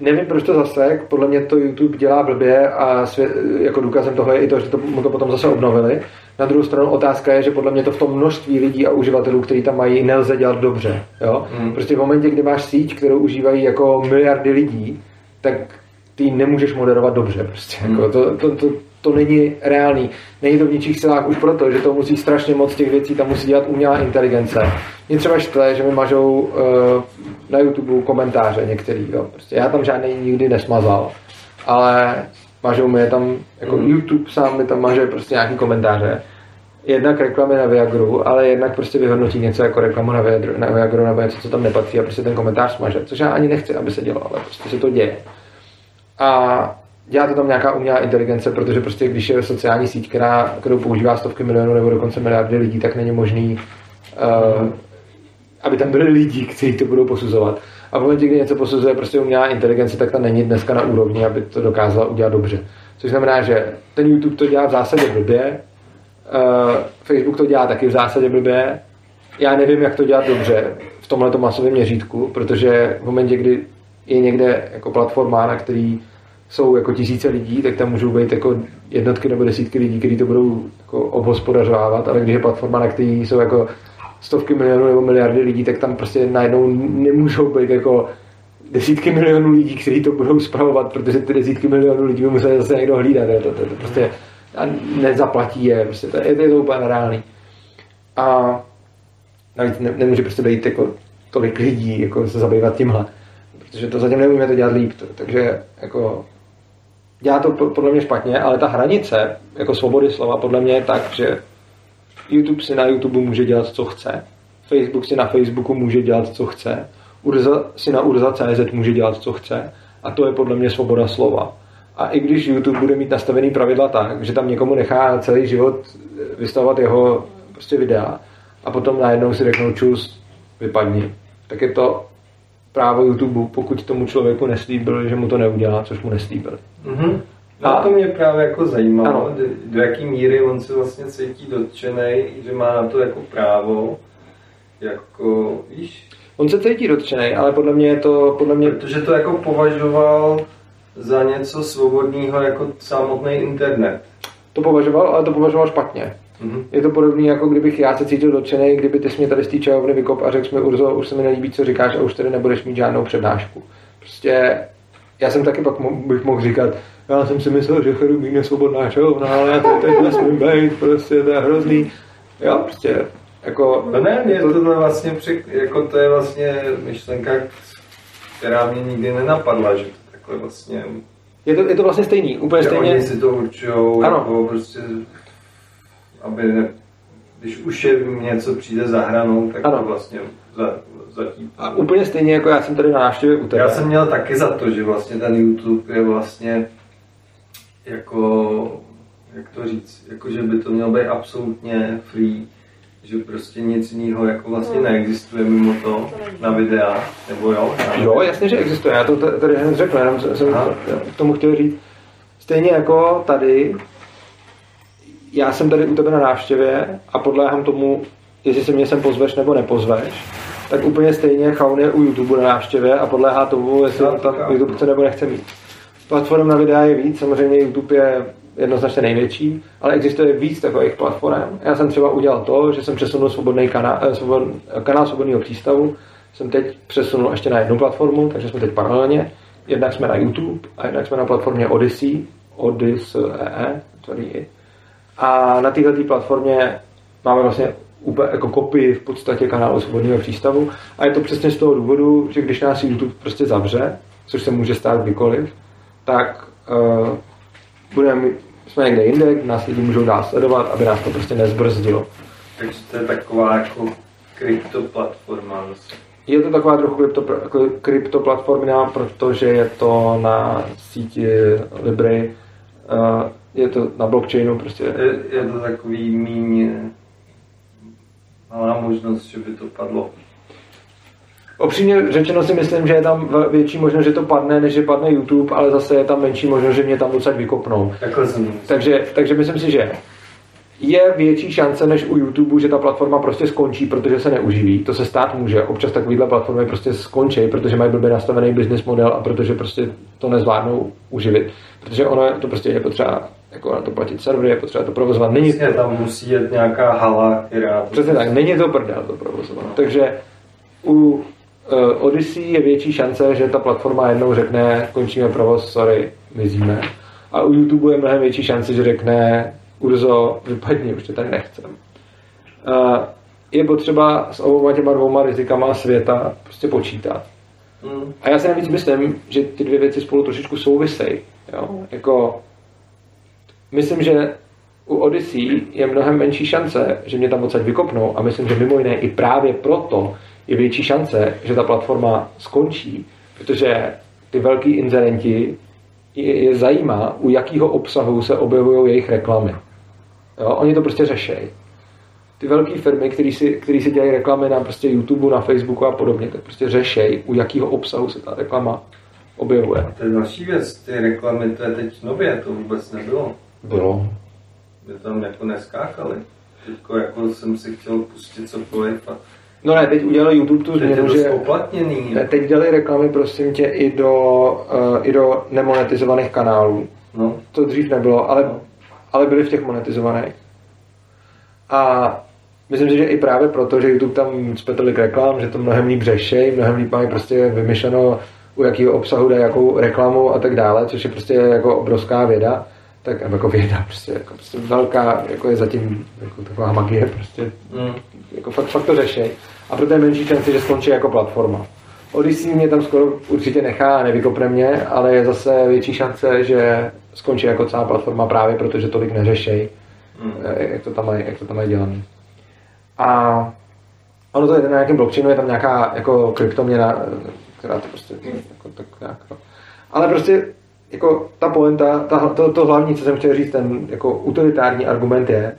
Nevím, proč to zasek, podle mě to YouTube dělá blbě a svět, jako důkazem toho je i to, že to, mu to potom zase obnovili. Na druhou stranu otázka je, že podle mě to v tom množství lidí a uživatelů, kteří tam mají, nelze dělat dobře. Jo? Hmm. Prostě v momentě, kdy máš síť, kterou užívají jako miliardy lidí, tak ty nemůžeš moderovat dobře. Prostě. Hmm. Jako to, to, to, to není reálný. Není to v ničích silách už proto, že to musí strašně moc těch věcí, tam musí dělat umělá inteligence. Mě třeba štve, že mi mažou uh, na YouTube komentáře některý. Jo. Prostě já tam žádný nikdy nesmazal, ale mažou mi je tam, jako mm. YouTube sám mi tam maže prostě nějaký komentáře. Jednak reklamy na Viagru, ale jednak prostě vyhodnotí něco jako reklamu na Viagru, na Viagru nebo něco, co tam nepatří a prostě ten komentář smaže. Což já ani nechci, aby se dělalo, ale prostě se to děje. A dělá to tam nějaká umělá inteligence, protože prostě když je sociální síť, která, kterou používá stovky milionů nebo dokonce miliardy lidí, tak není možný, uh, aby tam byli lidi, kteří to budou posuzovat. A v momentě, kdy něco posuzuje prostě umělá inteligence, tak ta není dneska na úrovni, aby to dokázala udělat dobře. Což znamená, že ten YouTube to dělá v zásadě blbě, uh, Facebook to dělá taky v zásadě blbě, já nevím, jak to dělat dobře v tomhle masovém měřítku, protože v momentě, kdy je někde jako platforma, na který jsou jako tisíce lidí, tak tam můžou být jako jednotky nebo desítky lidí, kteří to budou jako obhospodařovávat, ale když je platforma, na který jsou jako stovky milionů nebo miliardy lidí, tak tam prostě najednou nemůžou být jako desítky milionů lidí, kteří to budou spravovat, protože ty desítky milionů lidí by museli zase někdo hlídat. To, to, to, to prostě a nezaplatí je, prostě to, je, je to úplně nereálný. A navíc ne, nemůže prostě být jako tolik lidí, jako se zabývat tímhle. Protože to zatím neumíme to dělat líp. To, takže jako dělá to podle mě špatně, ale ta hranice jako svobody slova podle mě je tak, že YouTube si na YouTube může dělat, co chce, Facebook si na Facebooku může dělat, co chce, Urza si na Urza.cz může dělat, co chce. A to je podle mě svoboda slova. A i když YouTube bude mít nastavený pravidla tak, že tam někomu nechá celý život vystavovat jeho prostě videa a potom najednou si řeknou čus, vypadni, tak je to právo YouTube, pokud tomu člověku neslíbil, že mu to neudělá, což mu neslíbil. Mm-hmm. No a to mě právě jako zajímalo, do, do jaký míry on se vlastně cítí dotčený, že má na to jako právo, jako, víš? On se cítí dotčený, ale podle mě je to, podle mě... Protože to jako považoval za něco svobodného jako samotný internet. To považoval, ale to považoval špatně. Mm-hmm. Je to podobné, jako kdybych já se cítil dotčený, kdyby ty jsi mě tady z té čajovny vykop a řekl mi, Urzo, už se mi nelíbí, co říkáš a už tady nebudeš mít žádnou přednášku. Prostě já jsem taky pak mo- bych mohl říkat, já jsem si myslel, že Cherubín je svobodná čajovna, ale já to teď nesmím být, prostě to je hrozný. Jo, prostě jako... No ne, mě to, to vlastně, při, jako to je vlastně myšlenka, která mě nikdy nenapadla, že to takhle vlastně... Je to, je to vlastně stejný, úplně stejně. Oni si to určují, jako prostě aby ne, když už je něco přijde za hranou, tak ano. to vlastně za, zatím. A úplně stejně jako já jsem tady na návštěvě u tebe. Já jsem měl taky za to, že vlastně ten YouTube je vlastně jako, jak to říct, jako že by to mělo být absolutně free, že prostě nic jiného jako vlastně neexistuje mimo to na videa, nebo jo? Jo, jasně, že existuje, já to tady hned řekl, jenom jsem k tomu chtěl říct. Stejně jako tady já jsem tady u tebe na návštěvě a podléhám tomu, jestli se mě sem pozveš nebo nepozveš, tak úplně stejně Chaun je u YouTube na návštěvě a podléhá tomu, jestli no, tam YouTube chce nebo nechce mít. Platform na videa je víc, samozřejmě YouTube je jednoznačně největší, ale existuje víc takových platform. Já jsem třeba udělal to, že jsem přesunul svobodný kanál, eh, svobod, kanál svobodného přístavu, jsem teď přesunul ještě na jednu platformu, takže jsme teď paralelně. Jednak jsme na YouTube a jednak jsme na platformě Odyssey, Odyssey, sorry, a na této platformě máme vlastně úplně jako kopii v podstatě kanálu Svobodného přístavu a je to přesně z toho důvodu, že když nás YouTube prostě zavře, což se může stát kdykoliv, tak uh, budeme, jsme někde jinde, nás lidi můžou dál sledovat, aby nás to prostě nezbrzdilo. Takže to je taková jako kryptoplatforma. Je to taková trochu krypto, kryptoplatforma, protože je to na síti Libry. Je to na blockchainu prostě. Je, je to takový míň malá možnost, že by to padlo. Opřímně řečeno si myslím, že je tam větší možnost, že to padne, než že padne YouTube, ale zase je tam menší možnost, že mě tam odsaď vykopnou. Takže, takže myslím si, že je větší šance než u YouTube, že ta platforma prostě skončí, protože se neuživí. To se stát může. Občas takovýhle platformy prostě skončí, protože mají blbě nastavený business model a protože prostě to nezvládnou uživit. Protože ono to prostě je potřeba jako na to platit servery, je potřeba to provozovat. Není to... tam musí jet nějaká hala, která... Přesně tak, není to prdel to provozovat. No. Takže u uh, Odyssey je větší šance, že ta platforma jednou řekne, končíme provoz, sorry, mizíme. A u YouTube je mnohem větší šance, že řekne, Urzo, vypadni, už tě tady nechcem. Uh, je potřeba s oboma těma dvouma rizikama světa prostě počítat. Mm. A já si navíc myslím, že ty dvě věci spolu trošičku souvisejí. Jo? Jako, myslím, že u Odyssey je mnohem menší šance, že mě tam odsaď vykopnou a myslím, že mimo jiné i právě proto je větší šance, že ta platforma skončí, protože ty velký inzerenti je, je zajímá, u jakého obsahu se objevují jejich reklamy. Jo? Oni to prostě řešejí. ty velké firmy, které si, si dělají reklamy na prostě YouTube, na Facebooku a podobně, tak prostě řešej, u jakého obsahu se ta reklama objevuje. A to je další věc, ty reklamy, to je teď nově, to vůbec nebylo. Bylo. My tam jako neskákali. Teďko jako jsem si chtěl pustit cokoliv a No ne, teď udělali YouTube tu změnu, že oplatněný. ne, teď dělali reklamy prosím tě i do, uh, i do nemonetizovaných kanálů. No, To dřív nebylo, ale, ale byly v těch monetizovaných. A myslím si, že i právě proto, že YouTube tam cpe tolik reklam, že to mnohem líp řešej, mnohem líp mají prostě vymyšleno, u jakého obsahu dají jakou reklamu a tak dále, což je prostě jako obrovská věda, tak jako věda, prostě, jako prostě velká, jako je zatím jako taková magie, prostě mm. jako fakt, fakt to řešej. A proto je menší šance, že skončí jako platforma. Odyssey mě tam skoro určitě nechá a nevykopne mě, ale je zase větší šance, že skončí jako celá platforma právě protože tolik neřešej, Mm. jak to tam mají, jak to tam mají dělané. A ono to je na nějakém blockchainu, je tam nějaká jako kryptoměna, eh, která to prostě jako tak nějak, no. Ale prostě jako ta poenta, ta, to, to hlavní, co jsem chtěl říct, ten jako utilitární argument je,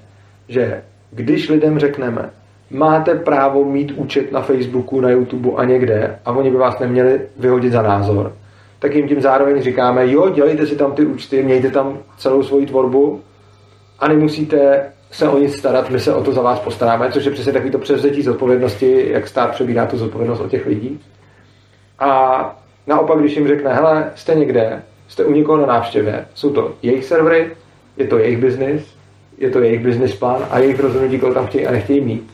že když lidem řekneme, máte právo mít účet na Facebooku, na YouTube a někde a oni by vás neměli vyhodit za názor, tak jim tím zároveň říkáme, jo, dělejte si tam ty účty, mějte tam celou svoji tvorbu a nemusíte se o nic starat, my se o to za vás postaráme, což je přesně takový to převzetí zodpovědnosti, jak stát přebírá tu zodpovědnost od těch lidí. A naopak, když jim řekne, hele, jste někde, jste u někoho na návštěvě, jsou to jejich servery, je to jejich business, je to jejich business plán a jejich rozhodnutí, koho tam chtějí a nechtějí mít.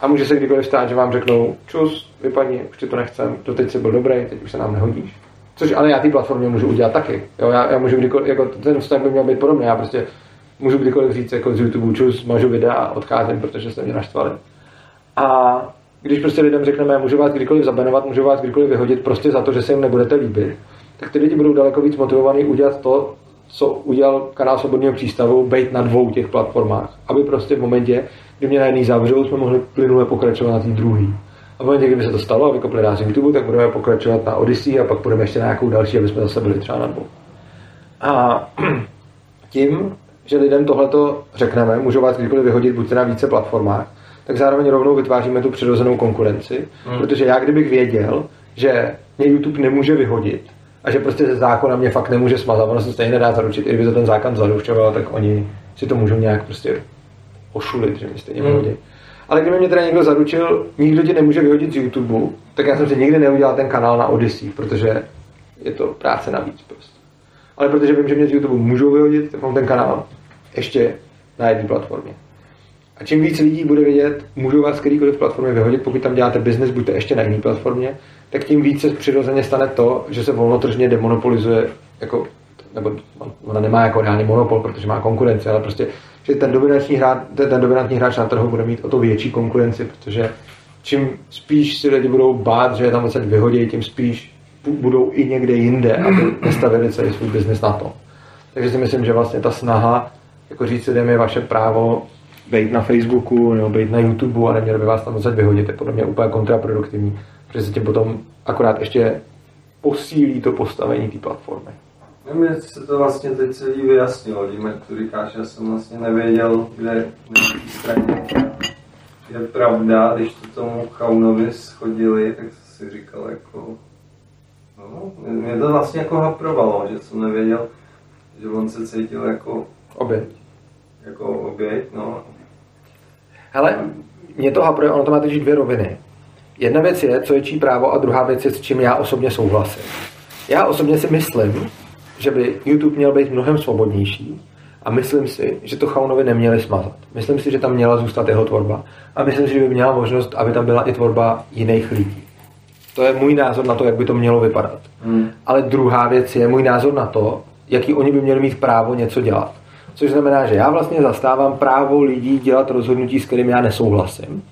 A může se kdykoliv stát, že vám řeknou, čus, vypadni, už ti to nechcem, doteď jsi byl dobrý, teď už se nám nehodíš. Což ale já té platformě můžu udělat taky. Jo, já, já můžu kdykoliv, jako ten vztah by měl být podobný, já prostě můžu kdykoliv říct jako z YouTube čus, mažu videa a odcházím, protože se mě naštvali. A když prostě lidem řekneme, můžu vás kdykoliv zabenovat, můžu vás kdykoliv vyhodit prostě za to, že se jim nebudete líbit, tak ty lidi budou daleko víc motivovaní udělat to, co udělal kanál Svobodného přístavu, být na dvou těch platformách. Aby prostě v momentě, kdy mě na jedný zavřou, jsme mohli plynule pokračovat na té druhé. A v momentě, kdyby se to stalo a vykopli nás YouTube, tak budeme pokračovat na Odyssey a pak budeme ještě na nějakou další, aby jsme zase byli třeba na dvou. A <clears throat> tím, že lidem tohleto řekneme, můžou vás kdykoliv vyhodit buďte na více platformách, tak zároveň rovnou vytváříme tu přirozenou konkurenci, hmm. protože já kdybych věděl, že mě YouTube nemůže vyhodit a že prostě ze zákona mě fakt nemůže smazat, ono se stejně nedá zaručit, i kdyby to ten zákon zaručoval, tak oni si to můžou nějak prostě ošulit, že mě stejně Hmm. vyhodí. Ale kdyby mě teda někdo zaručil, nikdo tě nemůže vyhodit z YouTube, tak já jsem si nikdy neudělal ten kanál na Odyssey, protože je to práce navíc prostě. Ale protože vím, že mě z YouTube můžou vyhodit, tak mám ten kanál ještě na jedné platformě. A čím víc lidí bude vědět, můžou vás z kterýkoliv platformy vyhodit, pokud tam děláte business, buďte ještě na jiné platformě, tak tím více přirozeně stane to, že se volnotržně demonopolizuje, jako, nebo ona nemá jako reálný monopol, protože má konkurenci, ale prostě, že ten dominantní, hráč, ten, ten dominantní hráč na trhu bude mít o to větší konkurenci, protože čím spíš si lidi budou bát, že je tam odsaď vyhodí, tím spíš bu- budou i někde jinde, aby <clears throat> nestavili celý svůj biznis na to. Takže si myslím, že vlastně ta snaha, jako říct lidem je vaše právo být na Facebooku nebo být na YouTube a neměli by vás tam odsaď vyhodit, je podle mě úplně kontraproduktivní, protože se tím potom akorát ještě posílí to postavení té platformy. No, mě se to vlastně teď celý vyjasnilo, jak tu říkáš, já jsem vlastně nevěděl, kde na straně je pravda, když to tomu Chaunovi schodili, tak jsem si říkal jako, no, mě to vlastně jako haprovalo, že jsem nevěděl, že on se cítil jako, Obě. jako oběť, no. Hele, mě to hapruje, ono to má totiž dvě roviny. Jedna věc je, co je čí právo, a druhá věc je, s čím já osobně souhlasím. Já osobně si myslím, že by YouTube měl být mnohem svobodnější a myslím si, že to Chaunovi neměli smazat. Myslím si, že tam měla zůstat jeho tvorba a myslím si, že by měla možnost, aby tam byla i tvorba jiných lidí. To je můj názor na to, jak by to mělo vypadat. Hmm. Ale druhá věc je můj názor na to, jaký oni by měli mít právo něco dělat. Což znamená, že já vlastně zastávám právo lidí dělat rozhodnutí, s kterým já nesouhlasím.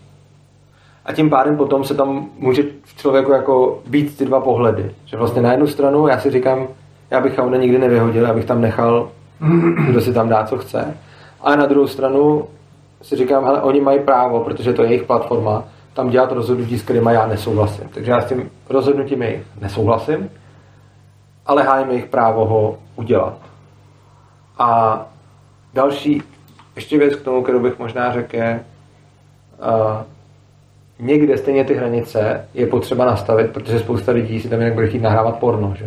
A tím pádem potom se tam může v člověku jako být ty dva pohledy. Že vlastně na jednu stranu já si říkám, já bych Chauna nikdy nevyhodil, abych tam nechal, kdo si tam dá, co chce. A na druhou stranu si říkám, hele, oni mají právo, protože to je jejich platforma, tam dělat rozhodnutí, s kterými já nesouhlasím. Takže já s tím rozhodnutím jejich nesouhlasím, ale hájím jejich právo ho udělat. A další ještě věc k tomu, kterou bych možná řekl, je, uh, někde stejně ty hranice je potřeba nastavit, protože spousta lidí si tam jinak bude chtít nahrávat porno, že?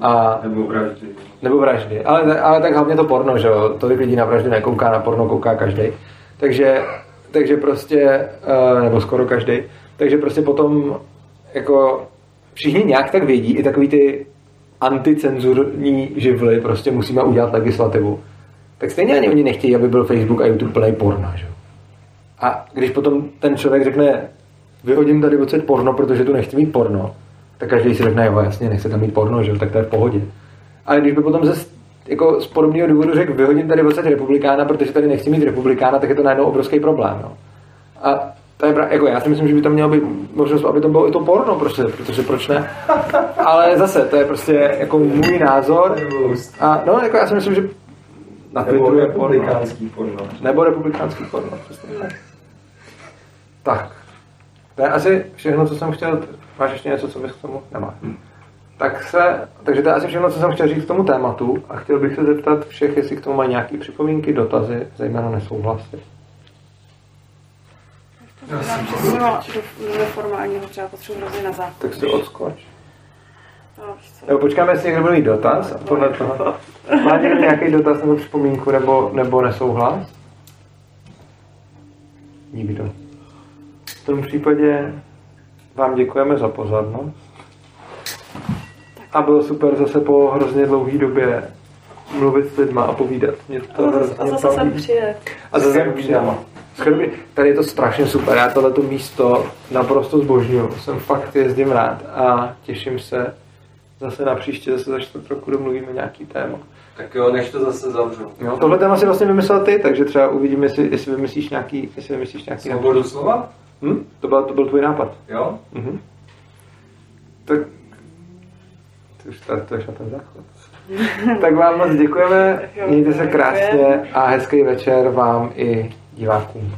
A, nebo vraždy. Nebo vraždy. Ale, ale tak hlavně to porno, že jo? Tolik lidí na vraždy nekouká, na porno kouká každý. Takže, takže prostě, uh, nebo skoro každý. Takže prostě potom jako všichni nějak tak vědí, i takový ty anticenzurní živly, prostě musíme udělat legislativu. Tak stejně ani oni nechtějí, aby byl Facebook a YouTube plný porna, že? A když potom ten člověk řekne, vyhodím tady odsaď porno, protože tu nechci mít porno, tak každý si řekne, jo, jasně, nechce tam mít porno, že? tak to je v pohodě. Ale když by potom ze, jako z podobného důvodu řekl, vyhodím tady odsaď republikána, protože tady nechci mít republikána, tak je to najednou obrovský problém. No. A to je právě, jako já si myslím, že by tam mělo být možnost, aby to bylo i to porno, prostě, protože proč ne? Ale zase, to je prostě jako můj názor. A no, jako já si myslím, že na Twitteru je republikánský porno. Nebo republikánský porno, přesně tak. Tak. To je asi všechno, co jsem chtěl. Máš ještě něco, co bys k tomu? Nemá. Tak se, takže to je asi všechno, co jsem chtěl říct k tomu tématu a chtěl bych se zeptat všech, jestli k tomu mají nějaké připomínky, dotazy, zejména nesouhlasy. Já jsem do, do formálního třeba potřebuji hrozně na základ. Tak si odskoč. No, počkáme, jestli někdo bude mít dotaz a podle toho. Má někdo nějaký dotaz nebo připomínku nebo, nebo nesouhlas? Nikdo. V tom případě vám děkujeme za pozornost. A bylo super zase po hrozně dlouhé době mluvit s lidma a povídat. Mě to a zase, a zase jsem přijet. A zase jsem přijet. Tady je to strašně super. Já tohleto místo naprosto zbožňuju. Jsem fakt jezdím rád a těším se zase na příště, zase za čtvrt roku domluvíme nějaký téma. Tak jo, než to zase zavřu. Jo, tohle téma si vlastně vymyslel ty, takže třeba uvidíme, jestli, jestli vymyslíš nějaký, jestli vymyslíš nějaký Svobodu slova? Hm? To, byl, to byl tvůj nápad. Jo? Mhm. Tak ty už startuješ na ten záchod. <laughs> tak vám moc děkujeme, mějte se krásně a hezký večer vám i divákům.